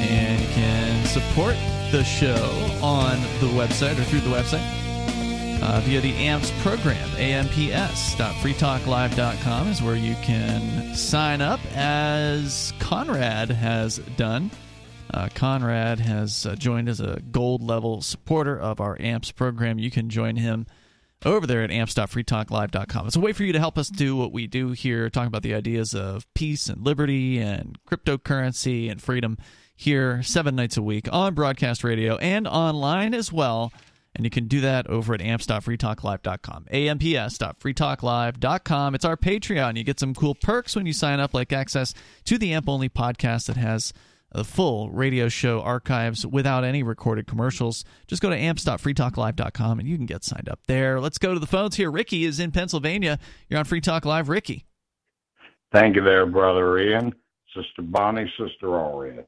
and you can support the show on the website or through the website uh, via the AMPS program. amps.freetalklive.com is where you can sign up, as Conrad has done. Uh, Conrad has uh, joined as a gold level supporter of our AMPS program. You can join him over there at amps.freetalklive.com. It's a way for you to help us do what we do here, talking about the ideas of peace and liberty and cryptocurrency and freedom here seven nights a week on broadcast radio and online as well. And you can do that over at amps.freetalklive.com. amps.freetalklive.com. It's our Patreon. You get some cool perks when you sign up, like access to the AMP only podcast that has the full radio show archives without any recorded commercials. Just go to amps.freetalklive.com and you can get signed up there. Let's go to the phones here. Ricky is in Pennsylvania. You're on Free Talk Live. Ricky. Thank you there, brother Ian, sister Bonnie, sister Aria.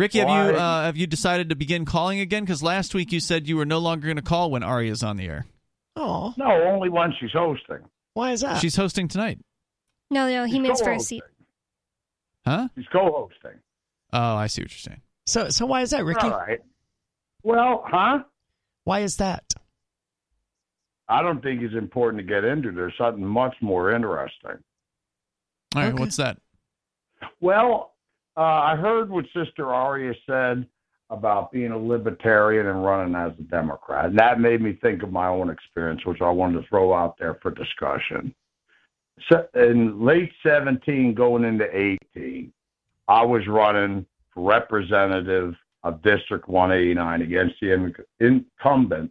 Ricky, have Why- you uh, have you decided to begin calling again? Because last week you said you were no longer going to call when Aria's on the air. Oh, No, only when she's hosting. why is that? She's hosting tonight, No, no, he She's means for a seat. huh? She's co-hosting. Oh, I see what you're saying. so, so why is that, Ricky? All right. Well, huh? Why is that? I don't think it's important to get into. There's something much more interesting. All right, Okay. what's that? Well, uh, I heard what Sister Aria said about being a libertarian and running as a Democrat. And that made me think of my own experience, which I wanted to throw out there for discussion. So in late 17, going into 18, I was running for representative of District 189 against the incumbent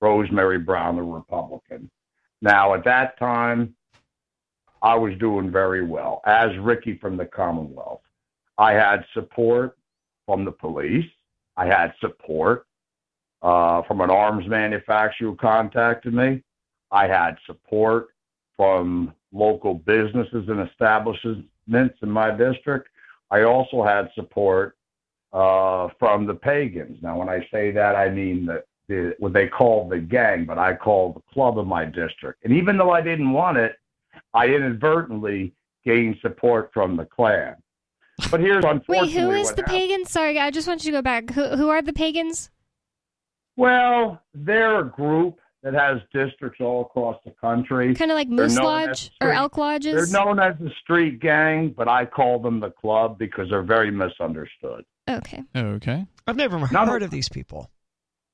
Rosemary Brown, the Republican. Now, at that time, I was doing very well, as Ricky from the Commonwealth. I had support from the police. I had support uh, from an arms manufacturer who contacted me. I had support from local businesses and establishments in my district. I also had support uh, from the pagans. Now, when I say that, I mean the, the what they call the gang, but I call the club of my district. And even though I didn't want it, I inadvertently gained support from the Klan. But here's Wait, who is what the happened. pagans? Sorry, I just want you to go back. Who, who are the pagans? Well, they're a group that has districts all across the country. Kind of like Moose known as Lodge or Elk Lodges. They're known as the street gang, but I call them the club because they're very misunderstood. Okay. Oh, okay. I've never No, no. heard of these people.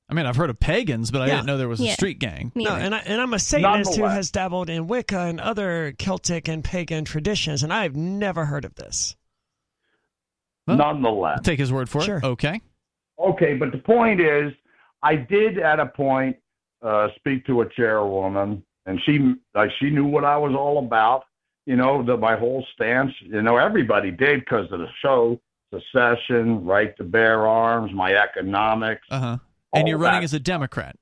I mean, I've heard of pagans, but I Yeah. didn't know there was a street gang. No, and, I, and I'm a Satanist who has dabbled in Wicca and other Celtic and pagan traditions, and I've never heard of this. Well, Nonetheless. Take his word for Sure. it. Okay. Okay, but the point is, I did at a point uh, speak to a chairwoman, and she like she knew what I was all about. You know, the, my whole stance. You know, everybody did because of the show, secession, right to bear arms, my economics. Uh huh. And you're running that. as a Democrat.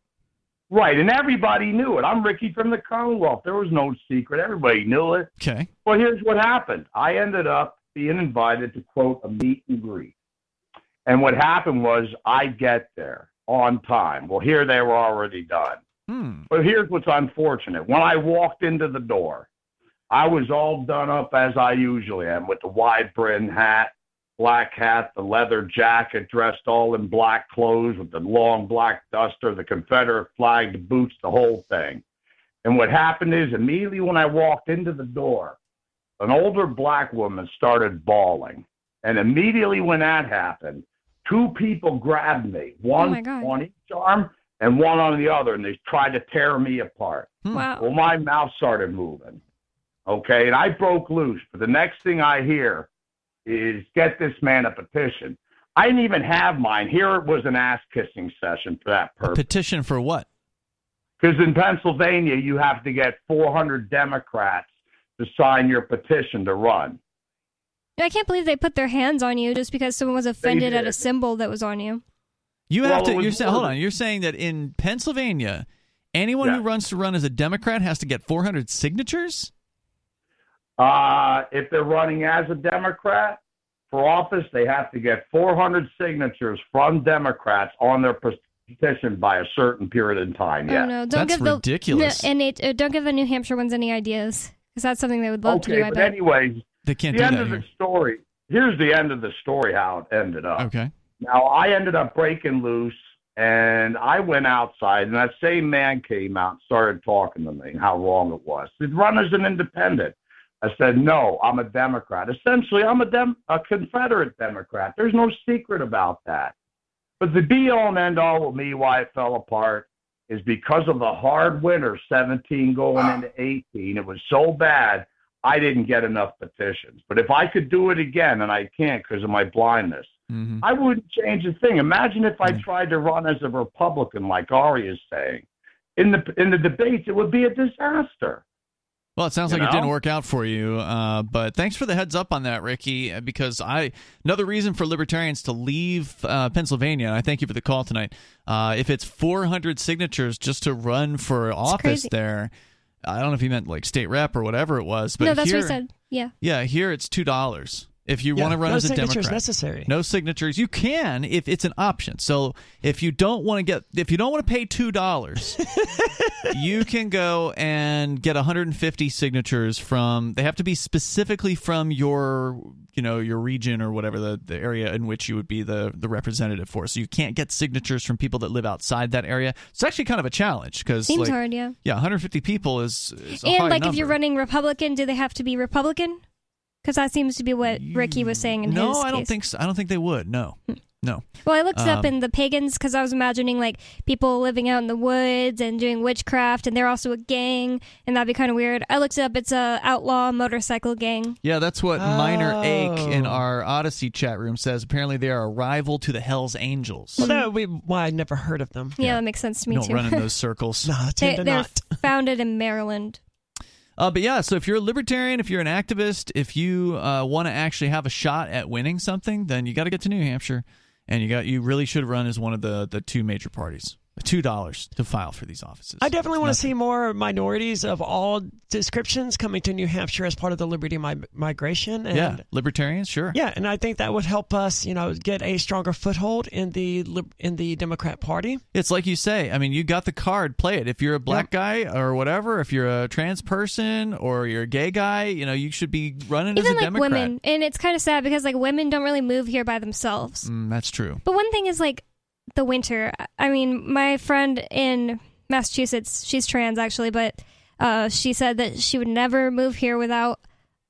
right, and everybody knew it. I'm Ricky from the Commonwealth. There was no secret. Everybody knew it. Okay. Well, here's what happened. I ended up being invited to quote a meet and greet. And what happened was I get there on time. Well, here they were already done. Hmm. But here's what's unfortunate. When I walked into the door, I was all done up as I usually am with the wide brim hat, black hat, the leather jacket, dressed all in black clothes with the long black duster, the Confederate flag, the boots, the whole thing. And what happened is immediately when I walked into the door, an older black woman started bawling. And immediately when that happened, two people grabbed me, oh one my God. on each arm and one on the other, and they tried to tear me apart. Hmm. Wow. Well, my mouth started moving. Okay, and I broke loose. But the next thing I hear is get this man a petition. I didn't even have mine. Here it was an ass kissing session for that purpose. Petition for what? Because in Pennsylvania, you have to get 400 Democrats to sign your petition to run. I can't believe they put their hands on you just because someone was offended at a symbol that was on you. You have it to. You're saying, hold on. You're saying that in Pennsylvania, anyone Yeah. who runs to run as a Democrat has to get 400 signatures. Uh, if they're running as a Democrat for office, they have to get 400 signatures from Democrats on their petition by a certain period in time. Oh Yeah. no! Don't That's give the ridiculous. And it, uh, don't give the New Hampshire ones any ideas because that something they would love to do. I but bet. anyways, They can't the do end that of here. the story. Here's the end of the story. How it ended up. Okay. Now I ended up breaking loose, and I went outside, and that same man came out and started talking to me how wrong it was. He'd run as an independent. I said, no, I'm a Democrat. Essentially, I'm a Dem- a Confederate Democrat. There's no secret about that. But the be all and end all with me, why it fell apart, is because of the hard winter, 17 going into 18. It was so bad, I didn't get enough petitions. But if I could do it again, and I can't because of my blindness, hmm I wouldn't change a thing. Imagine if I tried to run as a Republican, like Ari is saying. In the in the debates, it would be a disaster. Well, it sounds You like it didn't work out for you, uh, but thanks for the heads up on that, Ricky. uh, Because I another reason for libertarians to leave uh, Pennsylvania. And I thank you for the call tonight. Uh, if it's 400 signatures just to run for office crazy. there, I don't know if you meant like state rep or whatever it was, but no, that's here, what he said. Yeah. Yeah, here it's two dollars if you Yeah, want to run no as a democracy. No, signatures Democrat. necessary. No signatures. You can if it's an option. So if you don't want to get if you don't want to pay two dollars, you can go and get 150 signatures from. They have to be specifically from your you know your region or whatever the, the area in which you would be the the representative for. So you can't get signatures from people that live outside that area. It's actually kind of a challenge because Seems like, hard, yeah. Yeah, 150 people is, is a And high like if you're running Republican, do they have to be Republican? Because that seems to be what Ricky was saying in no, his I don't case. think so. I don't think they would. No, no. Well, I looked it up Um, in the pagans because I was imagining like people living out in the woods and doing witchcraft, and they're also a gang, and that'd be kind of weird. I looked it up; it's a outlaw motorcycle gang. Yeah, that's what Minor Ache in Oh. our Odysee chat room says. Apparently, they are a rival to the Hell's Angels. Well, that would be why I never heard of them. Yeah, that makes sense to me You don't too. run in those circles. No, they, to they're not. founded in Maryland. Uh, but yeah, so if you're a libertarian, if you're an activist, if you uh, want to actually have a shot at winning something, then you got to get to New Hampshire, and you got you really should run as one of the the two major parties. Two dollars to file for these offices. I definitely want to see more minorities of all descriptions coming to New Hampshire as part of the Liberty mi- migration. And Yeah, libertarians, sure. Yeah, and I think that would help us, you know, get a stronger foothold in the in the Democrat Party. It's like you say. I mean, you got the card. Play it. If you're a black guy or whatever, if you're a trans person or you're a gay guy, you know, you should be running Even as a like Democrat. women, and it's kind of sad because like women don't really move here by themselves. Mm, that's true. But one thing is like the winter. I mean, my friend in Massachusetts, she's trans actually, but uh, she said that she would never move here without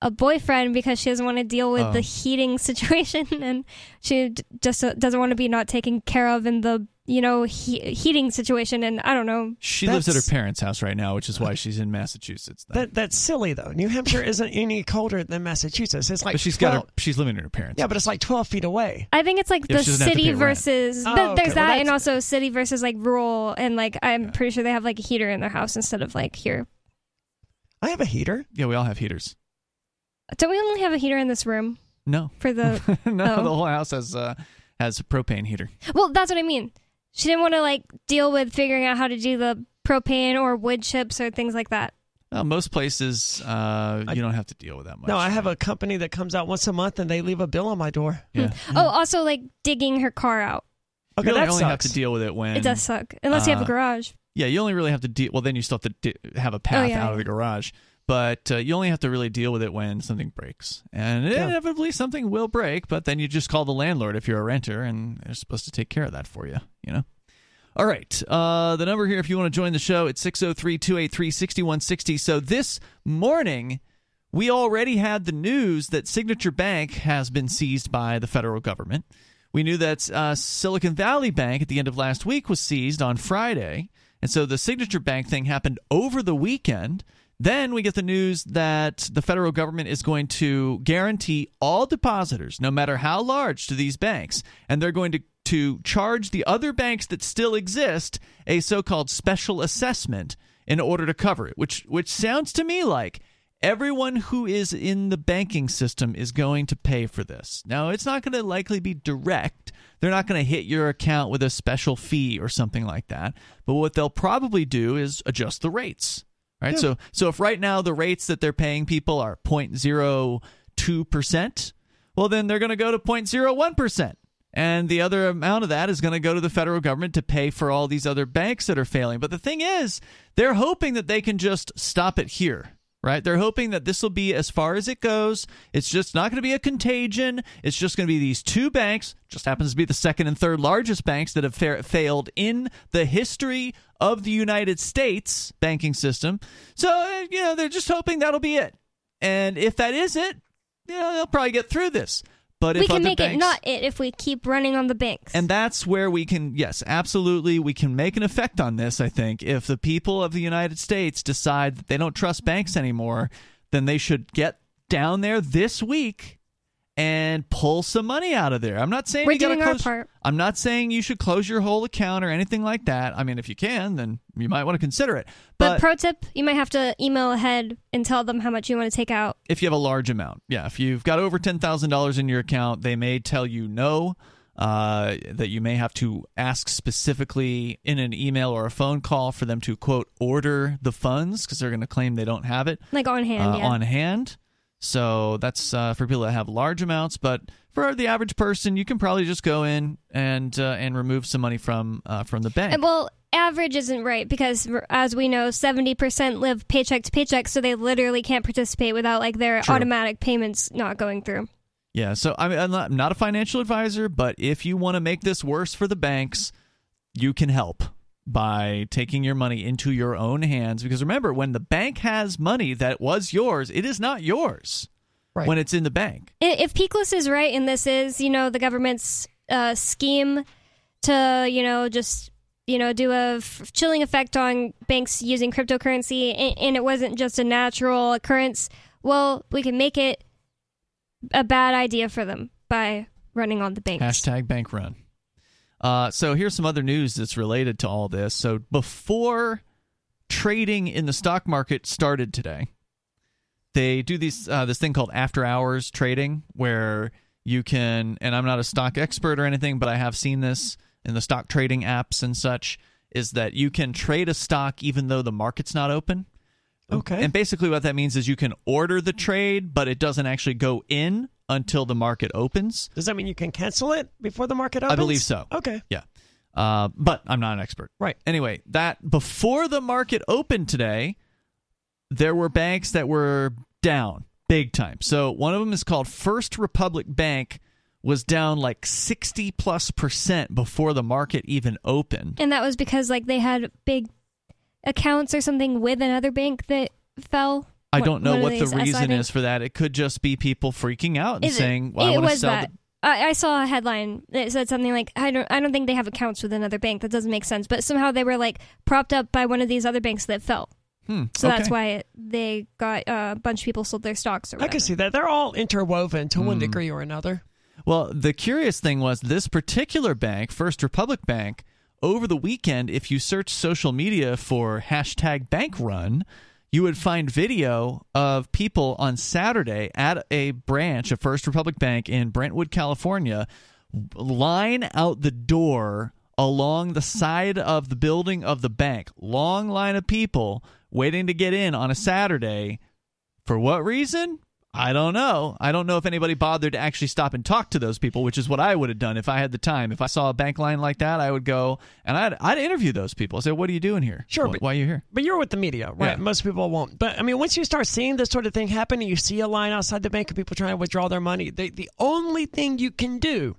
a boyfriend because she doesn't want to deal with Oh. the heating situation and she d- just doesn't want to be not taken care of in the you know he- heating situation and I don't know. She lives at her parents' house right now, which is why she's in Massachusetts. then. That that's silly though. New Hampshire isn't any colder than Massachusetts. It's like but she's 12, got her. She's living at her parents. Yeah, but it's like twelve feet away. I think it's like Yeah, the she doesn't have to city versus Oh, okay. there's Well, that and also city versus like rural and like I'm pretty sure they have like a heater in their house instead of like here. I have a heater. Yeah, we all have heaters. Don't we only have a heater in this room No, for the no, Oh. the whole house has uh, has a propane heater. Well, that's what I mean. She didn't want to like deal with figuring out how to do the propane or wood chips or things like that. Well, most places, uh, I- you don't have to deal with that much. No, I have a company that comes out once a month and they leave a bill on my door. Yeah, Oh, also like digging her car out. Okay, you really that only sucks. have to deal with it when It does suck unless you have a Uh, garage. Yeah, you only really have to deal. Well, then you still have to de- have a path Oh, yeah, out of the garage, but uh, you only have to really deal with it when something breaks, and Yeah. inevitably something will break. But then you just call the landlord if you're a renter, and they're supposed to take care of that for you. You know. All right. Uh, the number here, if you want to join the show, it's 603 283 6160. So this morning, we already had the news that Signature Bank has been seized by the federal government. We knew that uh, Silicon Valley Bank at the end of last week was seized on Friday. And so the Signature Bank thing happened over the weekend. Then we get the news that the federal government is going to guarantee all depositors, no matter how large, to these banks. And they're going to, to charge the other banks that still exist a so called special assessment in order to cover it, which, which sounds to me like everyone who is in the banking system is going to pay for this. Now, it's not going to likely be direct. They're not going to hit your account with a special fee or something like that. But what they'll probably do is adjust the rates. Right? So so if right now the rates that they're paying people are 0.02%, well then they're going to go to 0.01%. And the other amount of that is going to go to the federal government to pay for all these other banks that are failing. But the thing is, they're hoping that they can just stop it here right? They're hoping that this will be as far as it goes. It's just not going to be a contagion. It's just going to be these two banks, just happens to be the second and third largest banks that have fa- failed in the history of the United States banking system. So, you know, they're just hoping that'll be it. And if that is it, you know, they'll probably get through this. But we can make banks, it not it if we keep running on the banks. and that's where we can, yes, absolutely, we can make an effect on this, I think. If the people of the United States decide that they don't trust banks anymore, then they should get down there this week and pull some money out of there. I'm not saying We're you doing our part. I'm not saying you should close your whole account or anything like that. I mean, if you can, then you might want to consider it. but, But, pro tip, you might have to email ahead and tell them how much you want to take out. if you have a large amount, yeah, if you've got over ten thousand dollars in your account, they may tell you no. Uh, that you may have to ask specifically in an email or a phone call for them to quote order the funds because they're going to claim they don't have it Like on hand, uh, yeah. on hand. So that's uh, for people that have large amounts, but for the average person, you can probably just go in and uh, and remove some money from uh, from the bank. Well, average isn't right because, as we know, seventy percent live paycheck to paycheck, so they literally can't participate without like their True. automatic payments not going through. Yeah, so I mean, I'm not, I'm not a financial advisor, but if you want to make this worse for the banks, you can help by taking your money into your own hands. Because remember, when the bank has money that was yours, it is not yours Right. when it's in the bank. If Peakless is right, and this is, you know, the government's uh, scheme to, you know, just, you know, do a f- chilling effect on banks using cryptocurrency, and, and it wasn't just a natural occurrence, well, we can make it a bad idea for them by running on the banks. Hashtag bank run. Uh, so here's some other news that's related to all this. So before trading in the stock market started today, they do these uh, this thing called after hours trading where you can and I'm not a stock expert or anything, but I have seen this in the stock trading apps and such is that you can trade a stock even though the market's not open. Okay. And basically what that means is you can order the trade, but it doesn't actually go in until the market opens. Does that mean you can cancel it before the market opens? I believe so. Okay. Yeah. Uh, but I'm not an expert. Right. Anyway, that before the market opened today, there were banks that were down big time. So one of them is called First Republic Bank was down like 60 plus percent before the market even opened. And that was because, like, they had big accounts or something with another bank that fell. I don't know one what the reason is for that. It could just be people freaking out and Is it- saying, "Well, I want to was sell that. the I, I saw a headline that said something like, "I don't, I don't think they have accounts with another bank. That doesn't make sense." But somehow they were like propped up by one of these other banks that fell. Hmm, So that's why it, they got uh, a bunch of people sold their stocks. Or I can see that. They're all interwoven to Hmm. one degree or another. Well, the curious thing was this particular bank, First Republic Bank, over the weekend, if you search social media for hashtag bank run, you would find video of people on Saturday at a branch of First Republic Bank in Brentwood, California, line out the door along the side of the building of the bank. Long line of people waiting to get in on a Saturday. For what reason? I don't know. I don't know if anybody bothered to actually stop and talk to those people, which is what I would have done if I had the time. If I saw a bank line like that, I would go and I'd, I'd interview those people. I say, "What are you doing here? Sure, Wh- but- why are you here?" But you're with the media, right? Yeah. Most people won't. But I mean, once you start seeing this sort of thing happen and you see a line outside the bank of people trying to withdraw their money, the, the only thing you can do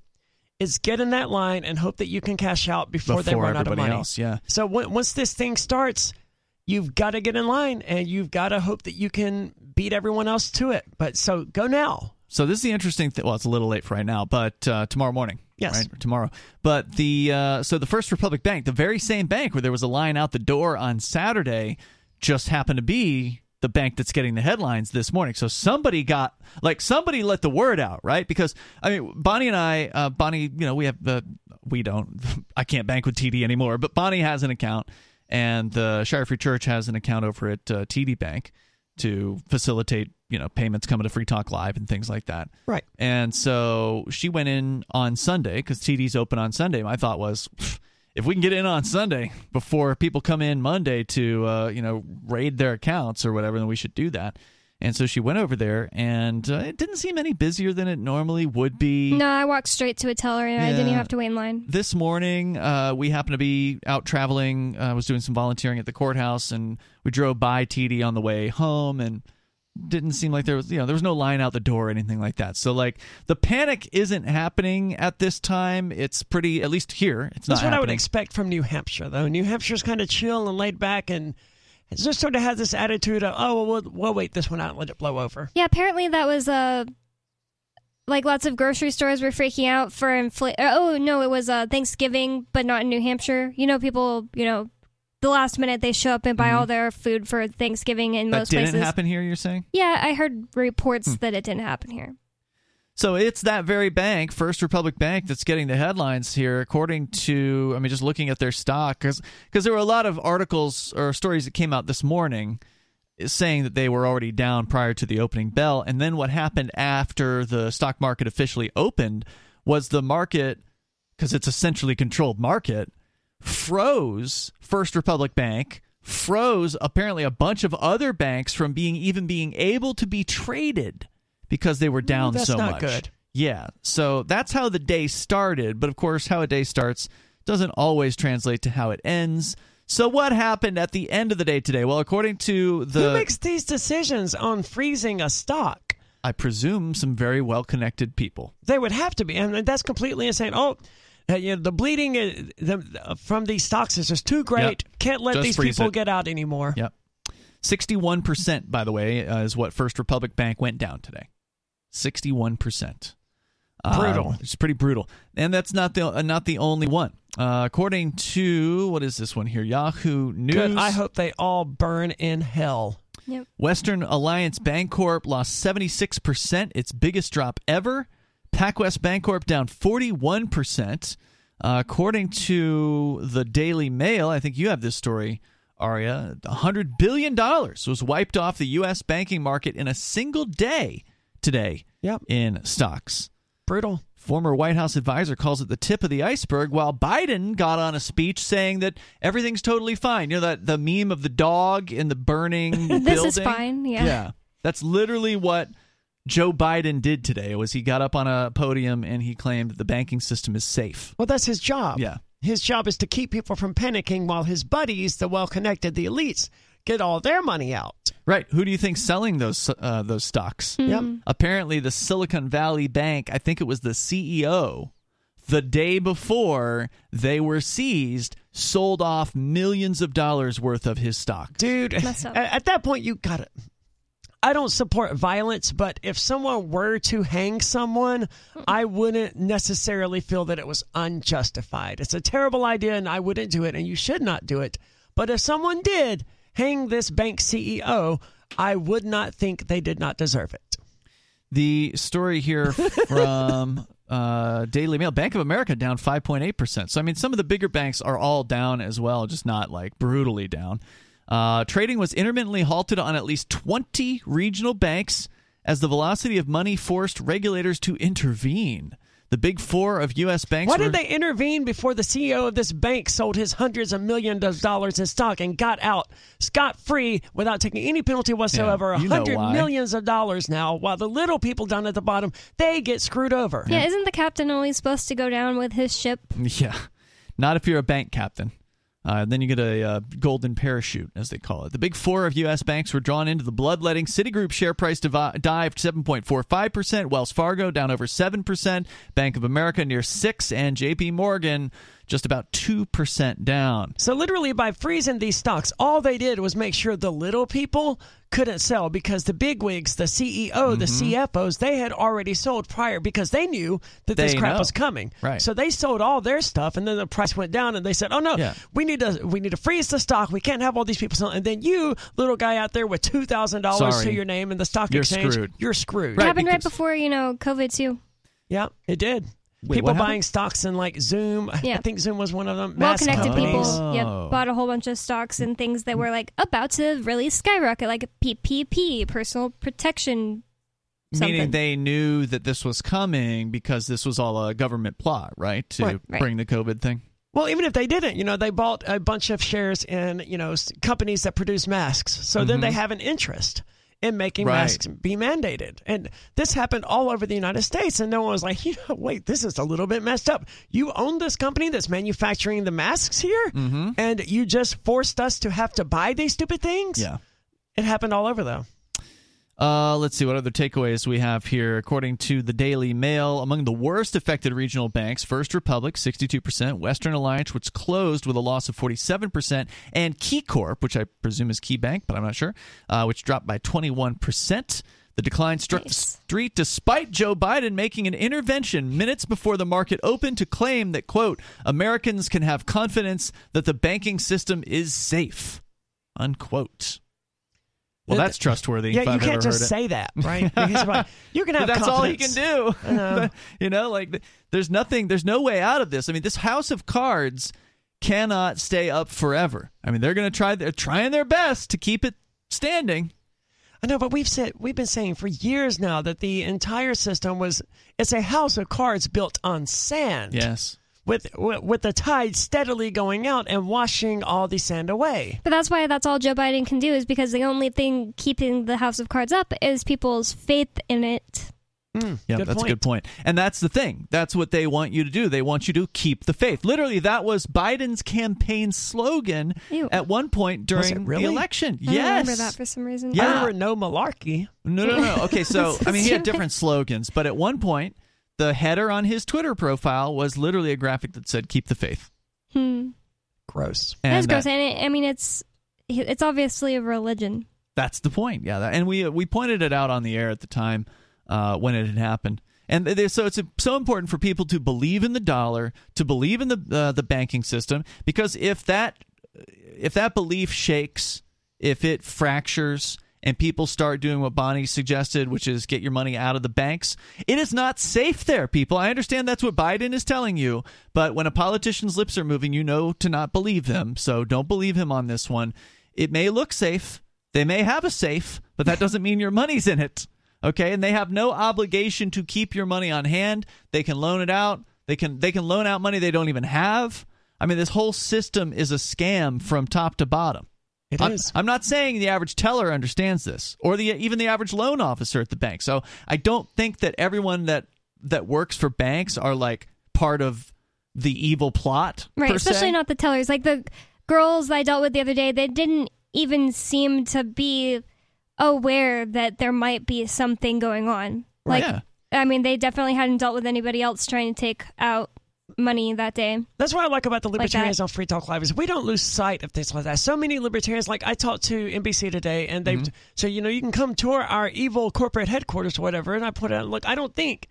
is get in that line and hope that you can cash out before, they run out of money. else, yeah. So when, once this thing starts, you've got to get in line and you've got to hope that you can beat everyone else to it. But so go now. So this is the interesting thing. Well, it's a little late for right now, but uh, tomorrow morning. Yes. Right? Tomorrow. But the uh, so the First Republic Bank, the very same bank where there was a line out the door on Saturday, just happened to be the bank that's getting the headlines this morning. So somebody got like somebody let the word out, right? Because I mean, Bonnie and I, uh, Bonnie, you know, we have uh, we don't. I can't bank with TD anymore, but Bonnie has an account, and the Shire Free Church has an account over at uh, TD Bank to facilitate you know payments coming to Free Talk Live and things like that. Right. And so she went in on Sunday because TD's open on Sunday. My thought was, if we can get in on Sunday before people come in Monday to uh, you know raid their accounts or whatever, then we should do that. And so she went over there, and uh, it didn't seem any busier than it normally would be. No, I walked straight to a teller and I didn't even have to wait in line. This morning, uh, we happened to be out traveling. I was doing some volunteering at the courthouse, and we drove by TD on the way home, and didn't seem like there was, you know, there was no line out the door or anything like that. So, like, the panic isn't happening at this time. It's pretty, at least here, it's That's not what I would expect from New Hampshire, though. New Hampshire's kind of chill and laid back, and it just sort of has this attitude of, oh, well, we'll, we'll wait this one out and let it blow over. Yeah, apparently that was uh like lots of grocery stores were freaking out for infl- Oh no, it was uh Thanksgiving, but not in New Hampshire. You know, people, you know, the last minute they show up and buy all their food for Thanksgiving in Mm-hmm. that most didn't places. happen here, you're saying? Yeah, I heard reports Hmm. that it didn't happen here. So it's that very bank, First Republic Bank, that's getting the headlines here, according to, I mean, just looking at their stock, because there were a lot of articles or stories that came out this morning saying that they were already down prior to the opening bell. And then what happened after the stock market officially opened was the market, because it's a centrally controlled market, froze First Republic Bank, froze apparently a bunch of other banks from being even being able to be traded because they were down that's so not much. good. Yeah. So that's how the day started, but of course how a day starts doesn't always translate to how it ends. So what happened at the end of the day today? Well, according to the Who makes these decisions on freezing a stock? I presume some very well-connected people. They would have to be, and that's completely insane. Oh, uh, you know, the bleeding uh, the, uh, from these stocks is just too great. Yep. Can't let Just these people it. get out anymore. Yep. 61%, by the way, uh, is what First Republic Bank went down today. 61%. Brutal. Uh, it's pretty brutal. And that's not the uh, not the only one. Uh, according to what is this one here? Yahoo News. Good. I hope they all burn in hell. Yep. Western Alliance Bancorp lost 76%, its biggest drop ever. PacWest Bancorp down 41%. Uh, according to the Daily Mail, I think you have this story, Aria, $100 billion was wiped off the U.S. banking market in a single day today Yep. in stocks. Brutal. Former White House advisor calls it the tip of the iceberg, while Biden got on a speech saying that everything's totally fine. You know that the meme of the dog in the burning This building. is fine, yeah. yeah, that's literally what Joe Biden did today. Was he got up on a podium and he claimed the banking system is safe. Well, that's his job. Yeah. His job is to keep people from panicking while his buddies, the well connected, the elites, get all their money out. Right? Who do you think selling those uh, those stocks? Yep. Apparently, the Silicon Valley Bank. I think it was the CEO. The day before they were seized, sold off millions of dollars worth of his stock. Dude, Mess up. at, at that point, you got it. I don't support violence, but if someone were to hang someone, I wouldn't necessarily feel that it was unjustified. It's a terrible idea, and I wouldn't do it, and you should not do it. But if someone did hang this bank CEO, I would not think they did not deserve it. The story here from uh, Daily Mail Bank of America down 5.8%. So, I mean, some of the bigger banks are all down as well, just not like brutally down. Uh, trading was intermittently halted on at least 20 regional banks as the velocity of money forced regulators to intervene. The The big four of U.S. banks. Why were, did they intervene before the CEO of this bank sold his hundreds of millions of dollars in stock and got out scot free without taking any penalty whatsoever? A you know hundred why. millions of dollars now, while the little people down at the bottom they get screwed over. Yeah, isn't the captain always supposed to go down with his ship? Yeah, not if you're a bank captain. Uh, then you get a uh, golden parachute, as they call it. The big four of U.S. banks were drawn into the bloodletting. Citigroup share price divi- dived 7.45%, Wells Fargo down over 7%, Bank of America near 6 and J.P. Morgan just about 2% down. So literally by freezing these stocks, all they did was make sure the little people couldn't sell because the bigwigs, the CEO, the CFOs, they had already sold prior because they knew that this Mm-hmm. Crap know. was coming. Right. So they sold all their stuff and then the price went down and they said, "Oh no, Yeah. we need to we need to freeze the stock. We can't have all these people selling." And then you, little guy out there with $2,000 to your name in the stock You're exchange, screwed. you're screwed. It Right, happened right before, you know, COVID too. Yeah, it did. Wait, people buying stocks in like Zoom. Yeah. I think Zoom was one of them. Well connected people, yep, Oh. bought a whole bunch of stocks and things that were like about to really skyrocket, like PPP, personal protection. Meaning they knew that this was coming because this was all a government plot, right? To Right, right. bring the COVID thing. Well, even if they didn't, you know, they bought a bunch of shares in, you know, companies that produce masks. So then they mm-hmm. have an interest in making. Right. masks be mandated. And this happened all over the United States. And no one was like, you know, wait, this is a little bit messed up. You own this company that's manufacturing the masks here, Mm-hmm. and you just forced us to have to buy these stupid things? Yeah. It happened all over, though. Uh, let's see what other takeaways we have here. According to the Daily Mail, among the worst affected regional banks, First Republic 62%, Western Alliance, which closed with a loss of 47%, and KeyCorp, which I presume is KeyBank, but I'm not sure, uh, which dropped by 21%. The decline struck the street despite Joe Biden making an intervention minutes before the market opened to claim that, quote, Americans can have confidence that the banking system is safe, unquote. Well, that's trustworthy. Yeah, you can't just say that, right? Because, like, you can have that's all he can do. know. you know, like there's nothing, there's no way out of this. I mean, this house of cards cannot stay up forever. I mean, they're going to try, they're trying their best to keep it standing. I know, but we've said we've been saying for years now that the entire system was it's a house of cards built on sand. Yes. With, with with the tide steadily going out and washing all the sand away. But that's why that's all Joe Biden can do is because the only thing keeping the House of Cards up is people's faith in it. Mm, Yeah, that's point. a good point. And that's the thing. That's what they want you to do. They want you to keep the faith. Literally, that was Biden's campaign slogan Ew. at one point during really? the election. I don't yes. remember that for some reason. Yeah. I remember no malarkey. No, no, no. Okay, so I mean, he had different slogans, but at one point, the header on his Twitter profile was literally a graphic that said "Keep the faith." Hmm. Gross. And That's gross. that- And it, I mean, it's it's obviously a religion. that's the point. Yeah, that, and we we pointed it out on the air at the time uh, when it had happened. And they, so it's so important for people to believe in the dollar, to believe in the uh, the banking system, because if that if that belief shakes, if it fractures, and people start doing what Bonnie suggested, which is get your money out of the banks, it is not safe there, people. I understand that's what Biden is telling you, but when a politician's lips are moving, you know to not believe them. So don't believe him on this one. It may look safe, they may have a safe, but that doesn't mean your money's in it. Okay, and they have no obligation to keep your money on hand. They can loan it out. They can they can loan out money they don't even have. I mean, this whole system is a scam from top to bottom. It I'm, is. I'm not saying the average teller understands this, or the even the average loan officer at the bank. So I don't think that everyone that that works for banks are like part of the evil plot, Right, especially se. not the tellers. Like the girls I dealt with the other day, they didn't even seem to be aware that there might be something going on. Like, yeah. I mean, they definitely hadn't dealt with anybody else trying to take out money that day. That's what I like about the libertarians that. on Free Talk Live is we don't lose sight of things like that. So many libertarians, like I talked to NBC today, and they Mm-hmm. so you know you can come tour our evil corporate headquarters or whatever, and I put out look. I don't think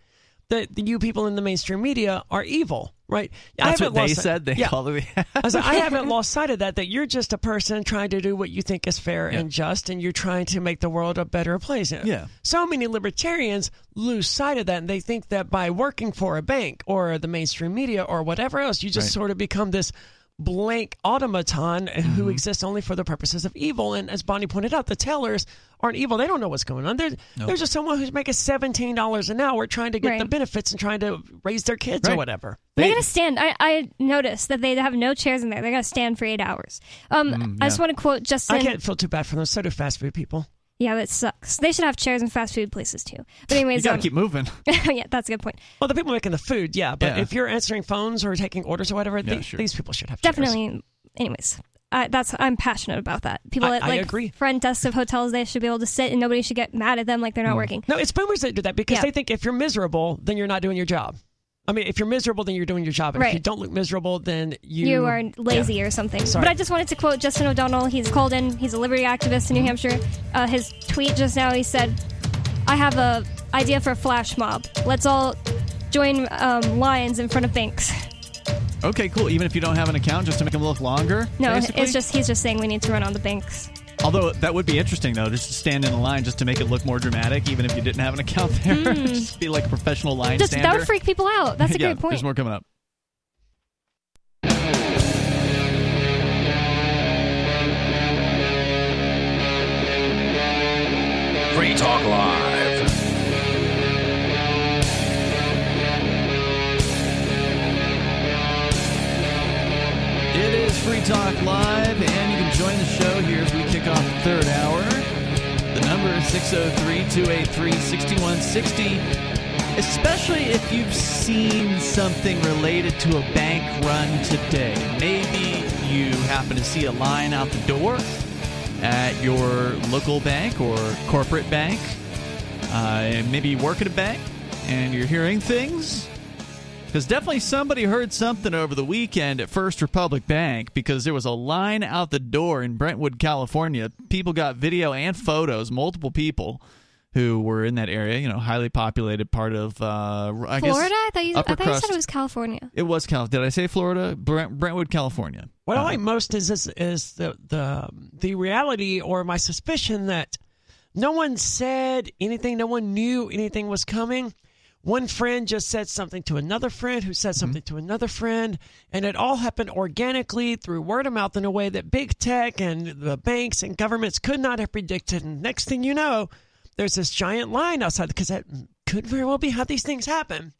that the, you people in the mainstream media are evil, right? I That's what they said. They yeah. call it. I, was like, I haven't lost sight of that. That you're just a person trying to do what you think is fair Yeah. and just, and you're trying to make the world a better place. Yeah. So many libertarians lose sight of that, and they think that by working for a bank or the mainstream media or whatever else, you just Right. sort of become this blank automaton who exists only for the purposes of evil. And as Bonnie pointed out, the tellers aren't evil. They don't know what's going on. They're, Nope. They're just someone who's making $17 an hour trying to get Right. the benefits and trying to raise their kids or whatever. They're gonna stand. I, I noticed that they have no chairs in there. They're gonna stand for eight hours. Um, I just want to quote Justin. I can't feel too bad for them. So do fast food people. Yeah, that sucks. They should have chairs in fast food places too. But anyways, You got to um, keep moving. yeah, that's a good point. Well, the people making the food, yeah. But Yeah. if you're answering phones or taking orders or whatever, Yeah, the- sure. these people should have chairs. Definitely. Anyways, I, that's I'm passionate about that. People I- at I like agree. front desks of hotels, they should be able to sit and nobody should get mad at them like they're not working. No, it's boomers that do that because Yeah. they think if you're miserable, then you're not doing your job. I mean, if you're miserable, then you're doing your job. If Right. you don't look miserable, then you You are lazy or something. Sorry. But I just wanted to quote Justin O'Donnell. He's called in. He's a liberty activist in New Hampshire. Uh, his tweet just now, he said, "I have a idea for a flash mob. Let's all join um, lines in front of banks." Okay, cool. Even if you don't have an account, just to make them look longer. No, basically? it's just he's just saying we need to run on the banks. Although that would be interesting, though, just to stand in a line just to make it look more dramatic, even if you didn't have an account there. Hmm. just be like a professional line. Just stander. that would freak people out. That's a yeah, great point. There's more coming up. Free Talk Live. It is Free Talk Live, and you can join the show here as we kick off the third hour. The number is 603 283 6160. Especially if you've seen something related to a bank run today. Maybe you happen to see a line out the door at your local bank or corporate bank. Uh, maybe you work at a bank and you're hearing things because definitely somebody heard something over the weekend at First Republic Bank because there was a line out the door in Brentwood, California. People got video and photos, multiple people who were in that area, you know, highly populated part of, uh, I guess. Florida? I thought you. I upper thought you said it was California. It was Cal. Did I say Florida? Brent, Brentwood, California. What I Uh, like most is is, is the, the the reality or my suspicion that no one said anything, no one knew anything was coming. One friend just said something to another friend who said something mm-hmm. to another friend, and it all happened organically through word of mouth in a way that big tech and the banks and governments could not have predicted. And next thing you know, there's this giant line outside because that could very well be how these things happen.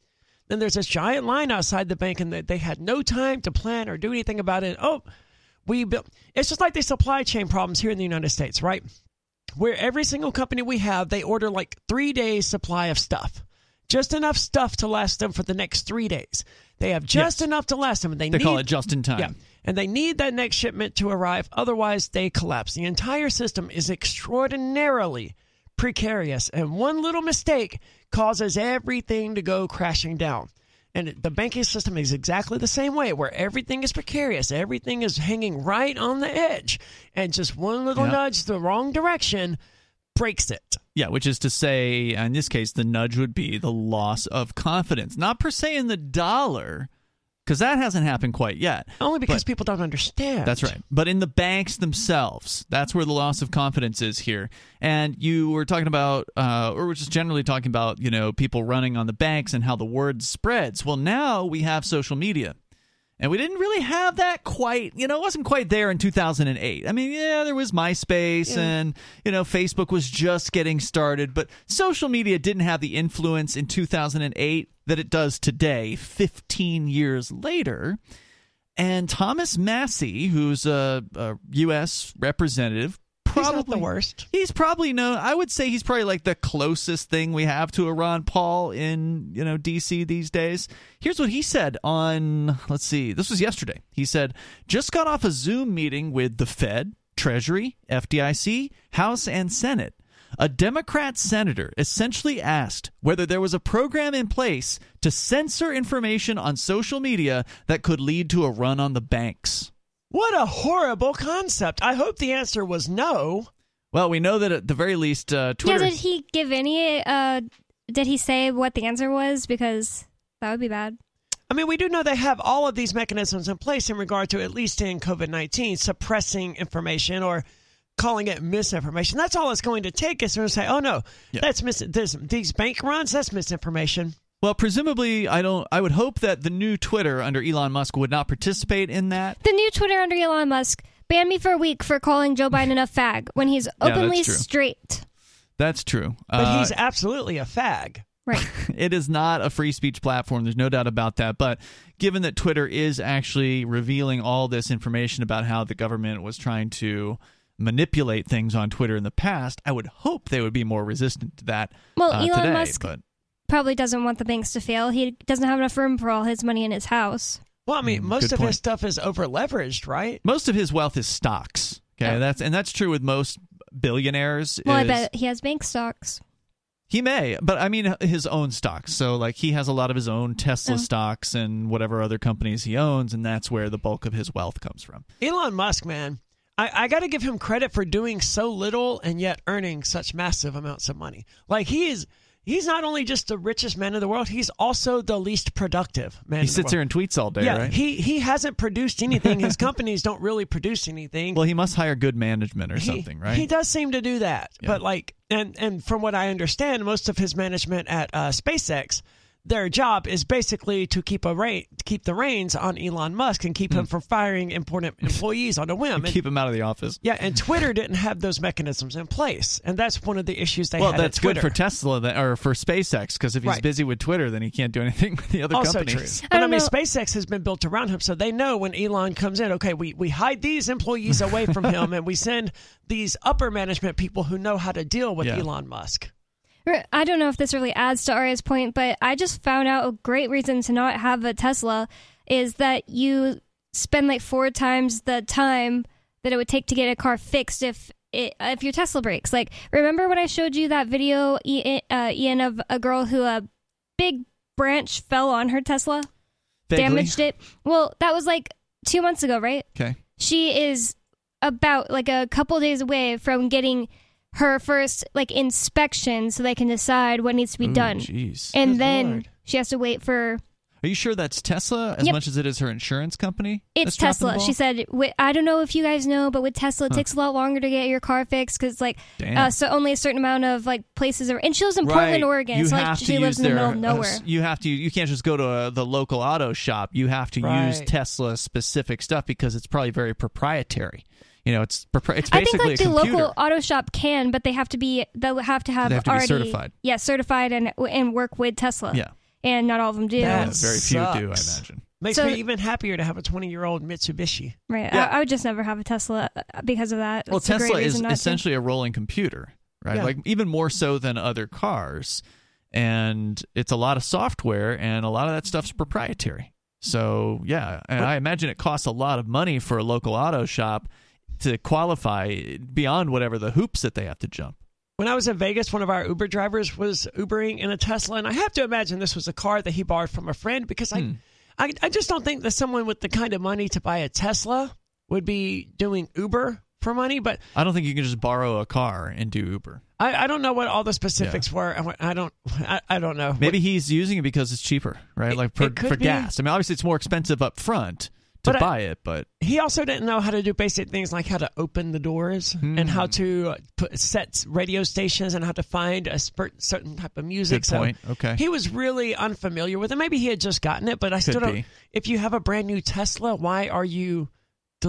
Then there's this giant line outside the bank, and they, they had no time to plan or do anything about it. Oh, we built. It's just like the supply chain problems here in the United States, right? Where every single company we have, they order like three days supply of stuff, just enough stuff to last them for the next three days. They have just Yes. enough to last them, and they, They need, call it just in time. Yeah, and they need that next shipment to arrive. Otherwise, they collapse. The entire system is extraordinarily precarious, and one little mistake causes everything to go crashing down. And the banking system is exactly the same way, where everything is precarious, everything is hanging right on the edge, and just one little Yeah. nudge the wrong direction breaks it. Yeah, which is to say, in this case, the nudge would be the loss of confidence. Not per se in the dollar, because that hasn't happened quite yet. Only because But- people don't understand. That's right. But in the banks themselves, that's where the loss of confidence is here. And you were talking about, uh, or we're just generally talking about, you know, people running on the banks and how the word spreads. Well, now we have social media. And we didn't really have that quite, you know, it wasn't quite there in 2008. I mean, yeah, there was MySpace and, you know, Facebook was just getting started, but social media didn't have the influence in 2008 that it does today, 15 years later. And Thomas Massie, who's a, a U.S. representative, probably the worst. He's probably known. I would say he's probably like the closest thing we have to a Ron Paul in you know D.C. these days. Here's what he said on. Let's see. This was yesterday. He said, "Just got off a Zoom meeting with the Fed, Treasury, FDIC, House, and Senate." A Democrat senator essentially asked whether there was a program in place to censor information on social media that could lead to a run on the banks. What a horrible concept. I hope the answer was no. Well, we know that at the very least, uh, Twitter. Yeah, did he give any? Uh, did he say what the answer was? Because that would be bad. I mean, we do know they have all of these mechanisms in place in regard to, at least in COVID 19, suppressing information or calling it misinformation. That's all it's going to take is to say, oh no, Yeah. that's mis- this, these bank runs, that's misinformation. Well, presumably, I don't. I would hope that the new Twitter under Elon Musk would not participate in that. The new Twitter under Elon Musk banned me for a week for calling Joe Biden a fag when he's that's openly true. straight. That's true. But Uh, he's absolutely a fag. Right. it is not a free speech platform. There's no doubt about that. But given that Twitter is actually revealing all this information about how the government was trying to manipulate things on Twitter in the past, I would hope they would be more resistant to that. Well, uh, Elon today, Musk but probably doesn't want the banks to fail. He doesn't have enough room for all his money in his house. Well, I mean, Mm, most good of point. his stuff is over leveraged, right? most of his wealth is stocks. Okay, Yeah. that's and that's true with most billionaires. Well, I bet he has bank stocks. He may, but I mean his own stocks. So like he has a lot of his own Tesla Oh. stocks and whatever other companies he owns, and that's where the bulk of his wealth comes from. Elon Musk, man, I, I got to give him credit for doing so little and yet earning such massive amounts of money. Like he is, he's not only just the richest man in the world, he's also the least productive man. He sits here and tweets all day, yeah, right? he he hasn't produced anything. His companies don't really produce anything. well, he must hire good management or He- something, right? He does seem to do that, Yeah. but like, and and from what I understand, most of his management at uh, SpaceX, their job is basically to keep a rein, to keep the reins on Elon Musk and keep him from firing important employees on a whim. And- Hmm. Keep him out of the office. yeah, and Twitter didn't have those mechanisms in place, and that's one of the issues they well, had. that's at good for Tesla then, or for SpaceX because if he's Right. busy with Twitter, then he can't do anything with the other also companies. true. But I, don't mean, know- SpaceX has been built around him, so they know when Elon comes in, okay, we, we hide these employees away from him, and we send these upper management people who know how to deal with Yeah. Elon Musk. I don't know if this really adds to Aria's point, but I just found out a great reason to not have a Tesla is that you spend like four times the time that it would take to get a car fixed if it, if your Tesla breaks. Like, remember when I showed you that video, Ian, uh, Ian of a girl who a big branch fell on her Tesla, Vaguely. damaged it? Well, that was like two months ago, right? Okay. she is about like a couple days away from getting her first like inspection so they can decide what needs to be Ooh, done Jeez. and Good then Lord. she has to wait for Are you sure that's Tesla as Yep. much as it is her insurance company? it's that's dropping the tesla she said i don't know if you guys know but with tesla it Huh. takes a lot longer to get your car fixed because like uh, so only a certain amount of like places are and she lives in Right. portland oregon You so have like to she lives use in the their, middle of nowhere uh, you have to. You can't just go to uh the local auto shop. You have to use Right. Tesla specific stuff because it's probably very proprietary. You know, it's propri- it's I think like a the computer. local auto shop can, but they have to be they'll have to have, They have to be already certified. yeah certified and and work with Tesla. Yeah. and not all of them do. yeah, That very few do. I imagine. Makes So- me even happier to have a 20 year old Mitsubishi. Right. Yeah. I, I would just never have a Tesla uh, because of that. Well, It's Tesla is reason not to. essentially a rolling computer, right? Yeah. Like even more so than other cars, and it's a lot of software, and a lot of that stuff's proprietary. So yeah, and I imagine it costs a lot of money for a local auto shop to qualify beyond whatever the hoops that they have to jump. When I was in Vegas, one of our Uber drivers was Ubering in a Tesla, and I have to imagine this was a car that he borrowed from a friend because I, Hmm. I, I just don't think that someone with the kind of money to buy a Tesla would be doing Uber for money. But I don't think you can just borrow a car and do Uber. I, I don't know what all the specifics were. and I don't, I, I don't know. Maybe he's using it because it's cheaper, right? It- like for, for gas. I mean, obviously it's more expensive up front to But I- buy it, but he also didn't know how to do basic things like how to open the doors and Hmm. how to put set radio stations and how to find a certain type of music. good So. Okay. He was really unfamiliar with it. Maybe he had just gotten it, but I still don't. be. If you have a brand new Tesla, why are you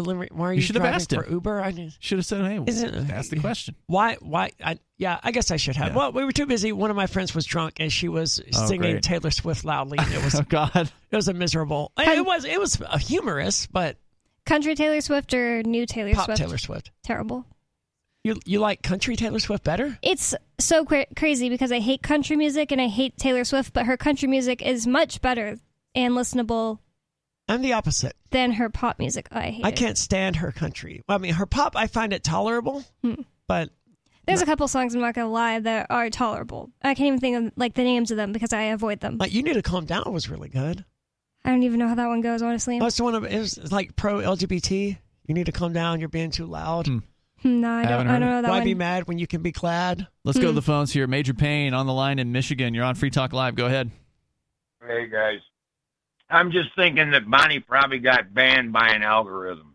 delivering? Why are You you, should have driving asked him. for Uber? I just, Should have said, "Hey, Isn't- ask the question." why? Why? I, yeah, I guess I should have. Yeah. Well, we were too busy. One of my friends was drunk and she was Oh, singing great. Taylor Swift loudly. It was Oh God. it was a miserable. Hun- It was it was uh, humorous, but country Taylor Swift or new Taylor pop Swift. Taylor Swift. Terrible. You you like country Taylor Swift better? It's so cra- crazy because I hate country music and I hate Taylor Swift, but her country music is much better and listenable I'm the opposite. than her pop music. I hate I it. can't stand her country. Well, I mean, her pop, I find it tolerable, Hmm. but There's a couple songs I'm not gonna lie that are tolerable. I can't even think of like the names of them because I avoid them. like you need to calm down was really good. I don't even know how that one goes, honestly. That's one of it was like pro LGBT. You need to calm down. You're being too loud. Hmm. Hmm, no, I Haven't don't. heard I don't it. know that Why one. be mad when you can be glad? Let's go to Hmm. the phones here. Major Payne on the line in Michigan. You're on Free Talk Live. Go ahead. Hey guys, I'm just thinking that Bonnie probably got banned by an algorithm.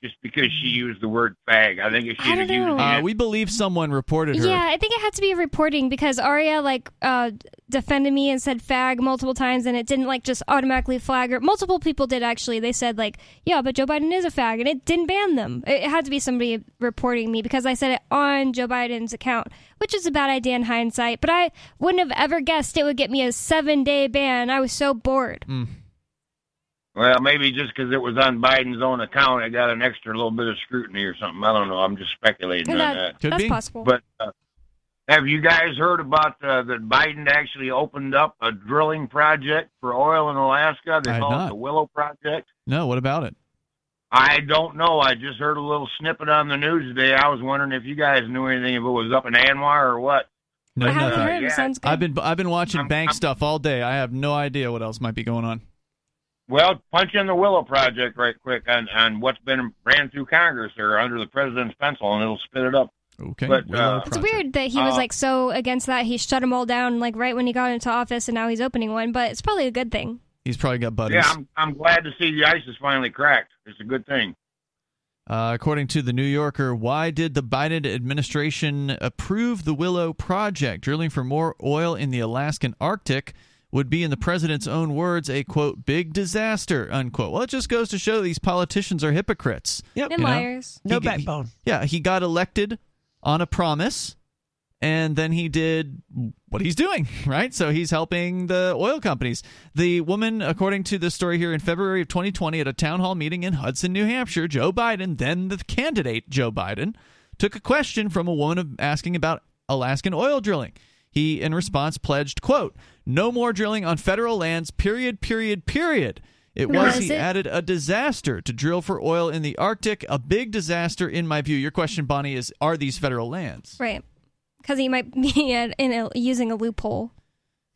just because she used the word fag. I think if she I had don't used know. Uh, it, we believe someone reported her. Yeah, I think it had to be a reporting because Aria like uh, defended me and said fag multiple times, and it didn't like just automatically flag her. Multiple people did actually. They said like, yeah, but Joe Biden is a fag, and it didn't ban them. It, it had to be somebody reporting me because I said it on Joe Biden's account, which is a bad idea in hindsight. But I wouldn't have ever guessed it would get me a seven day ban. I was so bored. Mm. Well, maybe just because it was on Biden's own account, it got an extra little bit of scrutiny or something. I don't know. I'm just speculating on That- that. Could that's be. possible. But uh, have you guys heard about uh, that Biden actually opened up a drilling project for oil in Alaska? They I call not. it the Willow Project. No, what about it? I don't know. I just heard a little snippet on the news today. I was wondering if you guys knew anything if it was up in ANWR or what. No, I haven't nothing. heard. yeah. Sounds good. I've been I've been watching I'm- bank I'm- stuff all day. I have no idea what else might be going on. Well, punch in the Willow Project right quick on, on what's been ran through Congress or under the president's pencil, and it'll spit it up. Okay. But, uh, It's weird that he was Uh, like so against that. He shut them all down like right when he got into office, and now he's opening one. But it's probably a good thing. He's probably got buddies. Yeah, I'm I'm glad to see the ice is finally cracked. It's a good thing. Uh, according to the New Yorker, why did the Biden administration approve the Willow Project? Drilling for more oil in the Alaskan Arctic would be, in the president's own words, a quote big disaster unquote. Well, it just goes to show these politicians are hypocrites. Yep. And You know? liars. No He- backbone. Yeah, he got elected on a promise, and then he did what he's doing, right? So he's helping the oil companies. The woman, according to the story here in February of 2020, at a town hall meeting in Hudson, New Hampshire, Joe Biden, then the candidate Joe Biden, took a question from a woman asking about Alaskan oil drilling. He, in response, pledged, quote, no more drilling on federal lands, period, period, period. It was, he added, a disaster to drill for oil in the Arctic, a big disaster in my view. Your question, Bonnie, is are these federal lands? Right. Because he might be in a, using a loophole.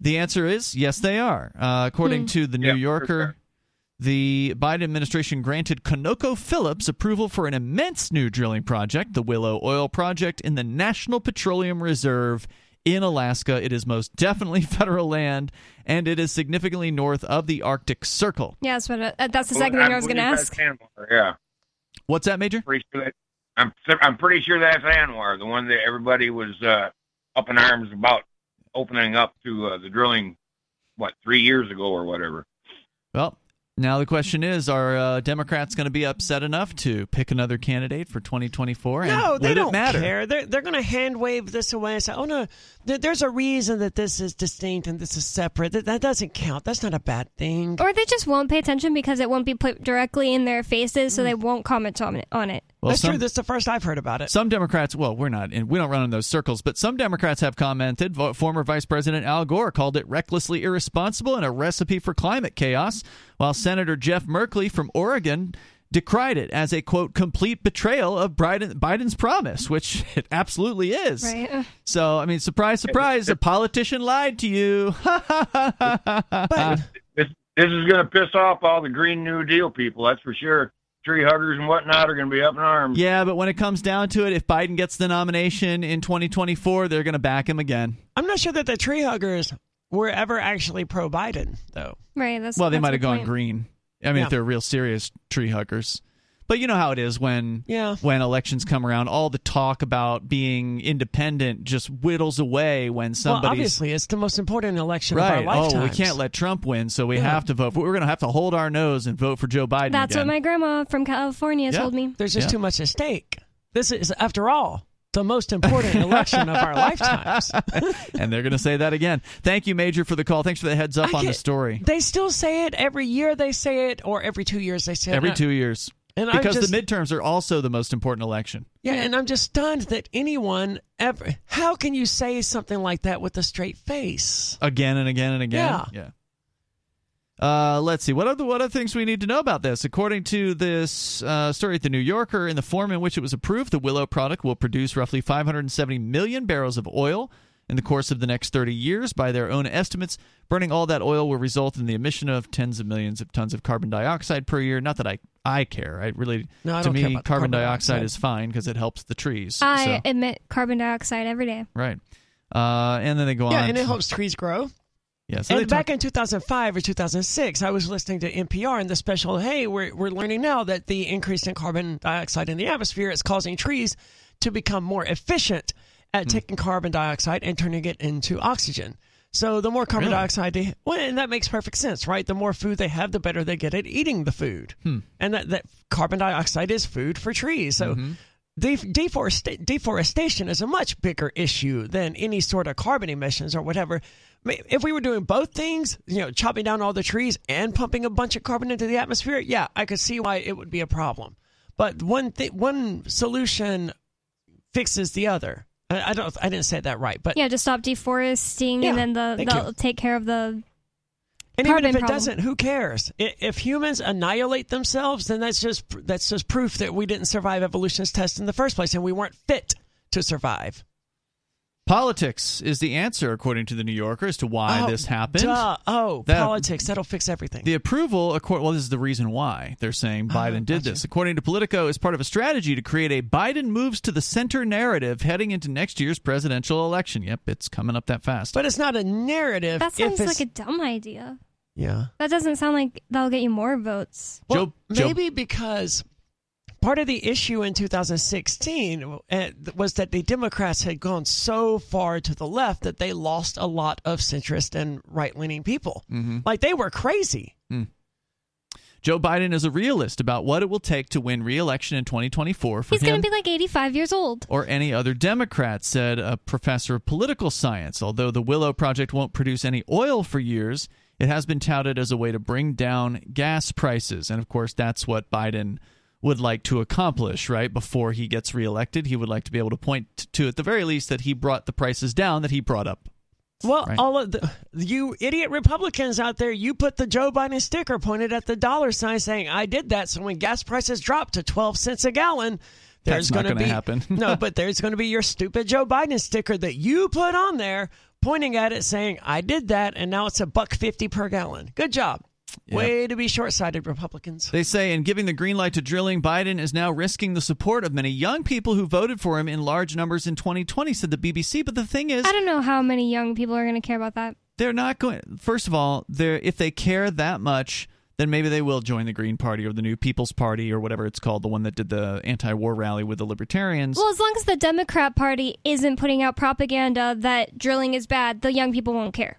The answer is yes, they are. Uh, according Hmm. to the New Yeah, Yorker, the Biden administration granted ConocoPhillips approval for an immense new drilling project, the Willow Oil Project, in the National Petroleum Reserve in Alaska. It is most definitely federal land, and it is significantly north of the Arctic Circle. Yeah, that's what. Uh, that's the Well, second thing I was going to ask. ANWR, Yeah, What's that, Major? pretty sure that, I'm I'm pretty sure that's ANWR, the one that everybody was uh, up in arms about opening up to uh, the drilling. What three years ago or whatever. Well, now the question is: Are uh, Democrats going to be upset enough to pick another candidate for 2024? And No, they don't matter? care. They're they're going to hand wave this away and say, "Oh no, there's a reason that this is distinct and this is separate. That, that doesn't count. That's not a bad thing." Or they just won't pay attention because it won't be put directly in their faces, so they mm. won't comment on it. On it. Well, That's some- true. That's the first I've heard about it. Some Democrats, well, we're not, and we don't run in those circles, but some Democrats have commented. Vo- Former Vice President Al Gore called it recklessly irresponsible and a recipe for climate chaos, while Senator Jeff Merkley from Oregon decried it as a quote complete betrayal of Biden, Biden's promise, which it absolutely is. Right. So, I mean, surprise, surprise, a politician lied to you. But This this is going to piss off all the Green New Deal people. That's for sure. Tree huggers and whatnot are going to be up in arms. yeah, but when it comes down to it, if Biden gets the nomination in 2024, they're going to back him again. I'm not sure that the tree huggers were ever actually pro Biden, though. right. That's Well, they that's might have gone point. green. I mean, Yeah. if they're real serious tree huggers. But you know how it is when Yeah. when elections come around, all the talk about being independent just whittles away when somebody. Well, obviously, it's the most important election right. of our lifetime. Oh, we can't let Trump win, so we Yeah. have to vote. For, we're going to have to hold our nose and vote for Joe Biden. That's again. what my grandma from California Yeah. told me. There's just Yeah. too much at stake. This is, after all, the most important election of our lifetimes. and they're going to say that again. Thank you, Major, for the call. Thanks for the heads up I on the story. They still say it every year. They say it, or every two years they say it. Every I- two years. And because just- the midterms are also the most important election. Yeah, and I'm just stunned that anyone ever. How can you say something like that with a straight face? again and again and again. Yeah. Yeah. Uh, let's see. What other what other things we need to know about this? According to this uh, story at the New Yorker, in the form in which it was approved, the Willow product will produce roughly 570 million barrels of oil in the course of the next 30 years. By their own estimates, burning all that oil will result in the emission of tens of millions of tons of carbon dioxide per year. Not that I I care. I really No, I to don't care me about carbon, carbon dioxide, dioxide. is fine because it helps the trees. I So, emit carbon dioxide every day. right. Uh, and then they go Yeah, on. Yeah, and it helps trees grow. Yeah, so and back in 2005 or 2006, I was listening to NPR and the special, hey, we're, we're learning now that the increase in carbon dioxide in the atmosphere is causing trees to become more efficient at hmm. taking carbon dioxide and turning it into oxygen. So the more carbon Really? dioxide they, well, and that makes perfect sense, right? The more food they have, the better they get at eating the food. Hmm. And that, that carbon dioxide is food for trees. So mm-hmm. de- deforesta- deforestation is a much bigger issue than any sort of carbon emissions or whatever. I mean, If we were doing both things, you know, chopping down all the trees and pumping a bunch of carbon into the atmosphere, yeah, I could see why it would be a problem. But one th- one solution fixes the other. I, I don't. I didn't say that right, but Yeah, just stop deforesting Yeah, and then the they'll you. take care of the And even if it problem. doesn't, who cares? If humans annihilate themselves, then that's just that's just proof that we didn't survive evolution's test in the first place, and we weren't fit to survive. Politics is the answer, according to the New Yorker, as to why Oh, this happened. Duh. Oh, That- politics. That'll fix everything. The approval, acco- well, this is the reason why they're saying oh, Biden did this. According to Politico, is part of a strategy to create a Biden moves to the center narrative heading into next year's presidential election. Yep, it's coming up that fast. but it's not a narrative. That if sounds it's, like a dumb idea. yeah. That doesn't sound like that'll get you more votes. Well, Joe- Joe- maybe because part of the issue in 2016 uh, was that the Democrats had gone so far to the left that they lost a lot of centrist and right leaning people. Mm-hmm. Like they were crazy. Joe Biden is a realist about what it will take to win re-election in 2024 for He's going to be like 85 years old. or any other Democrat, said a professor of political science. Although the Willow Project won't produce any oil for years, it has been touted as a way to bring down gas prices. And of course, that's what Biden would like to accomplish, right? Before he gets reelected, he would like to be able to point to, at the very least, that he brought the prices down that he brought up. Well, Right. all of the you idiot Republicans out there, you put the Joe Biden sticker pointed at the dollar sign saying, "I did that." So when gas prices drop to twelve cents a gallon, there's That's not going to be happen. no, but there's going to be your stupid Joe Biden sticker that you put on there, pointing at it saying, "I did that," and now it's a buck fifty per gallon. Good job. Yep. Way to be short-sighted, Republicans. They say in giving the green light to drilling, Biden is now risking the support of many young people who voted for him in large numbers in 2020, said the BBC. But the thing is, I don't know how many young people are going to care about that. they're not going. First of all, they're if they care that much, then maybe they will join the Green Party or the New People's Party or whatever it's called, the one that did the anti-war rally with the Libertarians. Well, as long as the Democrat Party isn't putting out propaganda that drilling is bad, the young people won't care.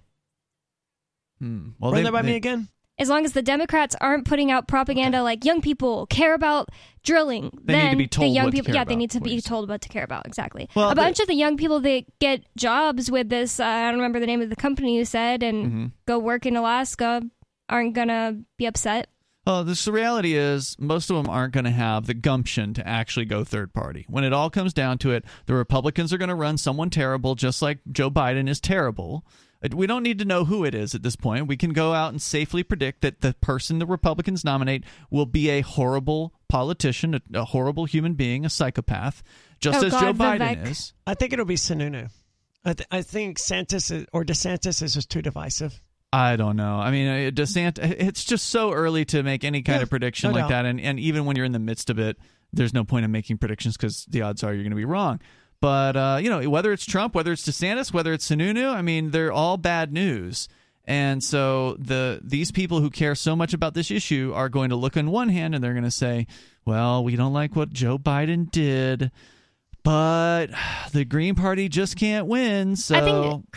Hmm. Well, Run they- that by they- me again. As long as the Democrats aren't putting out propaganda like young people care about drilling, They need to then be told the young what to people, yeah, they need to what be told what to care about. Exactly. Well, a bunch of the young people that get jobs with this, uh, I don't remember the name of the company you said, and Mm-hmm. go work in Alaska, aren't gonna be upset. Well, this, the reality is, most of them aren't going to have the gumption to actually go third party. When it all comes down to it, the Republicans are going to run someone terrible, just like Joe Biden is terrible. Uh, We don't need to know who it is at this point. We can go out and safely predict that the person the Republicans nominate will be a horrible politician, a, a horrible human being, a psychopath, just Oh, as God, Joe Biden Vivek. is. I think it'll be Sununu. I, th- I think Santis is, or DeSantis is just too divisive. I don't know. I mean, uh, DeSantis, it's just so early to make any kind Yeah, of prediction no like doubt. that. And, and even when you're in the midst of it, there's no point in making predictions because the odds are you're going to be wrong. But, uh, you know, whether it's Trump, whether it's DeSantis, whether it's Sununu, I mean, they're all bad news. And so the these people who care so much about this issue are going to look on one hand and they're going to say, well, we don't like what Joe Biden did. But the Green Party just can't win, so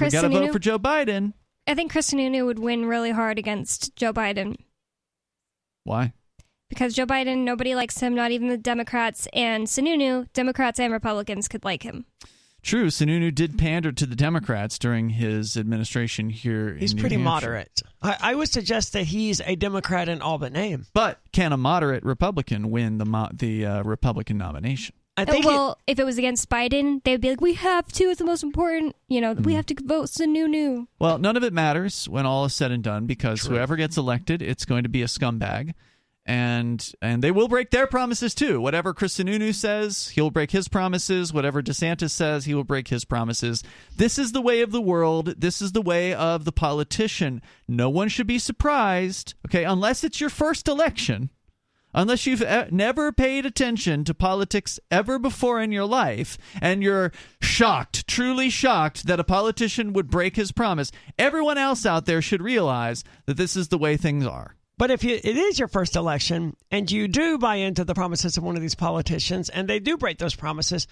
we got to vote for Joe Biden. I think Chris Sununu would win really hard against Joe Biden Why? Because Joe Biden, nobody likes him, not even the Democrats, and Sununu, Democrats and Republicans could like him. True, Sununu did pander to the Democrats during his administration here. He's in New pretty Hampshire. moderate. I, I would suggest that he's a Democrat in all but name. But can a moderate Republican win the mo- the uh, Republican nomination? I Uh, think it- well, if it was against Biden, they'd be like, "We have to. It's the most important. You know, Hmm. we have to vote Sununu." Well, none of it matters when all is said and done because True. whoever gets elected, it's going to be a scumbag. And and they will break their promises too. Whatever Chris Sununu says, he'll break his promises. Whatever DeSantis says, he will break his promises. This is the way of the world. This is the way of the politician. No one should be surprised, okay, unless it's your first election. unless you've never paid attention to politics ever before in your life, and you're shocked, truly shocked, that a politician would break his promise, everyone else out there should realize that this is the way things are. But if you, it is your first election and you do buy into the promises of one of these politicians and they do break those promises,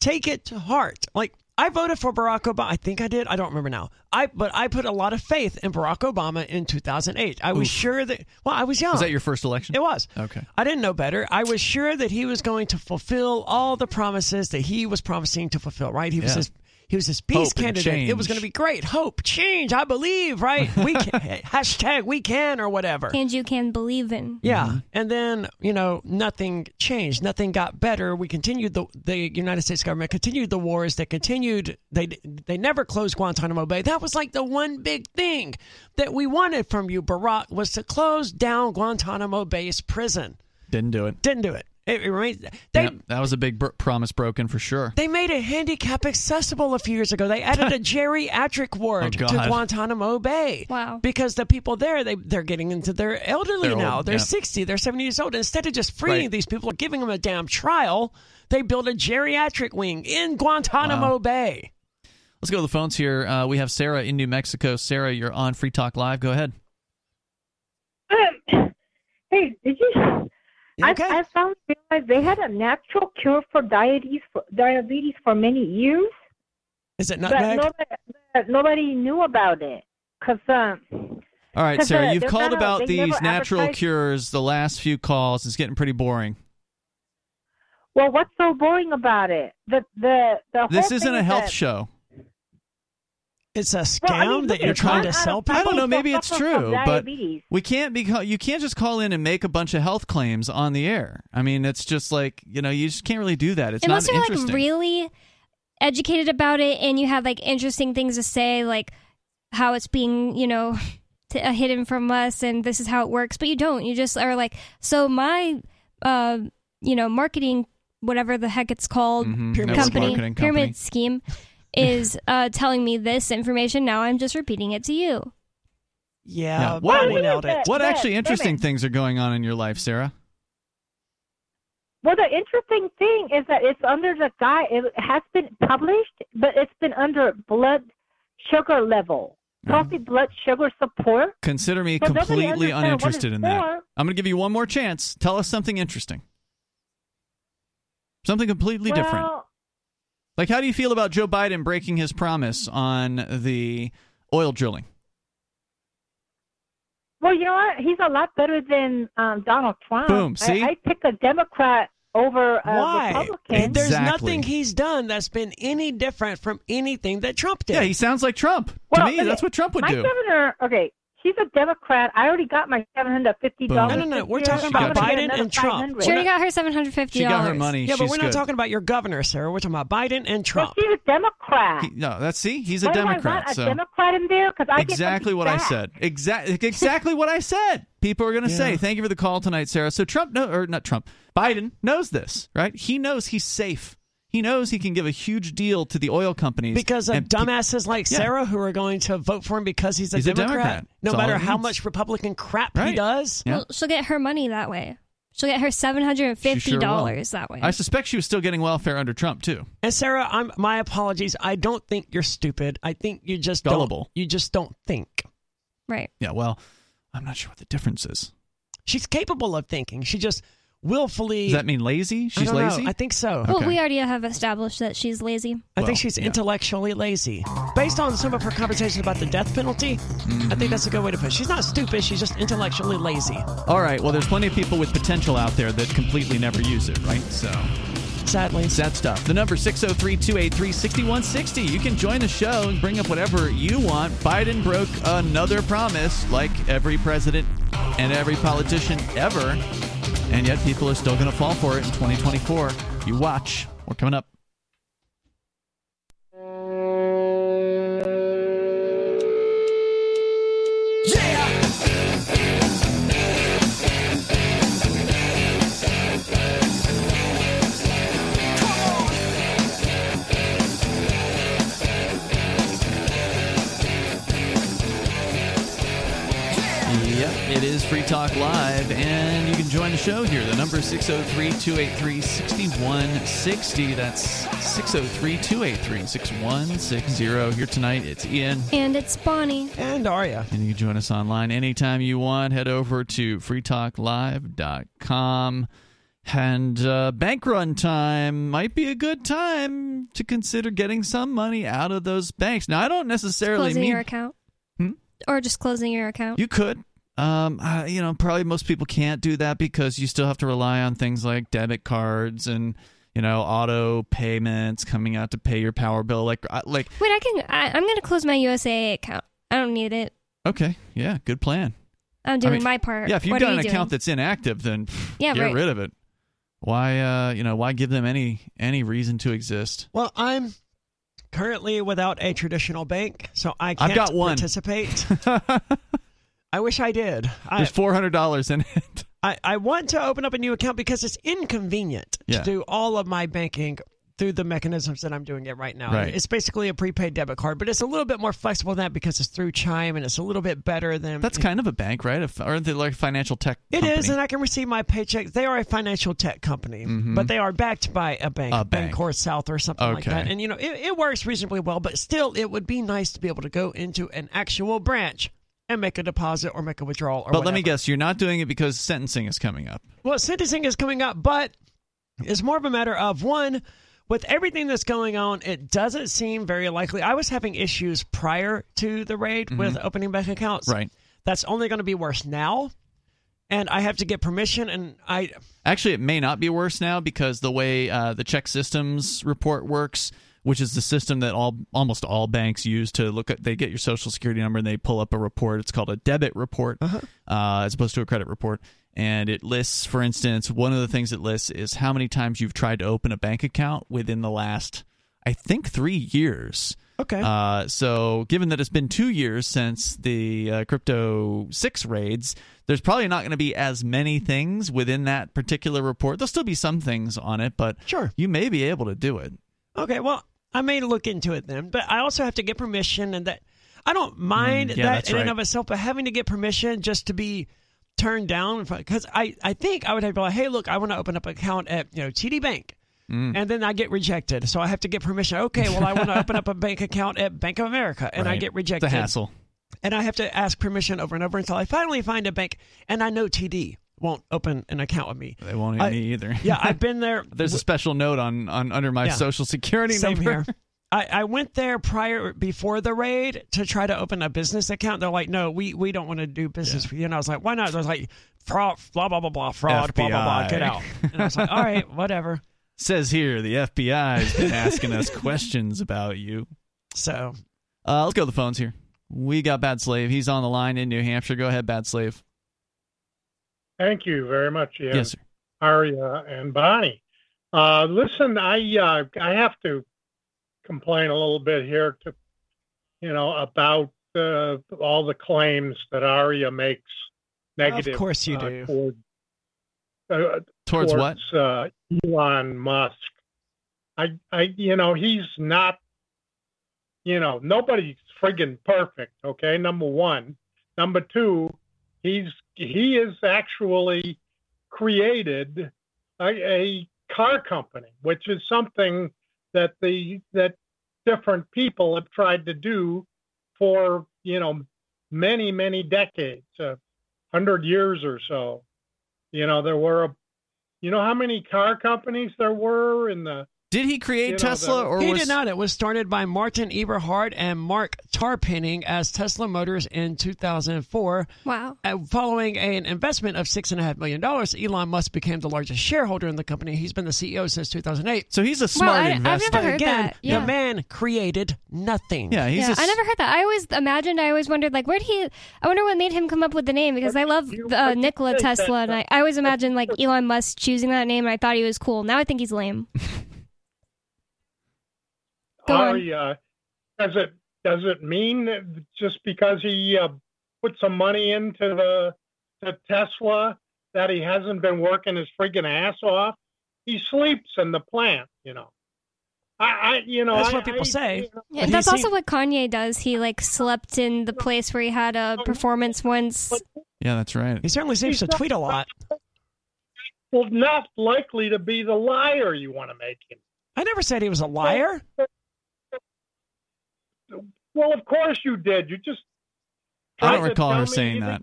take it to heart. Like I voted for Barack Obama. I think I did. I don't remember now. I but I put a lot of faith in Barack Obama in 2008. I was Oof. sure that well, I was young. Was that your first election? It was. Okay. I didn't know better. I was sure that he was going to fulfill all the promises that he was promising to fulfill. Right? He was Yeah. His he was this peace Hope candidate. It was going to be great. Hope, change. I believe. Right? We can, hashtag we can or whatever. And you can believe in. Yeah, Mm-hmm. and then you know nothing changed. Nothing got better. We continued the the United States government continued the wars. They continued. They they never closed Guantanamo Bay. That was like the one big thing that we wanted from you, Barack, was to close down Guantanamo Bay's prison. Didn't do it. Didn't do it. It, it remains. They Yep, that was a big br- promise broken for sure. they made it handicap accessible a few years ago. They added a geriatric ward Oh, to Guantanamo Bay. Wow. Because the people there, they they're getting into their elderly They're now. old, they're yeah. 60, they're 70 years old. Instead of just freeing Right. these people, giving them a damn trial, they built a geriatric wing in Guantanamo Wow. Bay. Let's go to the phones here. Uh, we have Sarah in New Mexico. Sarah, you're on Free Talk Live. Go ahead. Um, hey, did you? You I. I found realized they had a natural cure for diabetes for diabetes for many years, Is it nutmeg? nobody, but nobody knew about it. Cause um, All right, Sarah, uh, you've called about these natural cures the last few calls. It's getting pretty boring. well, what's so boring about it? The the the This isn't a health that- show. It's a scam Well, I mean, that you're trying to sell people. I don't know. Maybe it's true, but we can't be. You can't just call in and make a bunch of health claims on the air. I mean, it's just like you know, you just can't really do that. It's Unless not you're like really educated about it and you have like interesting things to say, like how it's being, you know, t- uh, hidden from us and this is how it works. But you don't. You just are like, so my, uh, you know, marketing, whatever the heck it's called, Mhm, Pyramid network company, pyramid scheme, is uh, telling me this information. Now I'm just repeating it to you. Yeah, Yeah. but What- nailed it. What actually interesting minute. things are going on in your life, Sarah? Well, the interesting thing is that it's under the guy. It has been published, but it's been under blood sugar level, healthy blood sugar support. Consider me But nobody completely uninterested in that. for. I'm going to give you one more chance. Tell us something interesting. Something completely different. Well, Like, how do you feel about Joe Biden breaking his promise on the oil drilling? Well, you know what? He's a lot better than um, Donald Trump. Boom, see? I, I pick a Democrat over a Why? Republican. There's Exactly. nothing he's done that's been any different from anything that Trump did. Yeah, he sounds like Trump. Well, to me, okay, that's what Trump would my do. governor, okay, he's a Democrat. I already got my seven hundred fifty dollars. No, no, no, we're this talking year. about I'm gonna get Biden and Trump. She already got her seven hundred fifty She got her dollars. money. Yeah, but She's we're not good. talking about your governor, Sarah. We're talking about Biden and Well, Trump. she's a Democrat. He- no, that's see, he's a Why do I Democrat. want a Democrat in there? Because I exactly something what I said. Exactly, exactly what I said. People are going to say, "Thank you for the call tonight, Sarah." So Trump, no, or not Trump, Biden knows this, right? He knows he's safe. He knows he can give a huge deal to the oil companies Because of and pe- dumbasses like Yeah. Sarah who are going to vote for him because he's a He's a Democrat. Democrat. No That's matter how needs. much Republican crap he does. Yeah. Well, she'll get her money that way. She'll get her seven hundred and She fifty sure will. dollars that way. I suspect she was still getting welfare under Trump too. And Sarah, I'm my apologies. I don't think you're stupid. I think you just Gullible. don't. You just don't think. right. Yeah, well, I'm not sure what the difference is. She's capable of thinking. She just willfully. Does that mean lazy? I She's don't know. lazy. I think so. Well, Okay. we already have established that she's lazy. I Well, think she's yeah. intellectually lazy. Based on some of her conversations about the death penalty, I think mm-hmm. that's a good way to put it. She's not stupid, she's just intellectually lazy. All right. Well, there's plenty of people with potential out there that completely never use it, right? So Sadly. sad stuff. The number 603-283-6160. You can join the show and bring up whatever you want. Biden broke another promise, like every president and every politician ever, and yet people are still going to fall for it in 2024. You watch. We're coming up. Yep, it is Free Talk Live, and join the show here. The number is 603 283 6160. That's 603 283 6160. Here tonight, it's Ian. And it's Bonnie. And Aria. And you can join us online anytime you want. Head over to freetalklive.com. And uh, bank run time might be a good time to consider getting some money out of those banks. Now, I don't necessarily Closing mean your account. Hmm? Or just closing your account. you could. Um, uh, you know, probably most people can't do that because you still have to rely on things like debit cards and you know auto payments coming out to pay your power bill. Like, like Wait, I can. I, I'm going to close my USA account. I don't need it. okay, yeah, good plan. I'm doing I mean, my part. Yeah, if you've What got an you account doing? that's inactive, then pff, Yeah, get right. rid of it. Why, uh, you know, why give them any any reason to exist? Well, I'm currently without a traditional bank, so I I've can't got one. participate. I wish I did. I, There's four hundred dollars in it. I, I want to open up a new account because it's inconvenient Yeah. to do all of my banking through the mechanisms that I'm doing it right now. Right. It's basically a prepaid debit card, but it's a little bit more flexible than that because it's through Chime and it's a little bit better than That's kind of a bank, right? Aren't they like financial tech? It company? is, and I can receive my paycheck. They are a financial tech company, Mhm. but they are backed by a bank, A bank. Bancorp South or something like that. And you know, it, it works reasonably well, but still, it would be nice to be able to go into an actual branch and make a deposit or make a withdrawal. Or But let me guess, you're not doing it because sentencing is coming up. Well, sentencing is coming up, but it's more of a matter of one. With everything that's going on, it doesn't seem very likely. I was having issues prior to the raid with opening bank accounts. Mm-hmm. Right. That's only going to be worse now, and I have to get permission. And I Actually, it may not be worse now because the way uh, the check systems report works, which is the system that all almost all banks use to look at, they get your social security number and they pull up a report. It's called a debit report, uh as opposed to a credit report. And it lists, for instance, one of the things it lists is how many times you've tried to open a bank account within the last, I think, three years. okay. Uh, so, given that it's been two years since the uh, Crypto 6 raids, there's probably not going to be as many things within that particular report. There'll still be some things on it, but Sure. you may be able to do it. Okay, well, I may look into it then, but I also have to get permission, and that I don't mind Mm, yeah, that in and of itself, but having to get permission just to be turned down because I, I think I would have to be like, hey, look, I want to open up an account at you know TD Bank. Mm. And then I get rejected, so I have to get permission. Okay, well, I want to open up a bank account at Bank of America, and I get rejected. It's a hassle. and I have to ask permission over and over until I finally find a bank, and I know TD won't open an account with me. They won't I- me either. Yeah, I've been there. There's a special note on, on under my Yeah. social security Same number. here. I, I went there prior before the raid to try to open a business account. They're like, no, we, we don't want to do business with you. And I was like, why not? They're like, fraud, blah blah blah blah, fraud, blah blah blah, get out. And I was like, all right, whatever. Says here the FBI has been asking us questions about you. So Uh, let's go to the phones here. We got Bad Slave. He's on the line in New Hampshire. Go ahead, Bad Slave. Thank you very much, Ian, Yes, sir. Aria, and Bonnie. Uh, listen, I uh, I have to complain a little bit here to you know about uh, all the claims that Aria makes negative. Of course you uh, do. Toward, uh, Towards what? Uh, Elon Musk. I I you know he's not. You know nobody's friggin' perfect. Okay, number one. Number two, he's he is actually created a, a car company, which is something that the that different people have tried to do for you know many many decades, a hundred years or so. You know there were, a, you know how many car companies there were in the Did he create You know, Tesla, or he was did not. It was started by Martin Eberhard and Marc Tarpenning as Tesla Motors in 2004. Wow. Uh, following an investment of six and a half million dollars, Elon Musk became the largest shareholder in the company. He's been the CEO since 2008. So he's a smart I- I've investor. never heard Again, that. Yeah. the man created nothing. yeah, he's yeah, a s- I never heard that. I always imagined. I always wondered, like, where did he? I wonder what made him come up with the name because I love uh, Nikola Tesla, and I, I always imagined like Elon Musk choosing that name, and I thought he was cool. Now I think he's lame. Go on. Aria, does it does it mean that just because he uh, put some money into the to Tesla that he hasn't been working his freaking ass off? He sleeps in the plant, you know. I, I you know, That's I- what people I- say. you know, Yeah, that's also seemed- what Kanye does. He like slept in the place where he had a performance once. yeah, that's right. He certainly seems to tweet a lot. well, not likely to be the liar you want to make him. I never said he was a liar. Well, of course you did. You just. I don't recall her saying you that.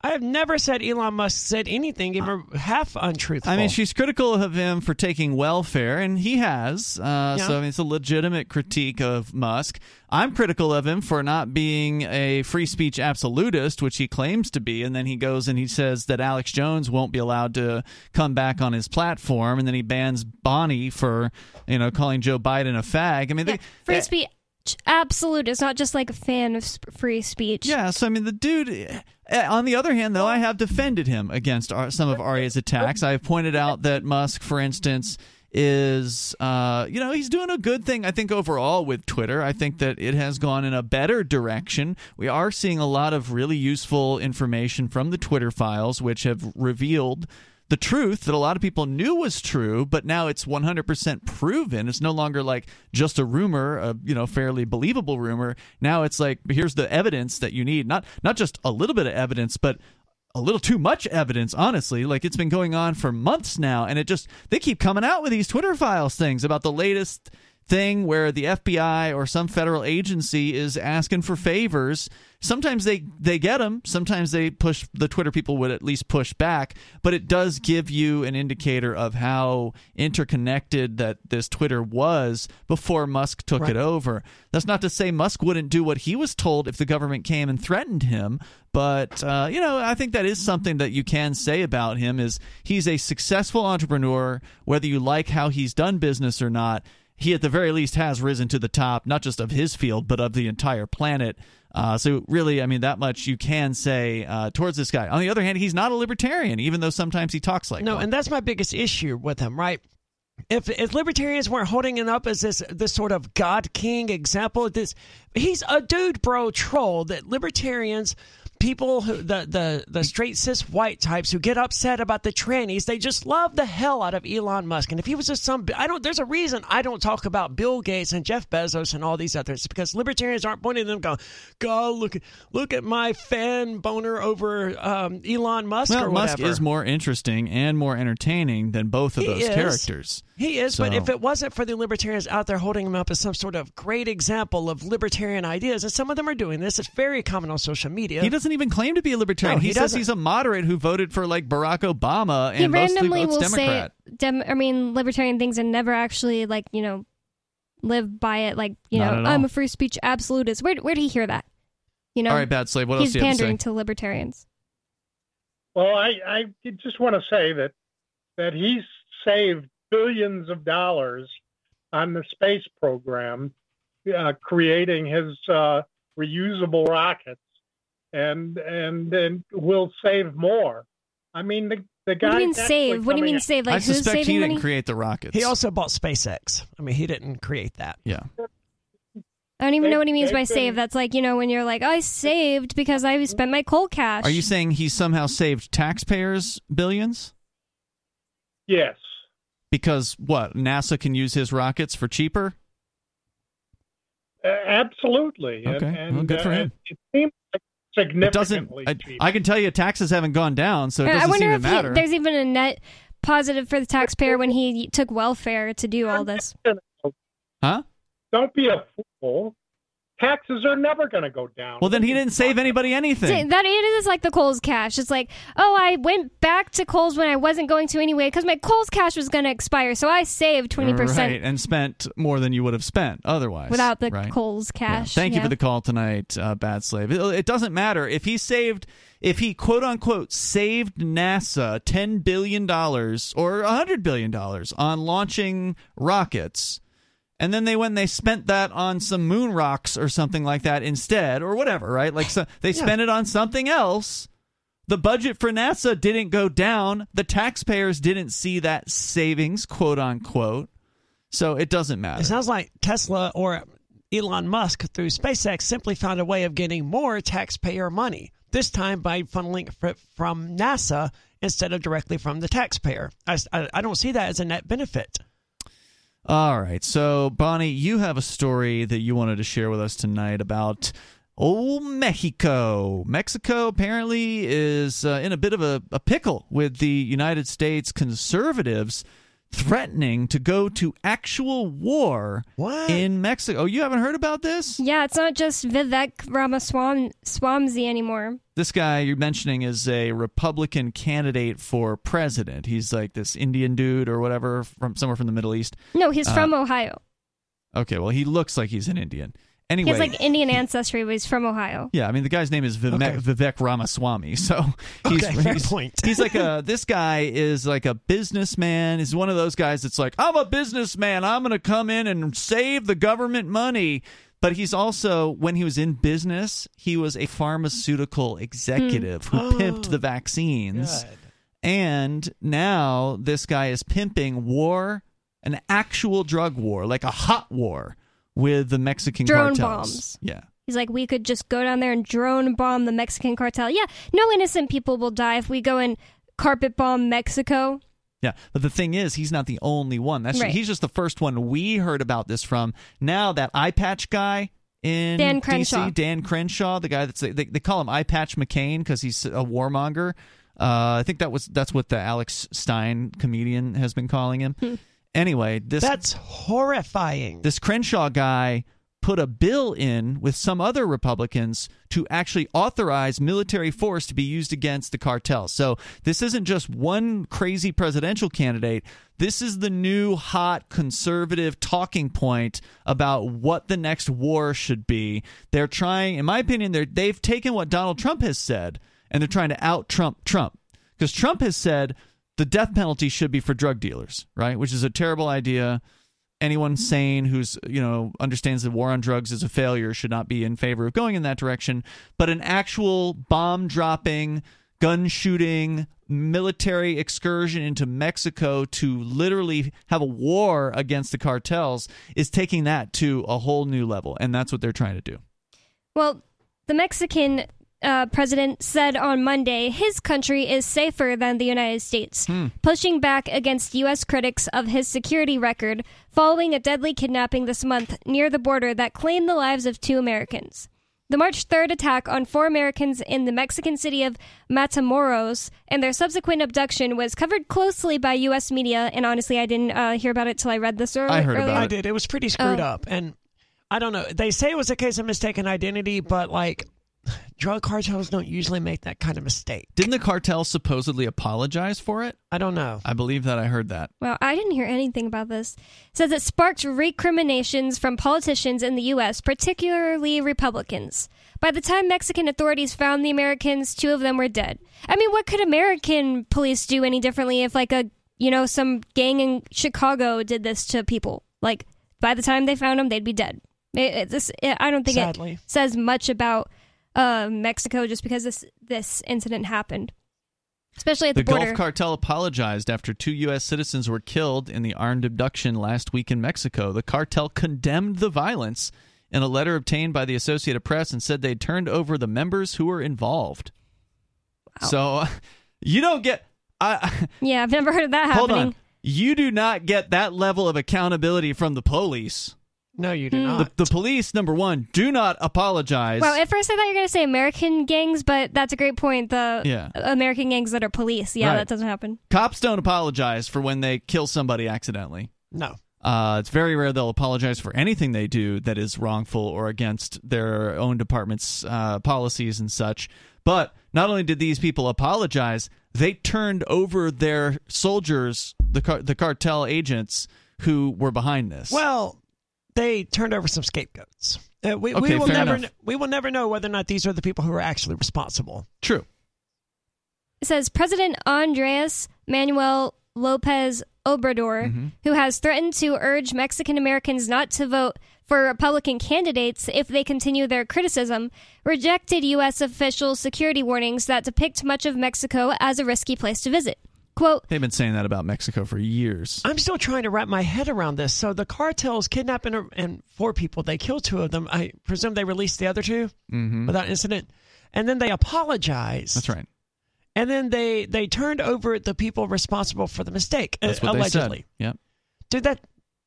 I have never said Elon Musk said anything even half untruthful. I mean, she's critical of him for taking welfare, and he has. Uh, Yeah. So I mean, it's a legitimate critique of Musk. I'm critical of him for not being a free speech absolutist, which he claims to be, and then he goes and he says that Alex Jones won't be allowed to come back on his platform, and then he bans Bonnie for you know calling Joe Biden a fag. I mean, they, Free speech, absolute. It's not just like a fan of sp- free speech. Yeah, so I mean, the dude. eh, On the other hand, though, I have defended him against some of Aria's attacks. I have pointed out that Musk, for instance, is uh, you know he's doing a good thing. I think overall with Twitter, I think that it has gone in a better direction. We are seeing a lot of really useful information from the Twitter files, which have revealed the truth that a lot of people knew was true, but now it's 100% proven. It's no longer like just a rumor, a you know fairly believable rumor. Now it's like here's the evidence that you need, not not just a little bit of evidence, but a little too much evidence, honestly. Like it's been going on for months now, and it just they keep coming out with these Twitter files things about the latest thing where the FBI or some federal agency is asking for favors. Sometimes they they get them. Sometimes they push. The Twitter people would at least push back, but it does give you an indicator of how interconnected that this Twitter was before Musk took Right. it over. That's not to say Musk wouldn't do what he was told if the government came and threatened him, but uh, you know I think that is something that you can say about him is he's a successful entrepreneur. Whether you like how he's done business or not, he at the very least has risen to the top, not just of his field, but of the entire planet. Uh, so really, I mean, that much you can say uh, towards this guy. On the other hand, he's not a libertarian, even though sometimes he talks like no, one. and that's my biggest issue with him, right? If if libertarians weren't holding him up as this this sort of God King example, this he's a dude, bro, troll that libertarians. People who the, the the straight cis white types who get upset about the trannies, they just love the hell out of Elon Musk. And if he was just some, I don't. There's a reason I don't talk about Bill Gates and Jeff Bezos and all these others because libertarians aren't pointing to them going, "God, look at look at my fan boner over um, Elon Musk well, or Musk is more interesting and more entertaining than both of He those is. characters. He is, but if it wasn't for the libertarians out there holding him up as some sort of great example of libertarian ideas, and some of them are doing this, it's very common on social media. He doesn't even claim to be a libertarian. No, he, he says he's a moderate who voted for like Barack Obama and he mostly randomly votes will Democrat. say, dem- I mean, libertarian things and never actually like you know live by it. Like you Not know. I'm a free speech absolutist. Where where did he hear that? You know, All right, bad slave. What he's else do you have to pandering say? to libertarians. Well, I, I just want to say that that he's saved billions of dollars on the space program, uh, creating his uh, reusable rockets, and and then will save more. I mean, the the guy. What do you mean save? What do you mean save? Like I who's suspect he didn't money? create the rockets. He also bought SpaceX. I mean, he didn't create that. Yeah. I don't even know what he means by save. That's like you know when you're like, I saved because I spent my coal cash. Are you saying he somehow saved taxpayers billions? Yes. Because what? NASA can use his rockets for cheaper? Uh, absolutely. Okay. And, and Well, good for uh, him. It seems like It doesn't. I. I can tell you, taxes haven't gone down, so it I doesn't wonder seem to if he, there's even a net positive for the taxpayer when he took welfare to do all this. Huh? Don't be a fool. Taxes are never going to go down. Well, then he didn't save anybody anything. That it is like the Kohl's cash. It's like, oh, I went back to Kohl's when I wasn't going to anyway because my Kohl's cash was going to expire, so I saved twenty Right, percent and spent more than you would have spent otherwise. without the right? Kohl's Yeah. cash. Thank you for the call tonight, uh, Bad Slave. It, it doesn't matter if he saved, if he quote unquote saved NASA ten billion dollars or hundred billion dollars on launching rockets, and then they went and they spent that on some moon rocks or something like that instead, or whatever, right? Like so they spent it on something else. The budget for NASA didn't go down. The taxpayers didn't see that savings, quote unquote. So it doesn't matter. It sounds like Tesla or Elon Musk through SpaceX simply found a way of getting more taxpayer money. This time by funneling fr- from NASA instead of directly from the taxpayer. I, I, I don't see that as a net benefit. All right. So, Bonnie, you have a story that you wanted to share with us tonight about Oh, Mexico. Mexico apparently is uh, in a bit of a, a pickle with the United States conservatives threatening to go to actual war in Mexico. Oh, you haven't heard about this? Yeah, it's not just Vivek Ramaswamy anymore. This guy you're mentioning is a Republican candidate for president. He's like this Indian dude or whatever from somewhere from the Middle East. No, he's Uh, from Ohio. Okay, well, he looks like he's an Indian. Anyway, He has like Indian ancestry, but he's from Ohio. Yeah, I mean the guy's name is Vivek, Vivek Ramaswamy. So he's, Okay, fair he's, point. he's like a this guy is like a businessman. He's one of those guys that's like, I'm a businessman. I'm going to come in and save the government money. But he's also when he was in business, he was a pharmaceutical executive who hmm. pimped the oh, vaccines. And now this guy is pimping war, an actual drug war, like a hot war with the Mexican Drone cartels. bombs. Yeah. He's like, we could just go down there and drone bomb the Mexican cartel. Yeah, no innocent people will die if we go and carpet bomb Mexico. Yeah, but the thing is, he's not the only one. That's Right. he's just the first one we heard about this from. Now that eye patch guy in Dan Crenshaw. DC, Dan Crenshaw, the guy that's they, they call him Eye Patch McCain because he's a warmonger. Uh, I think that was that's what the Alex Stein comedian has been calling him. Anyway, this That's horrifying. this Crenshaw guy put a bill in with some other Republicans to actually authorize military force to be used against the cartel. So this isn't just one crazy presidential candidate. This is the new hot conservative talking point about what the next war should be. They're trying, in my opinion, they've taken what Donald Trump has said and they're trying to out Trump Trump. Because Trump has said the death penalty should be for drug dealers, right? Which is a terrible idea. Anyone sane who's you know understands that war on drugs is a failure should not be in favor of going in that direction. But an actual bomb dropping gun shooting military excursion into Mexico to literally have a war against the cartels is taking that to a whole new level and that's what they're trying to do. Well, the Mexican uh, president said on Monday his country is safer than the United States, pushing back against U.S. critics of his security record following a deadly kidnapping this month near the border that claimed the lives of two Americans. The March 3rd attack on four Americans in the Mexican city of Matamoros and their subsequent abduction was covered closely by U.S. media, and honestly, I didn't uh, hear about it till I read this earlier. I heard about it. I did. It was pretty screwed Oh. up, and I don't know. They say it was a case of mistaken identity, but like, drug cartels don't usually make that kind of mistake. didn't the cartel supposedly apologize for it I don't know. i believe that i heard that Well, I didn't hear anything about this. It says it sparked recriminations from politicians in the U.S., particularly Republicans. By the time Mexican authorities found the Americans, two of them were dead. I mean, what could American police do any differently if, like, a you know some gang in Chicago did this to people? Like, by the time they found them, they'd be dead. It, it, this, it, I don't think Sadly. it says much about uh, Mexico just because this this incident happened, especially at the, the border. Gulf cartel apologized after two U.S. citizens were killed in the armed abduction last week in Mexico. The cartel condemned the violence in a letter obtained by the Associated Press and said they'd turned over the members who were involved. So uh, you don't get. I yeah, I've never heard of that hold happening. on. You do not get that level of accountability from the police. No, you do Hmm. not. The, the police, number one, do not apologize. Well, at first I thought you were going to say American gangs, but that's a great point. The Yeah. American gangs that are police. Yeah, Right. that doesn't happen. Cops don't apologize for when they kill somebody accidentally. No. Uh, it's very rare they'll apologize for anything they do that is wrongful or against their own department's uh, policies and such. But not only did these people apologize, they turned over their soldiers, the car- the cartel agents who were behind this. Well, they turned over some scapegoats. Uh, we, Okay, we will fair never enough. we will never know whether or not these are the people who are actually responsible. True. It says President Andres Manuel Lopez Obrador, Mm-hmm. who has threatened to urge Mexican Americans not to vote for Republican candidates if they continue their criticism, rejected U.S. official security warnings that depict much of Mexico as a risky place to visit. Quote, They've been saying that about Mexico for years. I'm still trying to wrap my head around this. So the cartels kidnap and, and four people. They kill two of them. I presume they released the other 2 Mhm. without incident, and then they apologize. That's right. And then they they turned over the people responsible for the mistake. That's what allegedly. they said. Yep. Dude, that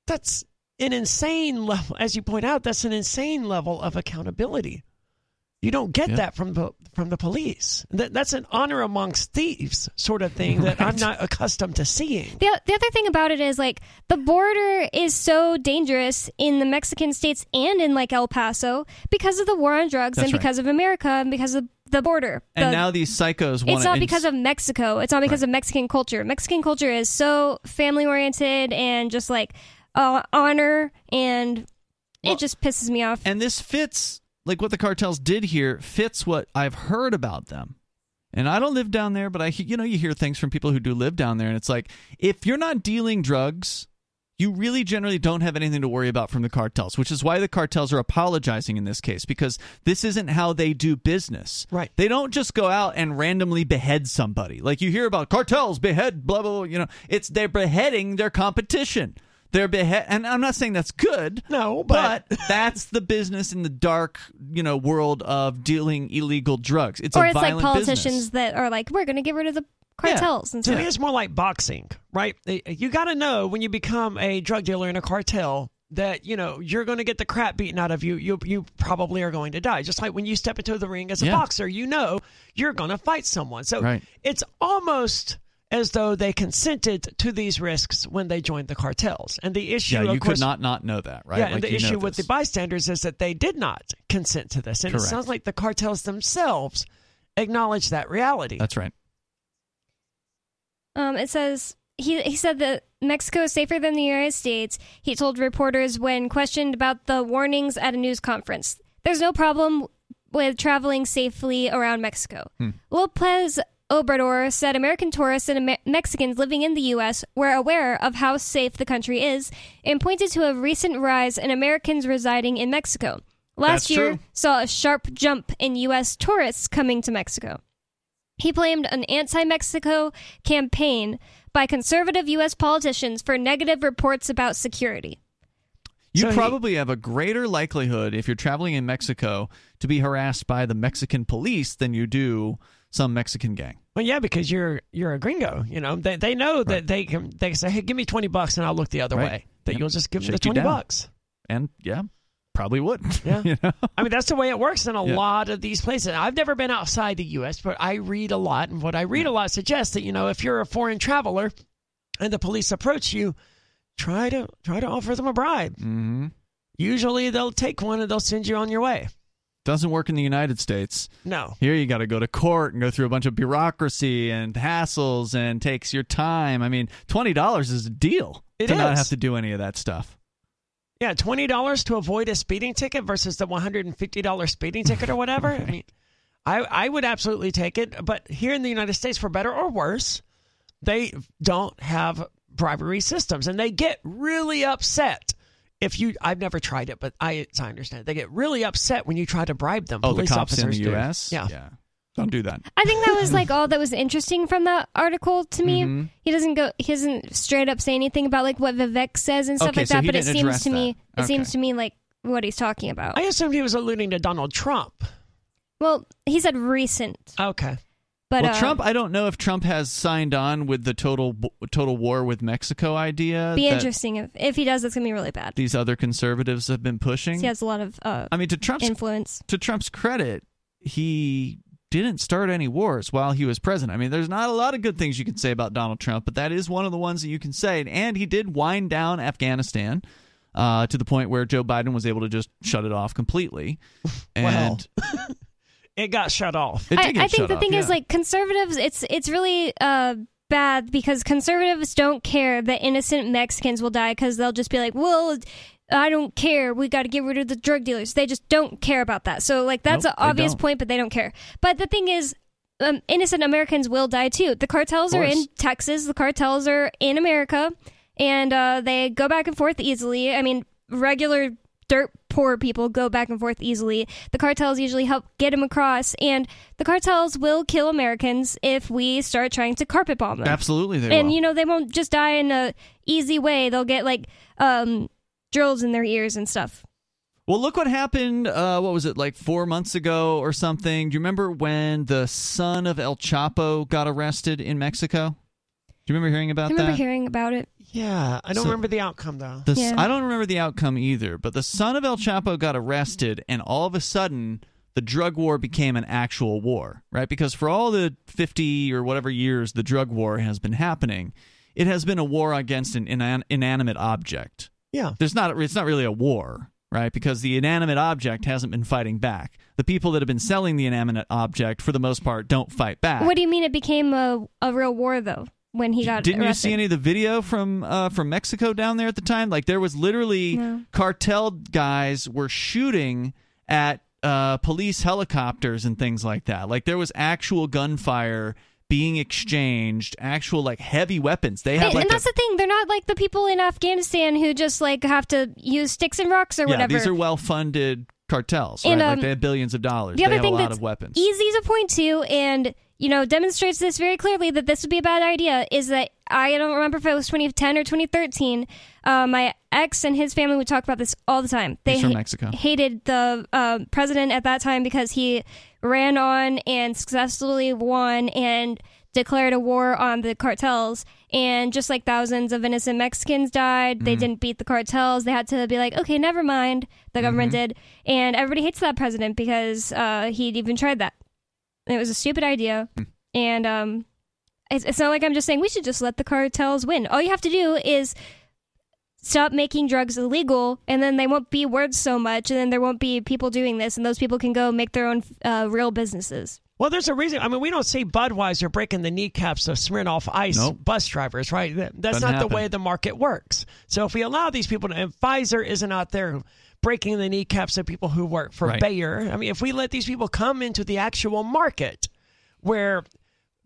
that's an insane level. As you point out, that's an insane level of accountability. You don't get Yeah. that from the from the police. That, that's an honor amongst thieves sort of thing that I'm not accustomed to seeing. The, the other thing about it is like the border is so dangerous in the Mexican states and in like El Paso because of the war on drugs That's and right. because of America and because of the border. And The- now these psychos want it's not because of Mexico. It's not because of Mexican culture. Mexican culture is so family oriented and just like uh, honor, and Well- it just pisses me off. And this fits like what the cartels did here fits what I've heard about them. And I don't live down there, but I you know you hear things from people who do live down there and it's like if you're not dealing drugs, you really generally don't have anything to worry about from the cartels, which is why the cartels are apologizing in this case because this isn't how they do business. Right. They don't just go out and randomly behead somebody. Like you hear about cartels behead blah blah, blah you know, it's they're beheading their competition. They're behead and I'm not saying that's good. No, but that's the business in the dark, you know, world of dealing illegal drugs. It's or a it's like violent politicians business. that are like, we're going to get rid of the cartels and To stuff. it's more like boxing, right? Eh, eh, you got to know when you become a drug dealer in a cartel that you know you're going to get the crap beaten out of you. You you probably are going to die. Just like when you step into the ring as a Yeah. boxer, you know you're going to fight someone. So Right. it's almost as though they consented to these risks when they joined the cartels. And the issue, Yeah, of you course, could not not know that, right? Yeah, Like, and the you know issue with the bystanders is that they did not consent to this, and Correct. it sounds like the cartels themselves acknowledge that reality. That's right. Um, it says he he said that Mexico is safer than the United States. He told reporters when questioned about the warnings at a news conference. There's no problem with traveling safely around Mexico. Hmm. Lopez Obrador said American tourists and Amer- Mexicans living in the U.S. were aware of how safe the country is and pointed to a recent rise in Americans residing in Mexico. Last That's year true. saw a sharp jump in U.S. tourists coming to Mexico. He blamed an anti Mexico campaign by conservative U.S. politicians for negative reports about security. You So he- probably have a greater likelihood if you're traveling in Mexico to be harassed by the Mexican police than you do some Mexican gang. Well, yeah, because you're you're a gringo. You know, they they know that they can they can say, "Hey, give me twenty bucks, and I'll look the other Right. way." That you'll just give them the twenty bucks. And yeah, probably would. Yeah. you know? I mean, that's the way it works in a Yeah. lot of these places. I've never been outside the U.S., but I read a lot, and what I read a lot suggests that you know, if you're a foreign traveler and the police approach you, try to try to offer them a bribe. hmm Usually, they'll take one and they'll send you on your way. Doesn't work in the United States. No. Here you got to go to court and go through a bunch of bureaucracy and hassles and takes your time. I mean, twenty dollars is a deal It to not have to do any of that stuff. Yeah, twenty dollars to avoid a speeding ticket versus the one hundred and fifty dollars speeding ticket or whatever. I mean, I I would absolutely take it. But here in the United States, for better or worse, they don't have bribery systems, and they get really upset if you. I've never tried it, but I as I understand, it, they get really upset when you try to bribe them. Oh, the Police cops in the officers do. U.S. Yeah. yeah. Don't do that. I think that was like all that was interesting from that article to me. Mhm. He doesn't go, he doesn't straight up say anything about like what Vivek says and stuff Okay, like so that. he But it didn't seems address to me, that. it seems to me like what he's talking about. I assumed he was alluding to Donald Trump. well, he said recent, Okay. But well, uh, Trump. I don't know if Trump has signed on with the total total war with Mexico idea. be interesting if if he does. It's gonna be really bad. These other conservatives have been pushing. He has a lot of uh, I mean, to Trump's influence. to Trump's credit, he didn't start any wars while he was president. I mean, there's not a lot of good things you can say about Donald Trump, but that is one of the ones that you can say. And he did wind down Afghanistan uh, to the point where Joe Biden was able to just shut it off completely. And It got shut off. it did I, get I think the off, thing is like conservatives. It's it's really uh bad because conservatives don't care that innocent Mexicans will die because they'll just be like, well. I don't care. We got to get rid of the drug dealers. They just don't care about that. So, like, that's Nope, an obvious don't. point, but they don't care. But the thing is, um, innocent Americans will die too. The cartels are in. Texas. The cartels are in America, and uh, they go back and forth easily. I mean, regular dirt poor people go back and forth easily. The cartels usually help get them across, and the cartels will kill Americans if we start trying to carpet bomb them. absolutely they and will. you know they won't just die in a easy way. They'll get like um, drills in their ears and stuff. Well, look what happened. Uh, what was it like four months ago or something? Do you remember when the son of El Chapo got arrested in Mexico? Do you remember hearing about I remember that? hearing about it. Yeah, I don't So- remember the outcome though. The, Yeah. I don't remember the outcome either, but the son of El Chapo got arrested, and all of a sudden, the drug war became an actual war, right? Because for all the 50 or whatever years the drug war has been happening, it has been a war against an inan- inanimate object. Yeah. There's not it's not really a war, right? Because the inanimate object hasn't been fighting back. The people that have been selling the inanimate object for the most part don't fight back. What do you mean it became a, a real war though when he got Didn't you see any of the video from uh, from Mexico down there at the time? Like there was literally No. cartel guys were shooting at uh, police helicopters and things like that. Like there was actual gunfire being exchanged, actual like heavy weapons. They have and, like and that's a- the thing; they're not like the people in Afghanistan who just like have to use sticks and rocks or yeah, whatever. these are well funded cartels, And, right? um, like they have billions of dollars. the they other have thing a lot that's of weapons. easy to point to and you know demonstrates this very clearly that this would be a bad idea is that i don't remember if it was 2010 or 2013 uh, my ex and his family would talk about this all the time they He's from ha- Mexico. hated the uh, president at that time because he ran on and successfully won and declared a war on the cartels and just like thousands of innocent mexicans died they Mhm. didn't beat the cartels they had to be like okay never mind the government Mhm. did and everybody hates that president because uh, he'd even tried that it was a stupid idea, Hmm. and um, it's, it's not like I'm just saying we should just let the cartels win. All you have to do is stop making drugs illegal, and then they won't be worth so much, and then there won't be people doing this, and those people can go make their own uh, real businesses. Well, there's a reason. I mean, we don't see Budweiser breaking the kneecaps of Smirnoff Ice Nope. bus drivers, right? That- That's Doesn't not happen. the way the market works. So if we allow these people to, and Pfizer isn't out there breaking the kneecaps of people who work for Right. Bayer. I mean, if we let these people come into the actual market where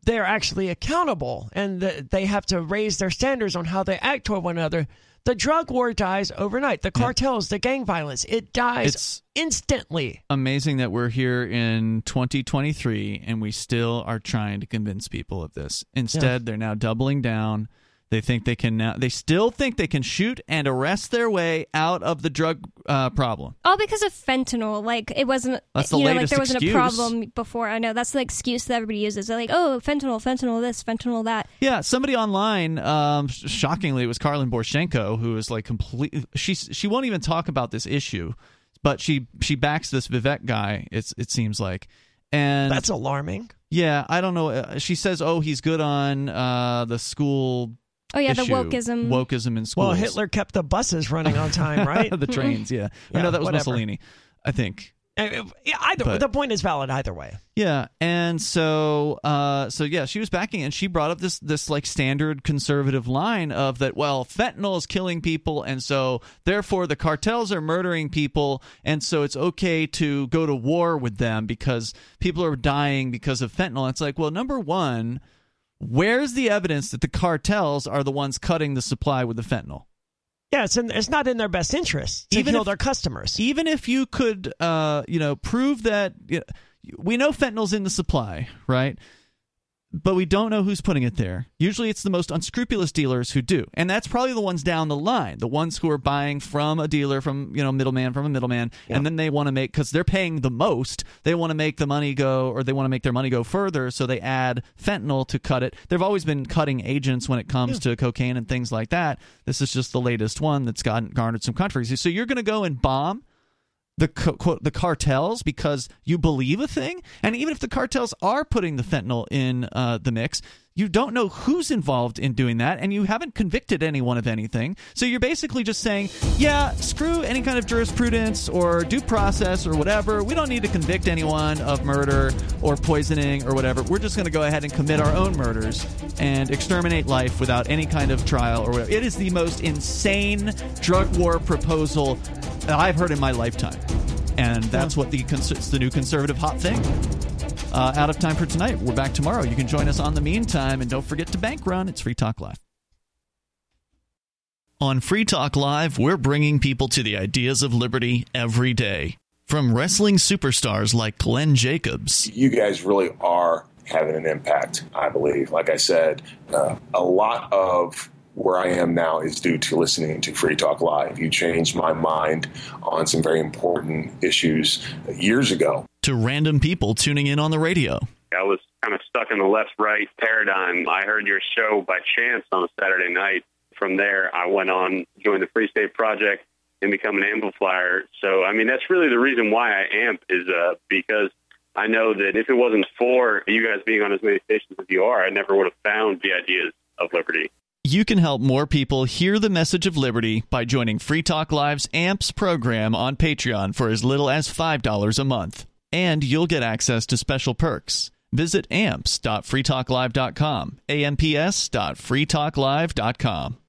they're actually accountable and the, they have to raise their standards on how they act toward one another, the drug war dies overnight. The cartels, the gang violence, it dies It's- instantly. amazing that we're here in 2023 and we still are trying to convince people of this. Instead, they're now doubling down. They think they can now. They still think they can shoot and arrest their way out of the drug uh, problem. All because of fentanyl. Like it wasn't, That's the you know, like there wasn't excuse. a problem before. I know that's the excuse that everybody uses. They're like, oh, fentanyl, fentanyl, this, fentanyl, that. Yeah, somebody online, um, shockingly, it was Karlyn Borysenko who is like complete. She she won't even talk about this issue, but she she backs this Vivek guy. It's it seems like, and That's alarming. yeah, I don't know. Uh, She says, oh, he's good on uh, the school. Oh yeah, the issue. wokeism. wokeism in schools. Well, Hitler kept the buses running on time, right? the trains, yeah. Or Yeah, no, that was whatever. Mussolini, I think. Uh, Either But- the point is valid either way. Yeah, and so uh so yeah, she was backing and she brought up this this like standard conservative line of that well, fentanyl is killing people and so therefore the cartels are murdering people and so it's okay to go to war with them because people are dying because of fentanyl. It's like, well, number 1, where's the evidence that the cartels are the ones cutting the supply with the fentanyl? Yeah, it's in, it's not in their best interest to Even kill if- their customers. even if you could uh you know prove that you know, we know fentanyl's in the supply right but we don't know who's putting it there. Usually it's the most unscrupulous dealers who do. And that's probably the ones down the line the ones who are buying from a dealer from you know middleman from a middleman and then they want to make because they're paying the most they want to make the money go or they want to make their money go further so they add fentanyl to cut it. They've always been cutting agents when it comes to cocaine and things like that. This is just the latest one that's gotten garnered some controversy. So you're going to go and bomb the quote, the cartels because you believe a thing, and even if the cartels are putting the fentanyl in uh, the mix, you don't know who's involved in doing that, and you haven't convicted anyone of anything. So you're basically just saying, yeah, screw any kind of jurisprudence or due process or whatever. We don't need to convict anyone of murder or poisoning or whatever. We're just going to go ahead and commit our own murders and exterminate life without any kind of trial or whatever. It is the most insane drug war proposal I've heard in my lifetime. And that's what the cons- it's the new conservative hot thing. Uh, out of time for tonight. We're back tomorrow. You can join us on the meantime, and don't forget to bank run. It's Free Talk Live. On Free Talk Live, we're bringing people to the ideas of liberty every day. From wrestling superstars like Glenn Jacobs you guys really are having an impact, I believe. Like I said, uh, a lot of where I am now is due to listening to Free Talk Live. You changed my mind on some very important issues years ago. to random people tuning in on the radio. I was kind of stuck in the left right paradigm. I heard your show by chance on a Saturday night. From there, I went on, joined the Free State Project, and become an amplifier. So, I mean, that's really the reason why I amp is uh, because I know that if it wasn't for you guys being on as many stations as you are, I never would have found the ideas of liberty. You can help more people hear the message of liberty by joining Free Talk Live's AMPS program on Patreon for as little as $5 a month. And you'll get access to special perks. Visit amps.freetalklive.com, amps.freetalklive.com.